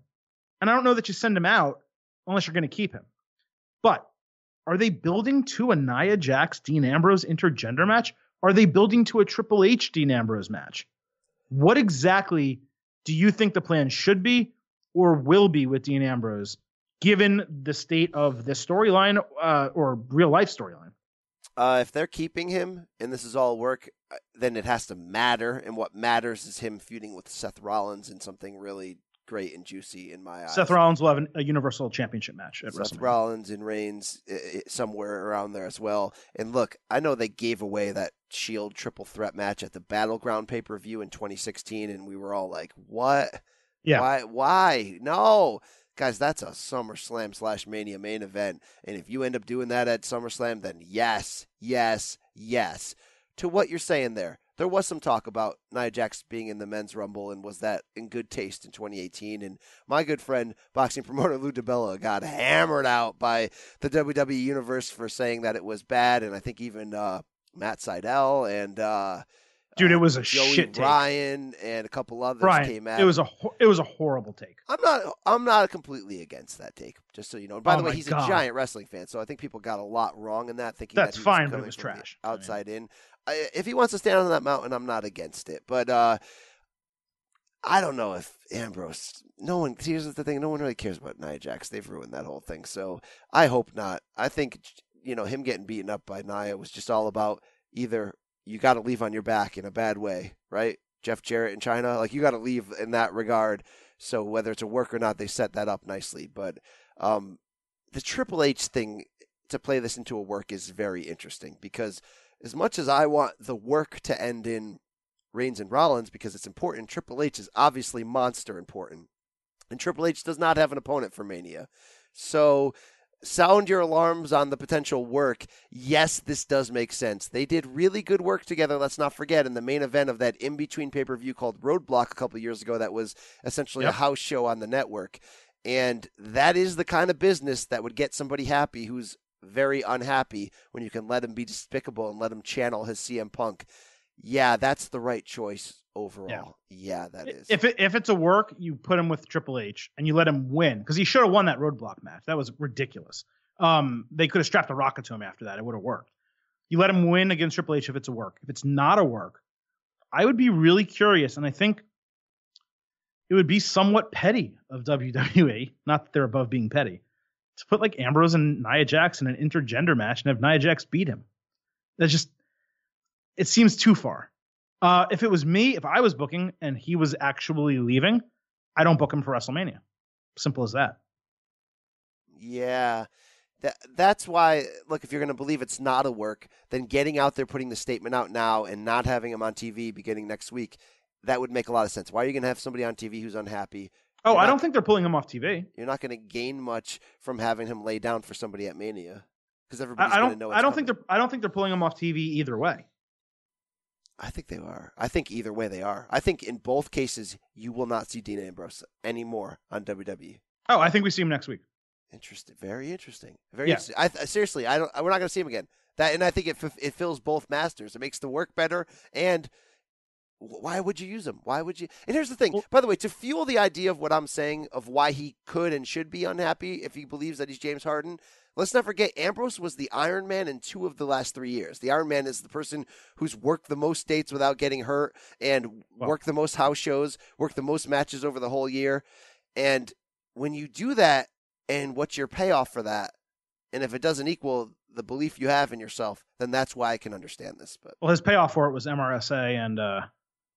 and I don't know that you send him out unless you're going to keep him. But are they building to a Nia Jax Dean Ambrose intergender match? Are they building to a Triple H Dean Ambrose match? What exactly do you think the plan should be or will be with Dean Ambrose, given the state of the storyline uh, or real life storyline? Uh, if they're keeping him and this is all work, uh, then it has to matter. And what matters is him feuding with Seth Rollins in something really great and juicy in my eyes. Seth Rollins will have an, a Universal Championship match at Seth WrestleMania. Rollins and Reigns uh, somewhere around there as well. And look, I know they gave away that Shield triple threat match at the Battleground pay per view in 2016, and we were all like, "What? Yeah. Why? Why? No." Guys, that's a SummerSlam slash Mania main event. And if you end up doing that at SummerSlam, then yes, yes, yes. To what you're saying there, there was some talk about Nia Jax being in the men's rumble, and was that in good taste in 2018? And my good friend, boxing promoter Lou DiBella, got hammered out by the WWE Universe for saying that it was bad, and I think even uh, Matt Seidel and uh, Dude, it was a Joey shit take. Ryan and a couple others Brian, came out. it was a ho- it was a horrible take. I'm not. I'm not completely against that take. Just so you know. And by Oh the way, he's God. a giant wrestling fan, so I think people got a lot wrong in that, thinking That's that fine, but it was trash. outside in. If he wants to stand on that mountain, I'm not against it. But uh, I don't know if Ambrose. No one. Here's the thing. No one really cares about Nia Jax. They've ruined that whole thing. So I hope not. I think you know him getting beaten up by Nia was just all about either you got to leave on your back in a bad way, right? Jeff Jarrett in China, like you got to leave in that regard. So whether it's a work or not, they set that up nicely. But um, the Triple H thing to play this into a work is very interesting because as much as I want the work to end in Reigns and Rollins because it's important, Triple H is obviously monster important. And Triple H does not have an opponent for Mania. So sound your alarms on the potential work. Yes, this does make sense. They did really good work together, let's not forget, in the main event of that in between pay per view called Roadblock a couple years ago that was essentially Yep. a house show on the network. And that is the kind of business that would get somebody happy who's very unhappy when you can let him be despicable and let him channel his CM Punk. Yeah, that's the right choice overall. Yeah, that is. If it, if it's a work, you put him with Triple H and you let him win because he should have won that roadblock match. That was ridiculous. Um, they could have strapped a rocket to him after that. It would have worked. You let him win against Triple H if it's a work. If it's not a work, I would be really curious, and I think it would be somewhat petty of WWE. Not that they're above being petty. To put like Ambrose and Nia Jax in an intergender match and have Nia Jax beat him. That's just it seems too far. Uh, if it was me, if I was booking and he was actually leaving, I don't book him for WrestleMania. Simple as that. Yeah. That, that's why, look, if you're going to believe it's not a work, then getting out there, putting the statement out now, and not having him on TV beginning next week, that would make a lot of sense. Why are you going to have somebody on TV who's unhappy? Oh, You're I not- don't think they're pulling him off TV. You're not going to gain much from having him lay down for somebody at Mania because everybody's going to know. I don't think they're. I don't think they're pulling him off TV either way. I think they are. I think either way they are. I think in both cases you will not see Dean Ambrose anymore on WWE. Oh, I think we see him next week. Interesting. Very interesting. Very Yeah. interesting. I, seriously, I don't. We're not going to see him again. That and I think it f- it fills both masters. It makes the work better. And why would you use him? Why would you? And here's the thing. By the way, to fuel the idea of what I'm saying of why he could and should be unhappy if he believes that he's James Harden. Let's not forget, Ambrose was the Iron Man in two of the last three years. The Iron Man is the person who's worked the most dates without getting hurt and worked the most house shows, worked the most matches over the whole year. And when you do that, and what's your payoff for that? And if it doesn't equal the belief you have in yourself, then that's why I can understand this. But Well, his payoff for it was MRSA and uh,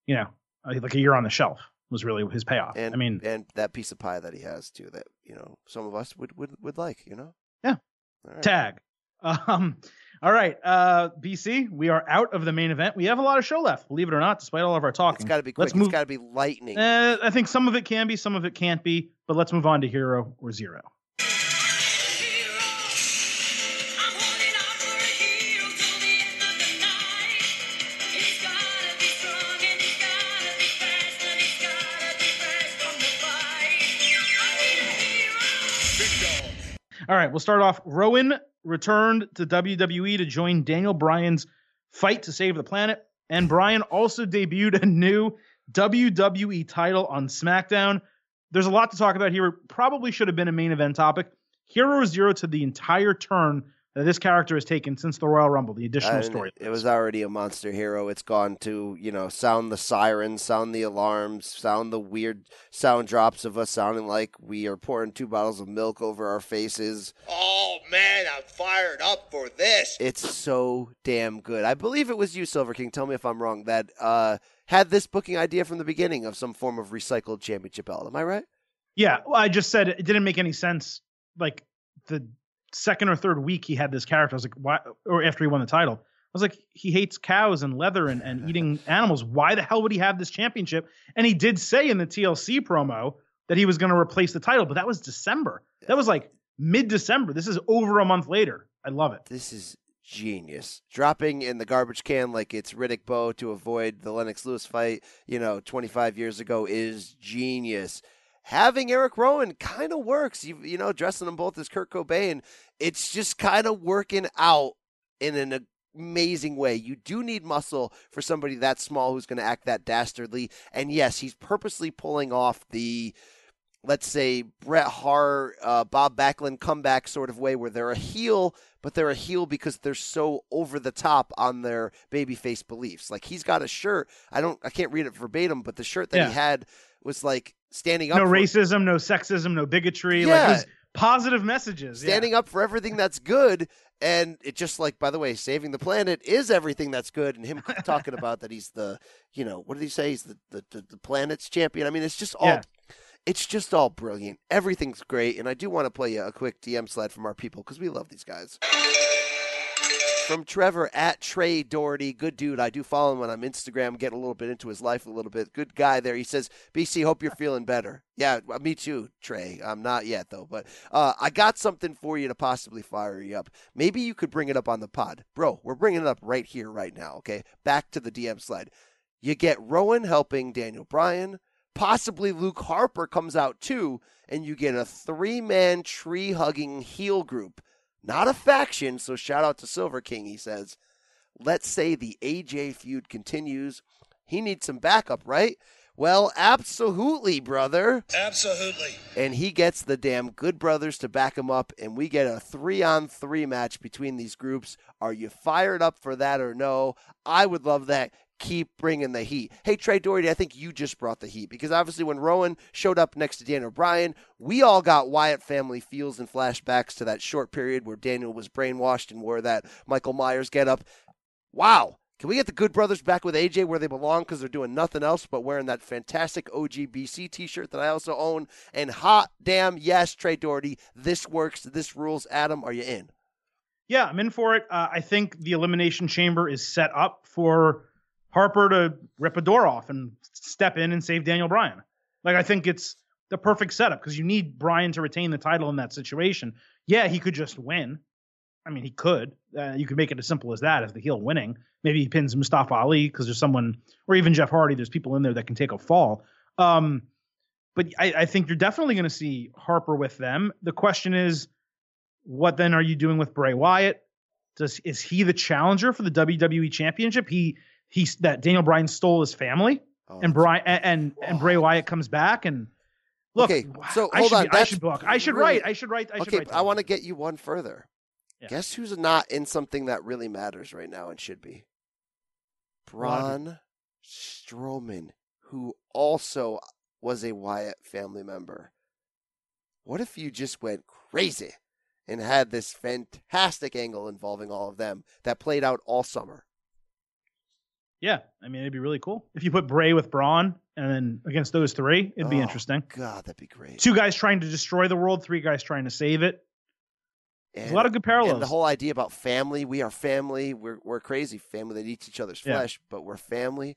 you know, uh, like a year on the shelf was really his payoff. and I mean, and that piece of pie that he has too, that you know some of us would would, would like, you know. Yeah. Right. tag. Um, all right, uh, BC, we are out of the main event. We have a lot of show left, believe it or not, despite all of our talking. It's got to be quick. Let's move. It's got to be lightning. Uh, I think some of it can be, some of it can't be, but let's move on to hero or zero. All right, we'll start off. Rowan returned to WWE to join Daniel Bryan's fight to save the planet, and Bryan also debuted a new WWE title on SmackDown. There's a lot to talk about here. It probably should have been a main event topic. Hero Zero to the entire turn that this character has taken since the Royal Rumble, the additional And story. It was already a monster hero. It's gone to, you know, sound the sirens, sound the alarms, sound the weird sound drops of us sounding like we are pouring two bottles of milk over our faces. Oh man, I'm fired up for this. It's so damn good. I believe it was you, Silver King. Tell me if I'm wrong. That uh, had this booking idea from the beginning of some form of recycled championship belt. Am I right? Yeah, well, I just said it didn't make any sense. Like the second or third week he had this character, I was like, why? Or after he won the title, I was like, he hates cows and leather and, and eating animals. Why the hell would he have this championship? And he did say in the TLC promo that he was going to replace the title, but that was December. That was like mid December. This is over a month later. I love it. This is genius. Dropping in the garbage can like it's Riddick Bowe to avoid the Lennox Lewis fight, you know, 25 years ago is genius. Having Eric Rowan kind of works. You, you know, dressing them both as Kurt Cobain, it's just kind of working out in an amazing way. You do need muscle for somebody that small who's going to act that dastardly. And yes, he's purposely pulling off the let's say Bret Hart, uh, Bob Backlund comeback sort of way where they're a heel, but they're a heel because they're so over the top on their babyface beliefs. Like he's got a shirt. I don't, I can't read it verbatim, but the shirt that Yeah. he had was like standing up. No racism, no sexism, no bigotry. Yeah. was positive messages. yeah. standing up for everything that's good. And it just like, by the way, saving the planet is everything that's good. And him talking about that he's the, you know, what did he say? He's the the, the, the planet's champion. I mean, it's just all, Yeah. it's just all brilliant. Everything's great. And I do want to play you a quick DM slide from our people because we love these guys. From Trevor at Trey Doherty, good dude. I do follow him on Instagram. Get a little bit into his life a little bit. Good guy there. He says, "BC, hope you're feeling better." Yeah, me too, Trey. I'm not yet though, but uh, I got something for you to possibly fire you up. Maybe you could bring it up on the pod, bro. We're bringing it up right here, right now. Okay, back to the DM slide. You get Rowan helping Daniel Bryan. Possibly Luke Harper comes out too, and you get a three man tree hugging heel group. Not a faction, so shout out to Silver King, he says. Let's say the AJ feud continues. He needs some backup, right? Well, absolutely, brother. Absolutely. And he gets the damn Good Brothers to back him up, and we get a three on three match between these groups. Are you fired up for that or no? I would love that. Keep bringing the heat. Hey, Trey Doherty, I think you just brought the heat because obviously when Rowan showed up next to Daniel Bryan, we all got Wyatt family feels and flashbacks to that short period where Daniel was brainwashed and wore that Michael Myers get up. Wow. Can we get the Good Brothers back with AJ where they belong because they're doing nothing else but wearing that fantastic OGBC t shirt that I also own? And hot damn, yes, Trey Doherty, this works. This rules. Adam, are you in? Yeah, I'm in for it. Uh, I think the Elimination Chamber is set up for Harper to rip a door off and step in and save Daniel Bryan. Like, I think it's the perfect setup because you need Bryan to retain the title in that situation. Yeah, he could just win. I mean, he could. Uh, you could make it as simple as that as the heel winning. Maybe he pins Mustafa Ali because there's someone, or even Jeff Hardy. There's people in there that can take a fall. Um, but I, I think you're definitely going to see Harper with them. The question is, what then are you doing with Bray Wyatt? Does is he the challenger for the WWE Championship? He he's that Daniel Bryan stole his family, Oh, and Brian and and, and Bray Wyatt comes back and look. okay, so I hold should, on. be- I should book. I should really- write. I should write. I should okay, write. I want to get you one further. Yeah. Guess who's not in something that really matters right now and should be? Braun Strowman, who also was a Wyatt family member. What if you just went crazy and had this fantastic angle involving all of them that played out all summer? Yeah, I mean it'd be really cool if you put Bray with Braun and then against those three, it'd be Oh, interesting. God, that'd be great. Two guys trying to destroy the world, three guys trying to save it. There's a lot of good And parallels. the whole idea about family, we are family. We're we're crazy family that eats each other's Yeah. flesh, but we're family.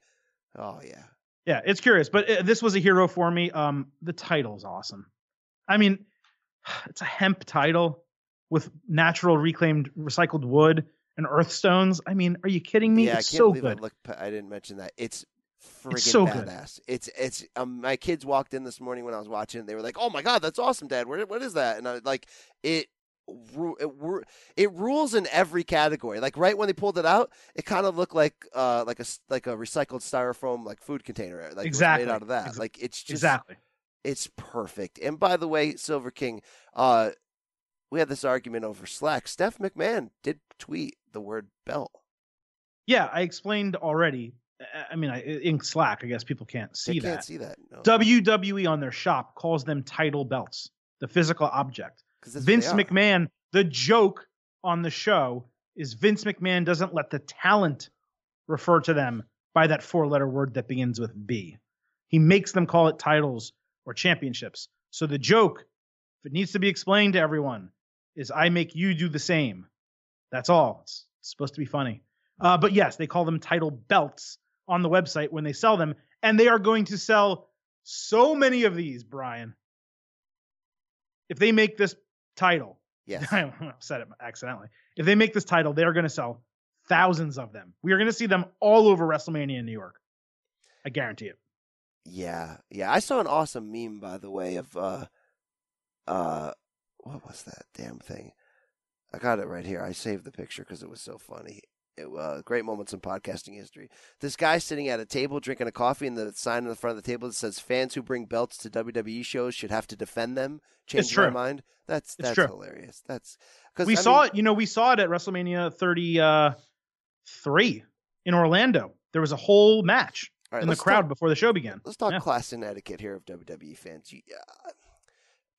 Oh yeah. Yeah, it's curious, but uh, this was a hero for me. Um, the title's awesome. I mean, it's a hemp title with natural reclaimed recycled wood and earth stones. I mean, are you kidding me? Yeah, it's I can't so believe good. I looked. I didn't mention that. It's friggin' so good. badass. It's it's. Um, my kids walked in this morning when I was watching. They were like, "Oh my god, that's awesome, Dad! Where, what is that?" And I like it. It, it rules in every category. Like right when they pulled it out, it kind of looked like uh like a like a recycled styrofoam like food container. Like Exactly. made out of that. Ex- like it's just exactly. it's perfect. And by the way, Silver King, uh, we had this argument over Slack. Steph McMahon did tweet the word belt. Yeah, I explained already. I- mean, I, in Slack, I guess people can't see they that. can't see that. No. WWE on their shop calls them title belts, the physical object. Vince. McMahon, the joke on the show is Vince McMahon doesn't let the talent refer to them by that four letter word that begins with B. He makes them call it titles or championships. So the joke, if it needs to be explained to everyone, is I make you do the same. That's all. It's, it's supposed to be funny. Uh, but yes, they call them title belts on the website when they sell them, and they are going to sell so many of these, Brian. If they make this title, Yes. I said it accidentally. If they make this title, they are going to sell thousands of them. We are going to see them all over WrestleMania in New York. I guarantee it. Yeah, yeah. I saw an awesome meme, by the way, of uh, uh, what was that damn thing? I got it right here. I saved the picture because it was so funny. It uh, great moments in podcasting history. This guy sitting at a table drinking a coffee, and the sign in the front of the table that says "Fans who bring belts to WWE shows should have to defend them." Change my mind. That's that's hilarious. That's because We saw it, you know, we saw it at WrestleMania 33 in Orlando. There was a whole match right, in the crowd talk- before the show began. Let's talk Yeah. class and etiquette here of WWE fans. You, uh,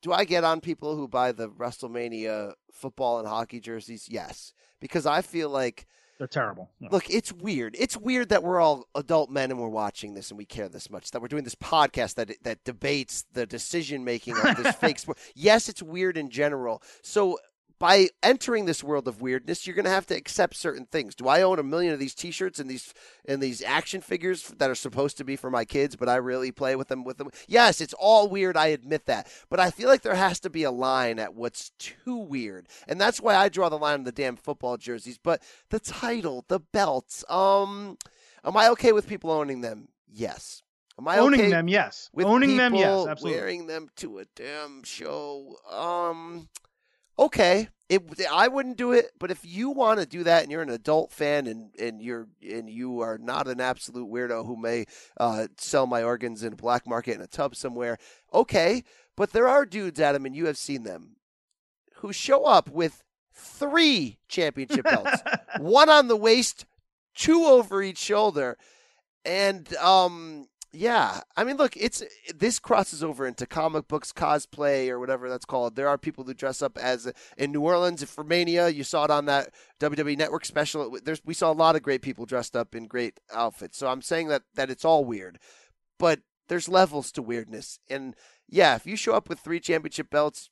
do I get on people who buy the WrestleMania football and hockey jerseys? Yes, because I feel like They're terrible. No. look, it's weird. It's weird that we're all adult men and we're watching this and we care this much. That we're doing this podcast that that debates the decision making of this fake sport. Yes, it's weird in general. So. By entering this world of weirdness, you're going to have to accept certain things. Do I own a million of these T-shirts and these and these action figures that are supposed to be for my kids, but I really play with them with them? Yes, it's all weird. I admit that, but I feel like there has to be a line at what's too weird, and that's why I draw the line on the damn football jerseys. But the title, the belts, um, am I okay with people owning them? Yes. Am I Owning okay them, yes. with Owning them, yes, absolutely. Wearing them to a damn show. Um, okay. It, I wouldn't do it, but if you want to do that and you're an adult fan and, and you're and you are not an absolute weirdo who may uh, sell my organs in a black market in a tub somewhere, okay. But there are dudes, Adam, and you have seen them, who show up with three championship belts, one on the waist, two over each shoulder, and um, yeah, I mean, look, it's this crosses over into comic books, cosplay, or whatever that's called. There are people who dress up as in New Orleans for Mania. You saw it on that WWE Network special. There's we saw a lot of great people dressed up in great outfits. So I'm saying that that it's all weird, but there's levels to weirdness. And yeah, if you show up with three championship belts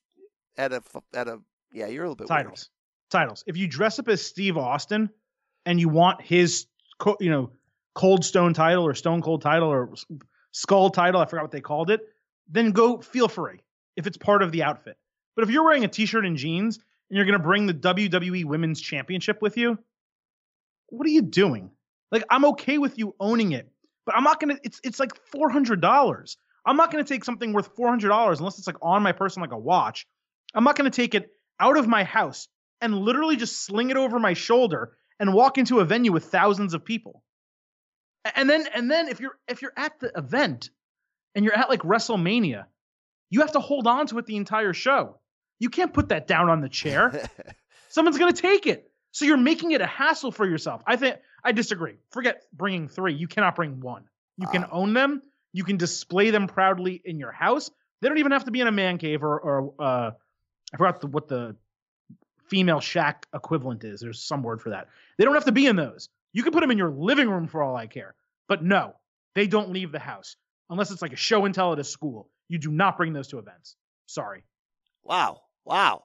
at a at a yeah, you're a little bit weird. titles. Titles. If you dress up as Steve Austin and you want his, you know, Cold Stone title or Stone Cold title or Skull title, I forgot what they called it, then go feel free if it's part of the outfit. But if you're wearing a t-shirt and jeans and you're going to bring the WWE Women's Championship with you, what are you doing? Like I'm okay with you owning it, but I'm not going to it's it's like $400. I'm not going to take something worth $400 unless it's like on my person like a watch. I'm not going to take it out of my house and literally just sling it over my shoulder and walk into a venue with thousands of people. And then and then if you're if you're at the event and you're at like WrestleMania, you have to hold on to it the entire show. You can't put that down on the chair. Someone's going to take it. So you're making it a hassle for yourself. I think I disagree. Forget bringing 3. You cannot bring one. You can own them. You can display them proudly in your house. They don't even have to be in a man cave or, or uh, I forgot the, what the female shack equivalent is. There's some word for that. They don't have to be in those. You can put them in your living room for all I care. But no, they don't leave the house unless it's like a show and tell at a school. You do not bring those to events. Sorry. Wow. Wow.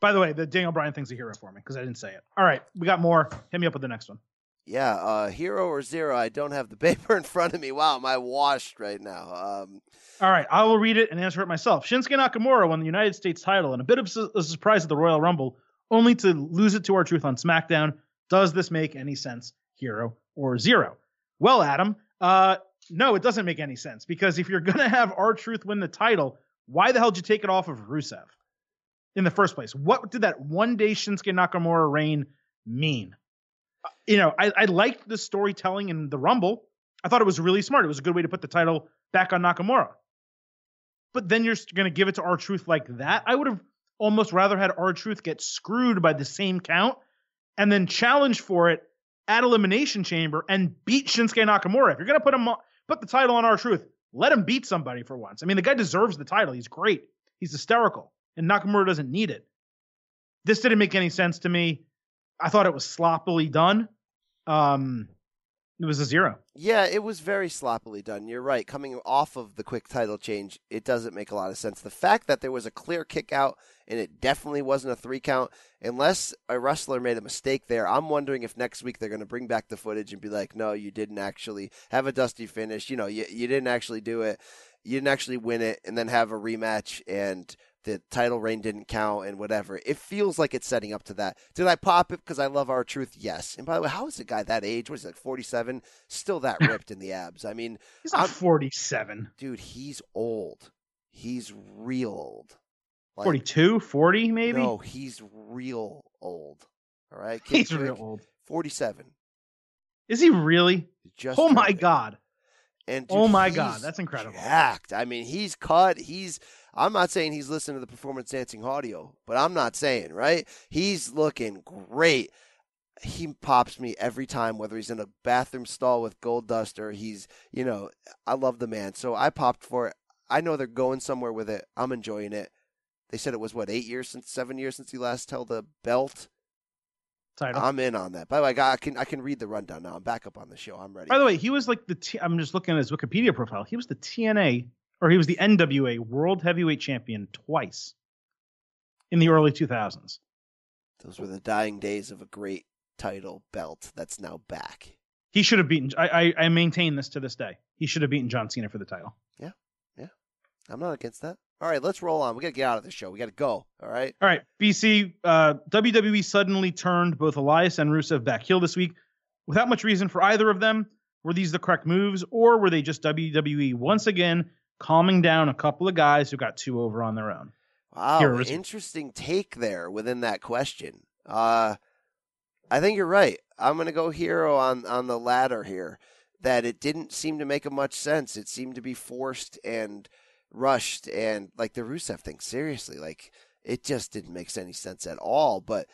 By the way, the Daniel Bryan thing's a hero for me because I didn't say it. All right, we got more. Hit me up with the next one. Yeah, uh, hero or zero. I don't have the paper in front of me. Wow, am I washed right now? Um, All right, I will read it and answer it myself. Shinsuke Nakamura won the United States title in a bit of su- a surprise at the Royal Rumble, only to lose it to R-Truth on SmackDown. Does this make any sense, hero or zero? Well, Adam, uh, no, it doesn't make any sense because if you're gonna have R-Truth win the title, why the hell did you take it off of Rusev in the first place? What did that one day Shinsuke Nakamura reign mean? Uh, You know, I, I liked the storytelling in the Rumble. I thought it was really smart. It was a good way to put the title back on Nakamura. But then you're going to give it to R-Truth like that. I would have almost rather had R-Truth get screwed by the same count and then challenge for it at Elimination Chamber and beat Shinsuke Nakamura. If you're gonna put him put the title on R-Truth, let him beat somebody for once. I mean, the guy deserves the title. He's great. He's hysterical, and Nakamura doesn't need it. This didn't make any sense to me. I thought it was sloppily done. Um, it was a zero. Yeah, it was very sloppily done. You're right. Coming off of the quick title change, it doesn't make a lot of sense. The fact that there was a clear kick out and it definitely wasn't a three count, unless a wrestler made a mistake there, I'm wondering if next week they're going to bring back the footage and be like, no, you didn't actually have a dusty finish. You know, you, you didn't actually do it. You didn't actually win it, and then have a rematch and the title reign didn't count and whatever. It feels like it's setting up to that. Did I pop it because I love R-Truth? Yes. And by the way, how is a guy that age? What is it, like 47? Still that ripped in the abs? I mean, he's not I'm, 47. Dude, he's old. He's real old. Like, 42, 40 maybe? No, he's real old. All right. He's real old. 47. Is he really? Just oh my God. And dude, oh my God, that's incredible. Jacked. I mean, he's cut. He's I'm not saying he's listening to the performance dancing audio, but I'm not saying, right? He's looking great. He pops me every time, whether he's in a bathroom stall with Goldust or he's, you know, I love the man. So I popped for it. I know they're going somewhere with it. I'm enjoying it. They said it was what eight years since seven years since he last held the belt. Title. I'm in on that. By the way, I can I can read the rundown now. I'm back up on the show. I'm ready. By the way, he was like the T- I'm just looking at his Wikipedia profile. He was the TNA or he was the NWA World Heavyweight Champion twice in the early 2000s. Those were the dying days of a great title belt that's now back. He should have beaten. I, I, I maintain this to this day. He should have beaten John Cena for the title. Yeah, yeah. I'm not against that. All right, let's roll on. We got to get out of this show. We got to go. All right. All right, BC. Uh, WWE suddenly turned both Elias and Rusev back heel this week, without much reason for either of them. Were these the correct moves, or were they just WWE once again calming down a couple of guys who got two over on their own. Wow, Here, interesting take there within that question. Uh, I think you're right. I'm going to go hero on on the ladder here. That it didn't seem to make much sense. It seemed to be forced and rushed, and like the Rusev thing. Seriously, like it just didn't make any sense at all. But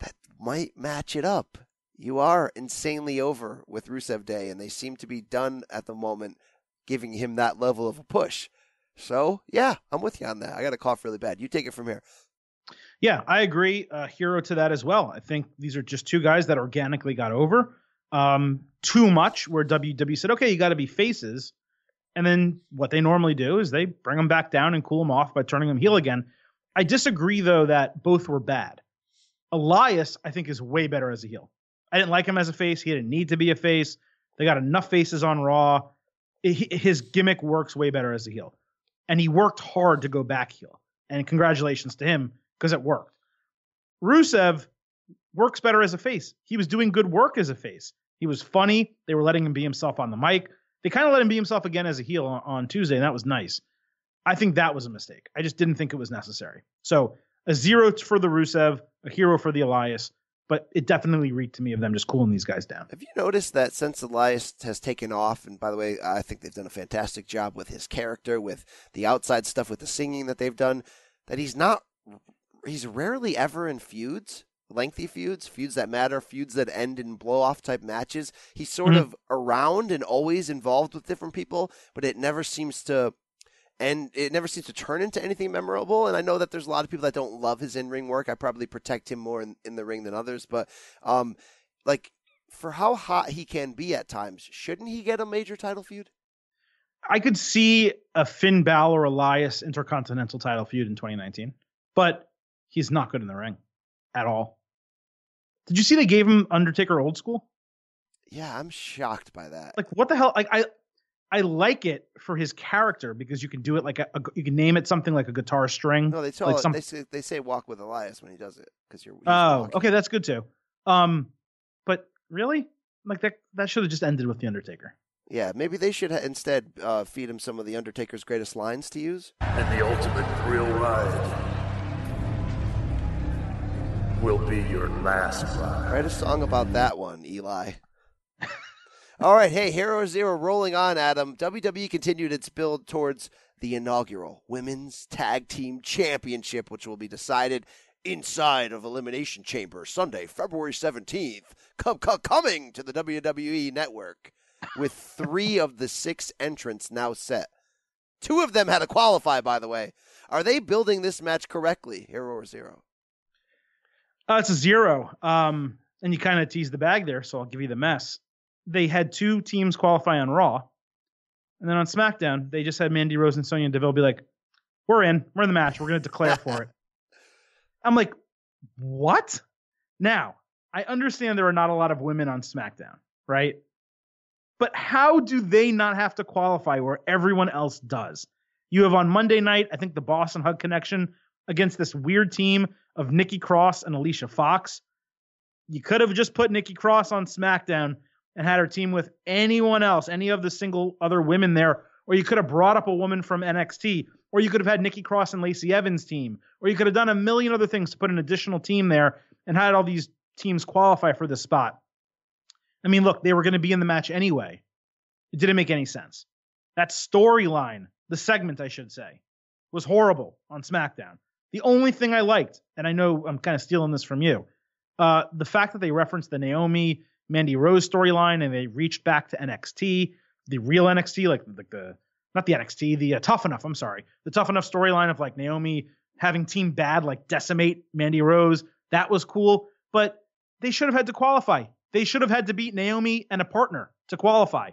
that might match it up. You are insanely over with Rusev Day, and they seem to be done at the moment giving him that level of a push. So, yeah, I'm with you on that. I got a cough really bad. You take it from here. Yeah, I agree. Uh, hero to that as well. I think these are just two guys that organically got over um, too much, where WWE said, okay, you got to be faces. And then what they normally do is they bring them back down and cool them off by turning them heel again. I disagree, though, that both were bad. Elias, I think, is way better as a heel. I didn't like him as a face. He didn't need to be a face. They got enough faces on Raw his gimmick works way better as a heel. And he worked hard to go back heel. And congratulations to him because it worked. Rusev works better as a face. He was doing good work as a face. He was funny. They were letting him be himself on the mic. They kind of let him be himself again as a heel on, on Tuesday, and that was nice. I think that was a mistake. I just didn't think it was necessary. So a zero for the Rusev, a hero for the Elias but it definitely reeked to me of them just cooling these guys down. Have you noticed that since Elias has taken off, and by the way, I think they've done a fantastic job with his character, with the outside stuff, with the singing that they've done, that he's not, he's rarely ever in feuds, lengthy feuds, feuds that matter, feuds that end in blow off type matches. He's sort mm-hmm. of around and always involved with different people, but it never seems to and it never seems to turn into anything memorable. And I know that there's a lot of people that don't love his in ring work. I probably protect him more in, in the ring than others, but um, like for how hot he can be at times, shouldn't he get a major title feud? I could see a Finn Balor Elias Intercontinental title feud in 2019, but he's not good in the ring at all. Did you see they gave him Undertaker old school? Yeah, I'm shocked by that. Like what the hell? Like I I like it for his character because you can do it like a, a you can name it something like a guitar string. No, they tell like it, some... they say they say walk with Elias when he does it because you're. Oh, walking. okay, that's good too. Um, but really, like that that should have just ended with the Undertaker. Yeah, maybe they should ha- instead uh, feed him some of the Undertaker's greatest lines to use. And the ultimate thrill ride will be your last ride. Write a song about that one, Eli. All right, hey, Hero Zero rolling on, Adam. WWE continued its build towards the inaugural Women's Tag Team Championship, which will be decided inside of Elimination Chamber Sunday, February 17th, com- com- coming to the WWE Network with three of the six entrants now set. Two of them had to qualify, by the way. Are they building this match correctly, Hero or Zero? Uh, it's a zero. Um, and you kind of teased the bag there, so I'll give you the mess. They had two teams qualify on Raw, and then on SmackDown, they just had Mandy Rose and Sonya Deville be like, "We're in. We're in the match. We're going to declare for it." I'm like, "What?" Now, I understand there are not a lot of women on SmackDown, right? But how do they not have to qualify where everyone else does? You have on Monday night, I think the Boss 'n' Hug Connection against this weird team of Nikki Cross and Alicia Fox. You could have just put Nikki Cross on SmackDown and had her team with anyone else, any of the single other women there, or you could have brought up a woman from NXT, or you could have had Nikki Cross and Lacey Evans team, or you could have done a million other things to put an additional team there and had all these teams qualify for the spot. I mean, look, they were going to be in the match anyway. It didn't make any sense. That storyline, the segment, I should say, was horrible on SmackDown. The only thing I liked, and I know I'm kind of stealing this from you, uh, the fact that they referenced the Naomi Mandy Rose storyline and they reached back to NXT, the real NXT, like like the not the NXT, the uh, Tough Enough. I'm sorry, the Tough Enough storyline of like Naomi having Team Bad like decimate Mandy Rose. That was cool, but they should have had to qualify. They should have had to beat Naomi and a partner to qualify.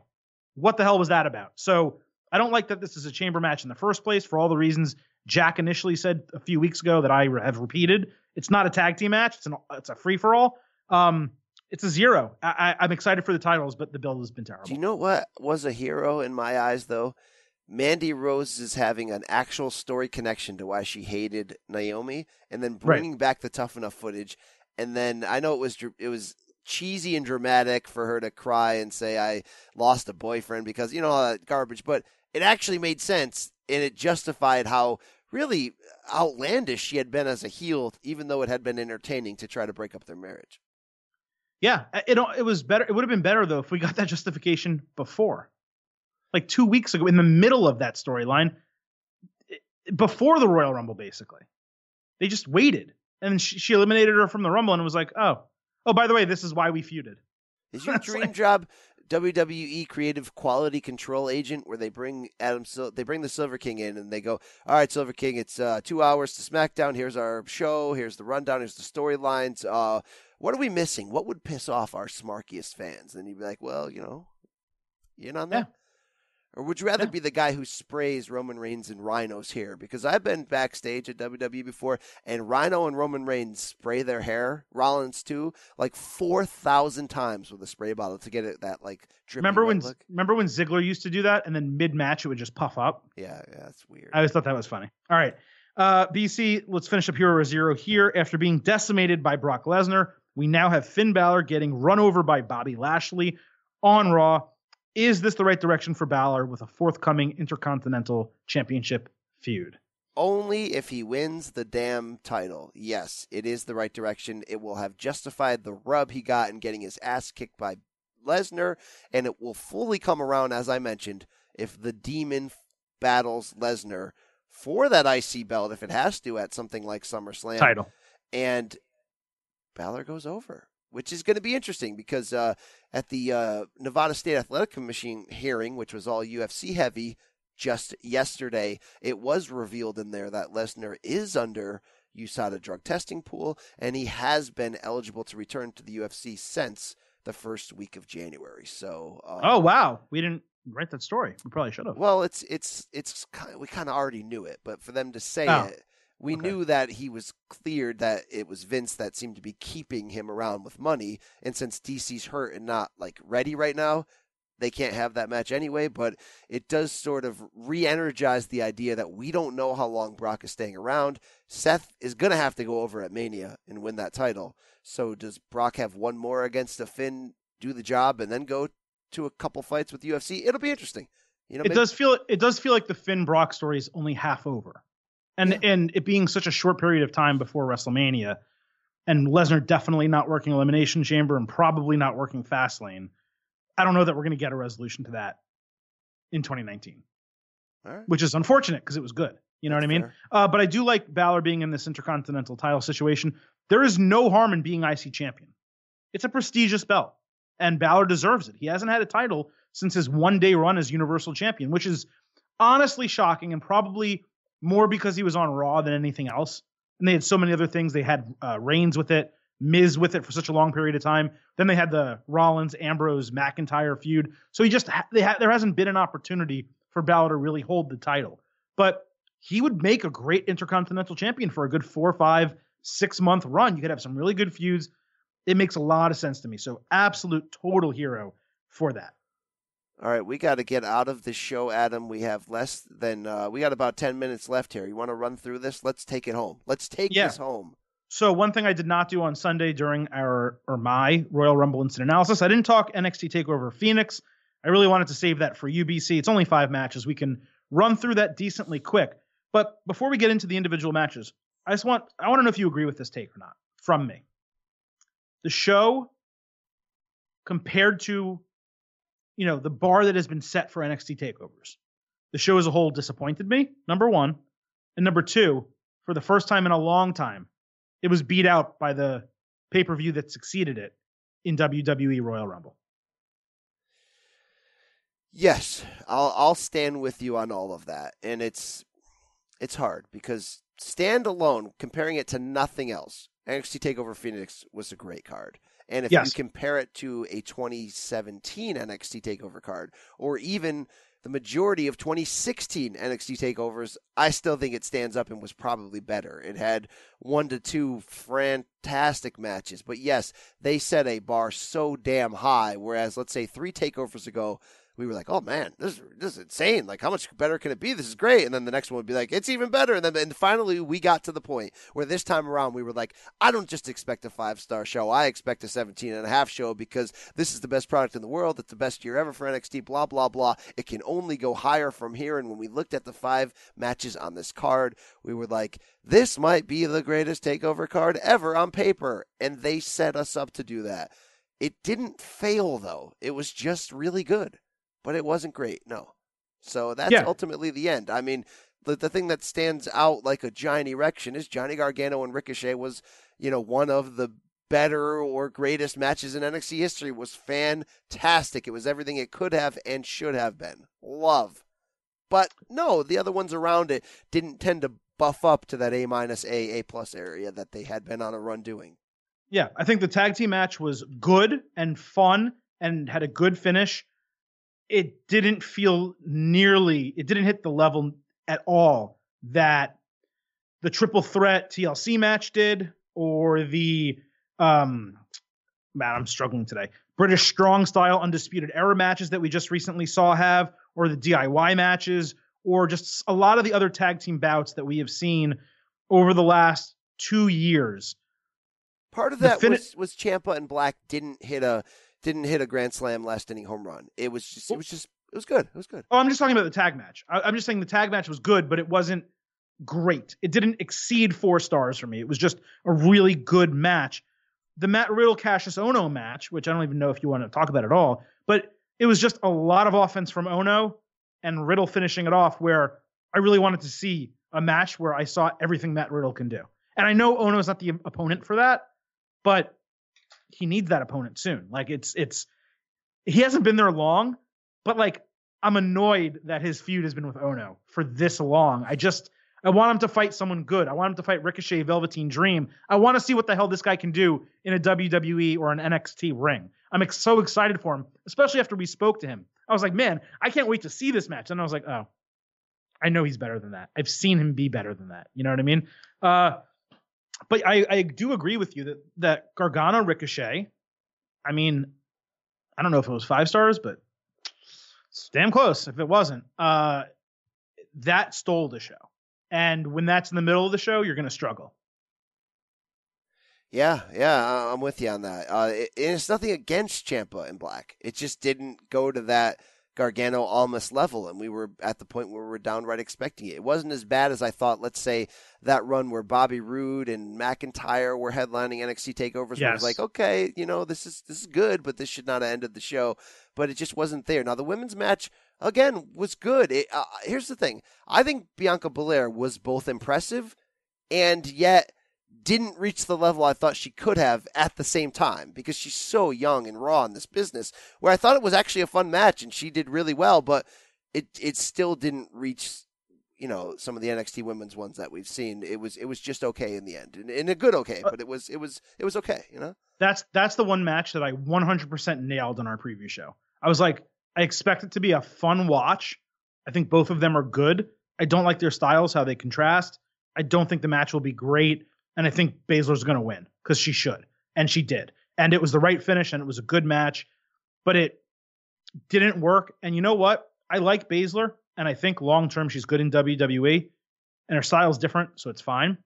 What the hell was that about? So I don't like that this is a chamber match in the first place for all the reasons Jack initially said a few weeks ago that I have repeated. It's not a tag team match. It's an it's a free for all. Um, it's a zero. I, I, am excited for the titles, but the build has been terrible. Do you know what was a hero in my eyes though? Mandy Rose is having an actual story connection to why she hated Naomi, and then bringing right. back the tough enough footage. And then I know it was it was cheesy and dramatic for her to cry and say I lost a boyfriend because you know all that garbage, but it actually made sense and it justified how really outlandish she had been as a heel, even though it had been entertaining to try to break up their marriage. Yeah, it it was better. It would have been better though if we got that justification before, like two weeks ago, in the middle of that storyline, before the Royal Rumble. Basically, they just waited, and she, she eliminated her from the Rumble, and was like, oh, oh, by the way, this is why we feuded. Is your dream like, job WWE creative quality control agent where they bring Adam Sil- they bring the Silver King in and they go, "All right, Silver King, it's uh, 2 hours to SmackDown. Here's our show, here's the rundown, here's the storylines. Uh, what are we missing? What would piss off our smarkiest fans?" And you'd be like, "Well, you know, you in on that?" Yeah. Or would you rather yeah. be the guy who sprays Roman Reigns and Rhino's hair? Because I've been backstage at WWE before, and Rhino and Roman Reigns spray their hair, Rollins too, like four thousand times with a spray bottle to get it that like. Remember when? Look. Remember when Ziggler used to do that, and then mid match it would just puff up. Yeah, yeah, that's weird. I always thought that was funny. All right, uh, BC, let's finish up Hero Zero here. After being decimated by Brock Lesnar, we now have Finn Balor getting run over by Bobby Lashley on Raw is this the right direction for Balor with a forthcoming Intercontinental Championship feud? Only if he wins the damn title. Yes, it is the right direction. It will have justified the rub he got in getting his ass kicked by Lesnar, and it will fully come around, as I mentioned, if the demon battles Lesnar for that IC belt, if it has to, at something like SummerSlam. Title. And Balor goes over which is going to be interesting because uh, at the uh, Nevada State Athletic Commission hearing, which was all UFC heavy just yesterday, it was revealed in there that Lesnar is under USADA drug testing pool, and he has been eligible to return to the UFC since the first week of January. So, um, oh wow, we didn't write that story. We probably should have. Well, it's it's it's kind of, we kind of already knew it, but for them to say oh. it we okay. knew that he was cleared that it was Vince that seemed to be keeping him around with money. And since DC's hurt and not like ready right now, they can't have that match anyway. But it does sort of re energize the idea that we don't know how long Brock is staying around. Seth is going to have to go over at Mania and win that title. So does Brock have one more against a Finn, do the job, and then go to a couple fights with UFC? It'll be interesting. You know, it maybe- does feel it does feel like the Finn Brock story is only half over and yeah. and it being such a short period of time before WrestleMania, and Lesnar definitely not working Elimination Chamber and probably not working Fastlane. I don't know that we're going to get a resolution to that in 2019, All right. which is unfortunate because it was good. You know what I mean? Uh, but I do like Balor being in this intercontinental title situation. There is no harm in being IC champion. It's a prestigious belt, and Balor deserves it. He hasn't had a title since his one day run as Universal Champion, which is honestly shocking and probably more because he was on Raw than anything else. And they had so many other things. They had uh, Reigns with it, Miz with it for such a long period of time. Then they had the Rollins, Ambrose, McIntyre feud. So he just ha- they ha- there hasn't been an opportunity for Balor to really hold the title. But he would make a great intercontinental champion for a good four, five, six month run. You could have some really good feuds. It makes a lot of sense to me. So absolute total hero for that. All right, we got to get out of this show, Adam. We have less than uh, we got about ten minutes left here. You want to run through this? Let's take it home. Let's take Yeah. this home. So one thing I did not do on Sunday during our or my Royal Rumble incident analysis, I didn't talk NXT Takeover Phoenix. I really wanted to save that for UBC. It's only five matches. We can run through that decently quick. But before we get into the individual matches, I just want I want to know if you agree with this take or not from me. The show compared to you know the bar that has been set for NXT takeovers. The show as a whole disappointed me, number 1, and number 2, for the first time in a long time, it was beat out by the pay-per-view that succeeded it in WWE Royal Rumble. Yes, I'll I'll stand with you on all of that, and it's it's hard because stand alone, comparing it to nothing else, NXT Takeover Phoenix was a great card, and if Yes. you compare it to a 2017 NXT Takeover card, or even the majority of 2016 NXT takeovers, I still think it stands up and was probably better. It had one to two fantastic matches, but yes, they set a bar so damn high. Whereas, let's say three takeovers ago, we were like, "Oh man, this this is insane! Like, how much better can it be? This is great!" And then the next one would be like, "It's even better!" And then and finally, we got to the point where this time around, we were like, "I don't just expect a five star show; I expect a 17 and a half show because this is the best product in the world. It's the best year ever for NXT. Blah blah blah. It can only go higher from here." And when we looked at the five matches on this card, we were like, "This might be the greatest takeover card ever on paper," and they set us up to do that. It didn't fail though; it was just really good but it wasn't great. No. So that's Yeah. ultimately the end. I mean, the the thing that stands out like a giant erection is Johnny Gargano and Ricochet was, you know, one of the better or greatest matches in NXT history was fantastic. It was everything it could have and should have been. Love. But no, the other ones around it didn't tend to buff up to that A minus A, A plus area that they had been on a run doing. Yeah, I think the tag team match was good and fun and had a good finish. It didn't feel nearly, it didn't hit the level at all that the triple threat TLC match did or the um man, I'm struggling today. British strong style undisputed era matches that we just recently saw have or the DIY matches or just a lot of the other tag team bouts that we have seen over the last 2 years. Part of that fini- was was Ciampa and Black didn't hit a didn't hit a grand slam last inning home run. It was just it was just it was good. It was good. Oh, I'm just talking about the tag match. I, I'm just saying the tag match was good, but it wasn't great. It didn't exceed four stars for me. It was just a really good match. The Matt Riddle Kassius Ohno match, which I don't even know if you want to talk about at all, but it was just a lot of offense from Ohno and Riddle finishing it off where I really wanted to see a match where I saw everything Matt Riddle can do. And I know Ohno is not the opponent for that, but he needs that opponent soon. Like it's it's he hasn't been there long, but like I'm annoyed that his feud has been with Ohno for this long. I just I want him to fight someone good. I want him to fight Ricochet, Velveteen Dream. I want to see what the hell this guy can do in a WWE or an NXT ring. I'm ex- so excited for him, especially after we spoke to him. I was like, man, I can't wait to see this match. And I was like, oh, I know he's better than that. I've seen him be better than that. You know what I mean? Uh, but I, I do agree with you that that Gargano Ricochet. I mean, I don't know if it was five stars, but it's damn close. If it wasn't, uh, that stole the show. And when that's in the middle of the show, you're going to struggle. Yeah, yeah, I'm with you on that. Uh, it, it's nothing against Ciampa and Black. It just didn't go to that Gargano Almas level, and we were at the point where we were downright expecting it. It wasn't as bad as I thought. Let's say that run where Bobby Roode and McIntyre were headlining NXT takeovers. It was like, okay, you know, this is this is good, but this should not have ended the show. But it just wasn't there. Now the women's match again was good. It, uh, here's the thing: I think Bianca Belair was both impressive and yet didn't reach the level I thought she could have at the same time because she's so young and raw in this business. Where I thought it was actually a fun match and she did really well, but it it still didn't reach you know some of the NXT women's ones that we've seen. It was it was just okay in the end, and, and a good okay, uh, but it was it was it was okay. You know, That's that's the one match that I 100% nailed on our preview show. I was like, I expect it to be a fun watch. I think both of them are good. I don't like their styles, how they contrast. I don't think the match will be great, and I think Baszler's going to win because she should, and she did, and it was the right finish, and it was a good match, but it didn't work. And you know what? I like Baszler, and I think long term she's good in WWE, and her style's different, so it's fine.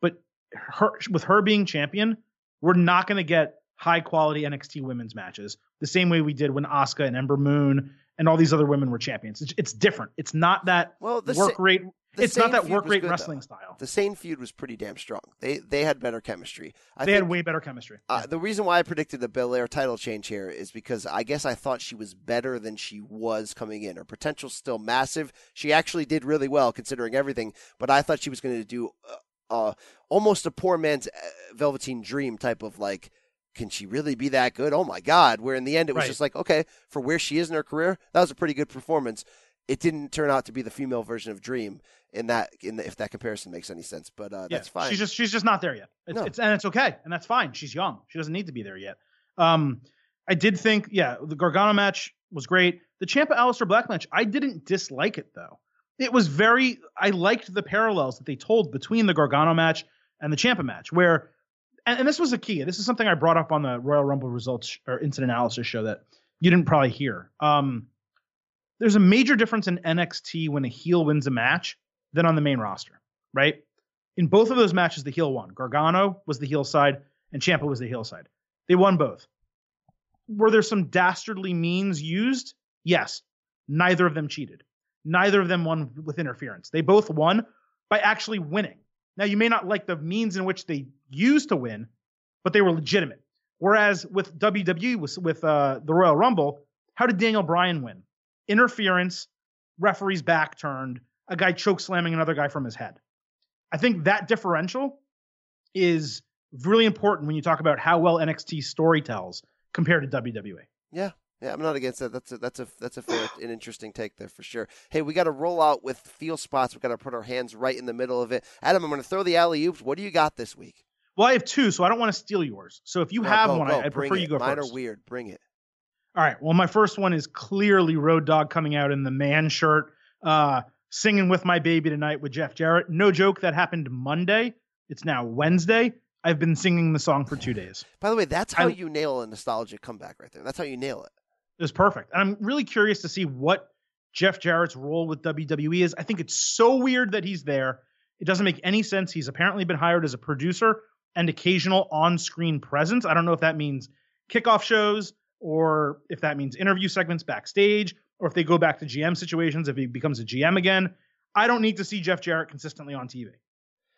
But her with her being champion, we're not going to get high quality NXT women's matches the same way we did when Asuka and Ember Moon and all these other women were champions. It's, it's different. It's not that well, the work sa- rate. The It's not that work rate good, wrestling though. style. The same feud was pretty damn strong. They they had better chemistry. I they think, had way better chemistry. Uh, the reason why I predicted the Belair title change here is because I guess I thought she was better than she was coming in. Her potential's still massive. She actually did really well considering everything, but I thought she was going to do uh, uh, almost a poor man's uh, Velveteen Dream type of like. Can she really be that good? Oh my God! Where in the end it was Right. just like, okay, for where she is in her career, that was a pretty good performance. It didn't turn out to be the female version of Dream in that, in the, if that comparison makes any sense. But uh, Yeah, that's fine. She's just she's just not there yet. It's, No. it's and it's okay, and that's fine. She's young. She doesn't need to be there yet. Um, I did think, yeah, the Gargano match was great. The Ciampa Aleister Black match, I didn't dislike it though. It was very. I liked the parallels that they told between the Gargano match and the Ciampa match, where, and, and this was a key. This is something I brought up on the Royal Rumble results or incident analysis show that you didn't probably hear. Um, there's a major difference in NXT when a heel wins a match than on the main roster, right? In both of those matches, the heel won. Gargano was the heel side, and Ciampa was the heel side. They won both. Were there some dastardly means used? Yes. Neither of them cheated. Neither of them won with interference. They both won by actually winning. Now, you may not like the means in which they used to win, but they were legitimate. Whereas with WWE, with, with uh, the Royal Rumble, how did Daniel Bryan win? Interference, referee's back turned, a guy choke slamming another guy from his head. I think that differential is really important when you talk about how well NXT story tells compared to WWE. Yeah, yeah, I'm not against that. That's a that's a that's a fair and interesting take there for sure. Hey, we got to roll out with feel spots. We got to put our hands right in the middle of it. Adam, I'm going to throw the alley oops. What do you got this week? Well, I have two, so I don't want to steal yours. So if you No, have go, one, go, I, I prefer it. you go Mine first. are weird. Bring it. All right. Well, my first one is clearly Road Dog coming out in the man shirt, uh, singing with my baby tonight with Jeff Jarrett. No joke, that happened Monday. It's now Wednesday. I've been singing the song for two days. By the way, that's how I- you nail a nostalgic comeback right there. That's how you nail it. It was perfect. And I'm really curious to see what Jeff Jarrett's role with WWE is. I think it's so weird that he's there. It doesn't make any sense. He's apparently been hired as a producer and occasional on screen presence. I don't know if that means kickoff shows or if that means interview segments backstage or if they go back to GM situations, if he becomes a GM again. I don't need to see Jeff Jarrett consistently on TV.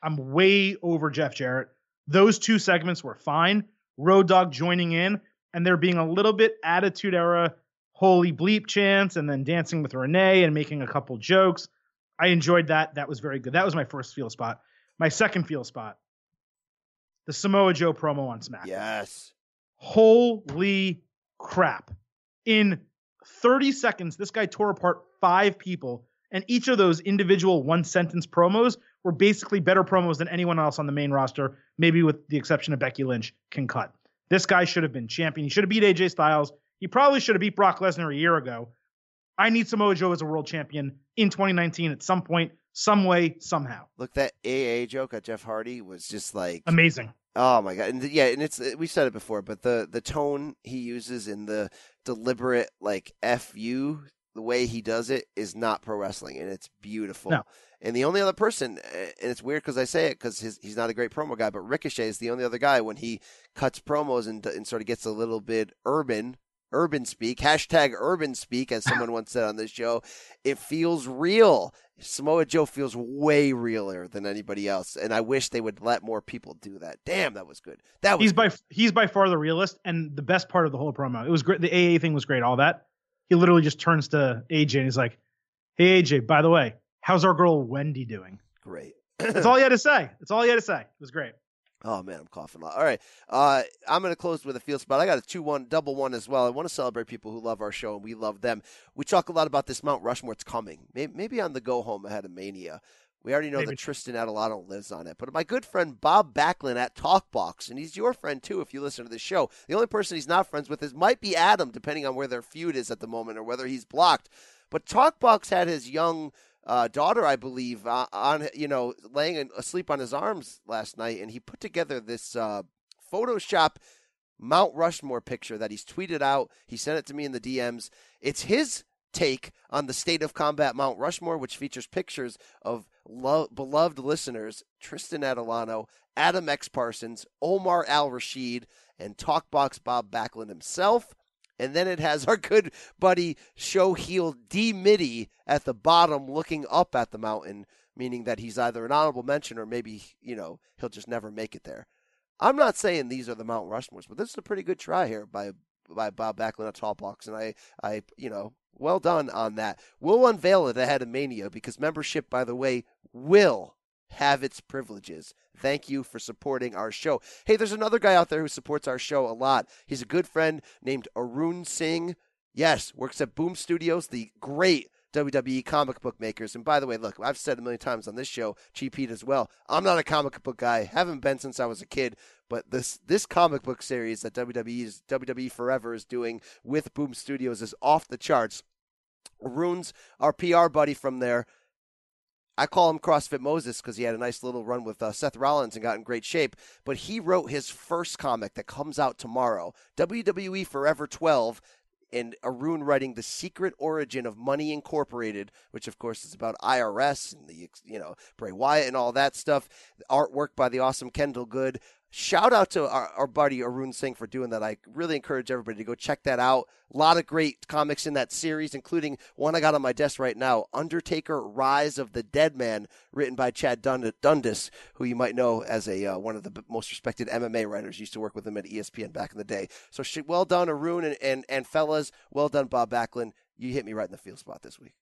I'm way over Jeff Jarrett. Those two segments were fine. Road Dog joining in and there being a little bit attitude era holy bleep chants and then dancing with Renee and making a couple jokes. I enjoyed that. That was very good. That was my first feel spot. My second feel spot, the Samoa Joe promo on SmackDown. Yes. Holy crap. In 30 seconds, this guy tore apart five people, and each of those individual one sentence promos were basically better promos than anyone else on the main roster, maybe with the exception of Becky Lynch, can cut. This guy should have been champion. He should have beat AJ Styles. He probably should have beat Brock Lesnar a year ago. I need Samoa Joe as a world champion in 2019 at some point, some way, somehow. Look, that AA joke at Jeff Hardy was just like Amazing. Oh my god! And th- yeah, and it's we said it before, but the the tone he uses in the deliberate like "f you," the way he does it is not pro wrestling, and it's beautiful. No. And the only other person, eh, and it's weird because I say it because he's not a great promo guy, but Ricochet is the only other guy when he cuts promos and and sort of gets a little bit urban urban speak, hashtag urban speak, as someone once said on this show. It feels real. Samoa Joe feels way realer than anybody else, and I wish they would let more people do that. Damn, that was good. That was he's by he's by far the realist, and the best part of the whole promo. It was great. The AA thing was great. All that. He literally just turns to AJ and he's like, "Hey AJ, by the way, how's our girl Wendy doing?" great. That's all he had to say. That's all he had to say. It was great. Oh man, I'm coughing a lot. All right, uh, I'm going to close with a field spot. I got a two-one double one as well. I want to celebrate people who love our show and we love them. We talk a lot about this Mount Rushmore. It's coming. Maybe, maybe on the go home ahead of Mania. We already know Maybe. that Tristan Adelano lives on it, but my good friend Bob Backlund at Talkbox, and he's your friend too if you listen to the show. The only person he's not friends with is might be Adam, depending on where their feud is at the moment or whether he's blocked. But Talkbox had his young uh, daughter, I believe, uh, on you know laying asleep on his arms last night, and he put together this uh, Photoshop Mount Rushmore picture that he's tweeted out. He sent it to me in the DMs. It's his take on the state of combat Mount Rushmore, which features pictures of lo- beloved listeners Tristan Adelano, Adam X Parsons, Omar Al Rashid, and Talkbox Bob Backlund himself. And then it has our good buddy show heel D Mitty at the bottom looking up at the mountain, meaning that he's either an honorable mention or maybe, you know, he'll just never make it there. I'm not saying these are the Mount Rushmores, but this is a pretty good try here by by Bob Backlund at Talkbox, and I, I, you know, well done on that. We'll unveil it ahead of Mania because membership, by the way, will have its privileges. Thank you for supporting our show. Hey, there's another guy out there who supports our show a lot. He's a good friend named Arun Singh. Yes, works at Boom Studios, the great WWE comic book makers. And by the way, look, I've said a million times on this show, Cheap Heat as well. I'm not a comic book guy. Haven't been since I was a kid. But this this comic book series that WWE WWE Forever is doing with Boom Studios is off the charts. Arun's our PR buddy from there. I call him CrossFit Moses because he had a nice little run with uh, Seth Rollins and got in great shape. But he wrote his first comic that comes out tomorrow WWE Forever 12. And Arun writing the secret origin of Money Incorporated, which of course is about IRS and the you know Bray Wyatt and all that stuff. Artwork by the awesome Kendall Good. Shout out to our, our buddy Arun Singh for doing that. I really encourage everybody to go check that out. A lot of great comics in that series, including one I got on my desk right now Undertaker Rise of the Dead Man, written by Chad Dund- Dundas, who you might know as a uh, one of the most respected MMA writers. Used to work with him at ESPN back in the day. So well done, Arun, and, and, and fellas. Well done, Bob Backlund. You hit me right in the field spot this week.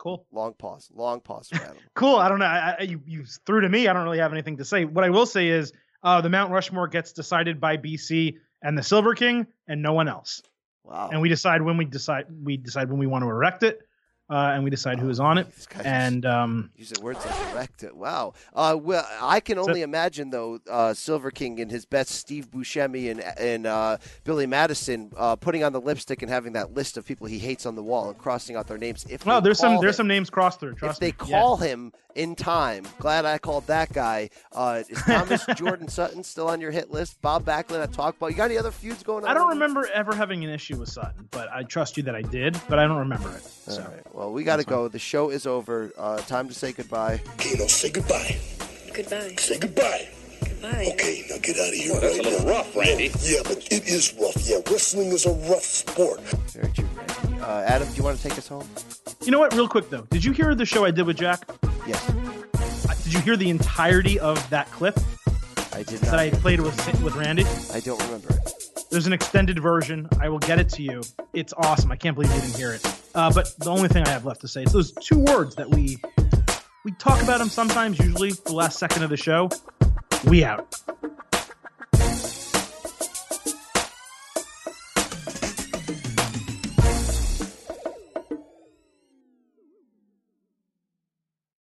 Cool. Long pause. Long pause. Cool. I don't know. I, I, you, you threw to me. I don't really have anything to say. What I will say is uh, the Mount Rushmore gets decided by BC and the Silver King and no one else. Wow. And we decide when we decide we decide when we want to erect it, uh, and we decide who is on it. And um, Using words like. Wow. Uh, well, I can only imagine though, uh, Silver King and his best Steve Buscemi and and uh, Billy Madison uh, putting on the lipstick and having that list of people he hates on the wall and crossing out their names. If well, there's some call there's some names crossed through. If Trust they me. call him in time, glad I called that guy. Uh, is Thomas Jordan Sutton still on your hit list? Bob Backlund I Talk About. You got any other feuds going on? I don't remember ever having an issue with Sutton, but I trust you that I did, but I don't remember it. So. Right. Well, we got to go. The show is over. Uh, time to say goodbye. Kano, say goodbye. Goodbye. Say goodbye. Goodbye. Okay, now get out of here. Oh, that's right a little now. rough, Randy. Yeah, but it is rough. Yeah, wrestling is a rough sport. Very true, Randy. Uh, Adam, do you want to take us home? You know what? Real quick though, did you hear the show I did with Jack? Yes. Uh, Did you hear the entirety of that clip I did that. I played with with Randy? I don't remember it. There's an extended version. I will get it to you. It's awesome. I can't believe you didn't hear it. Uh, but the only thing I have left to say is those two words that we we talk about them sometimes. Usually the last second of the show. We out.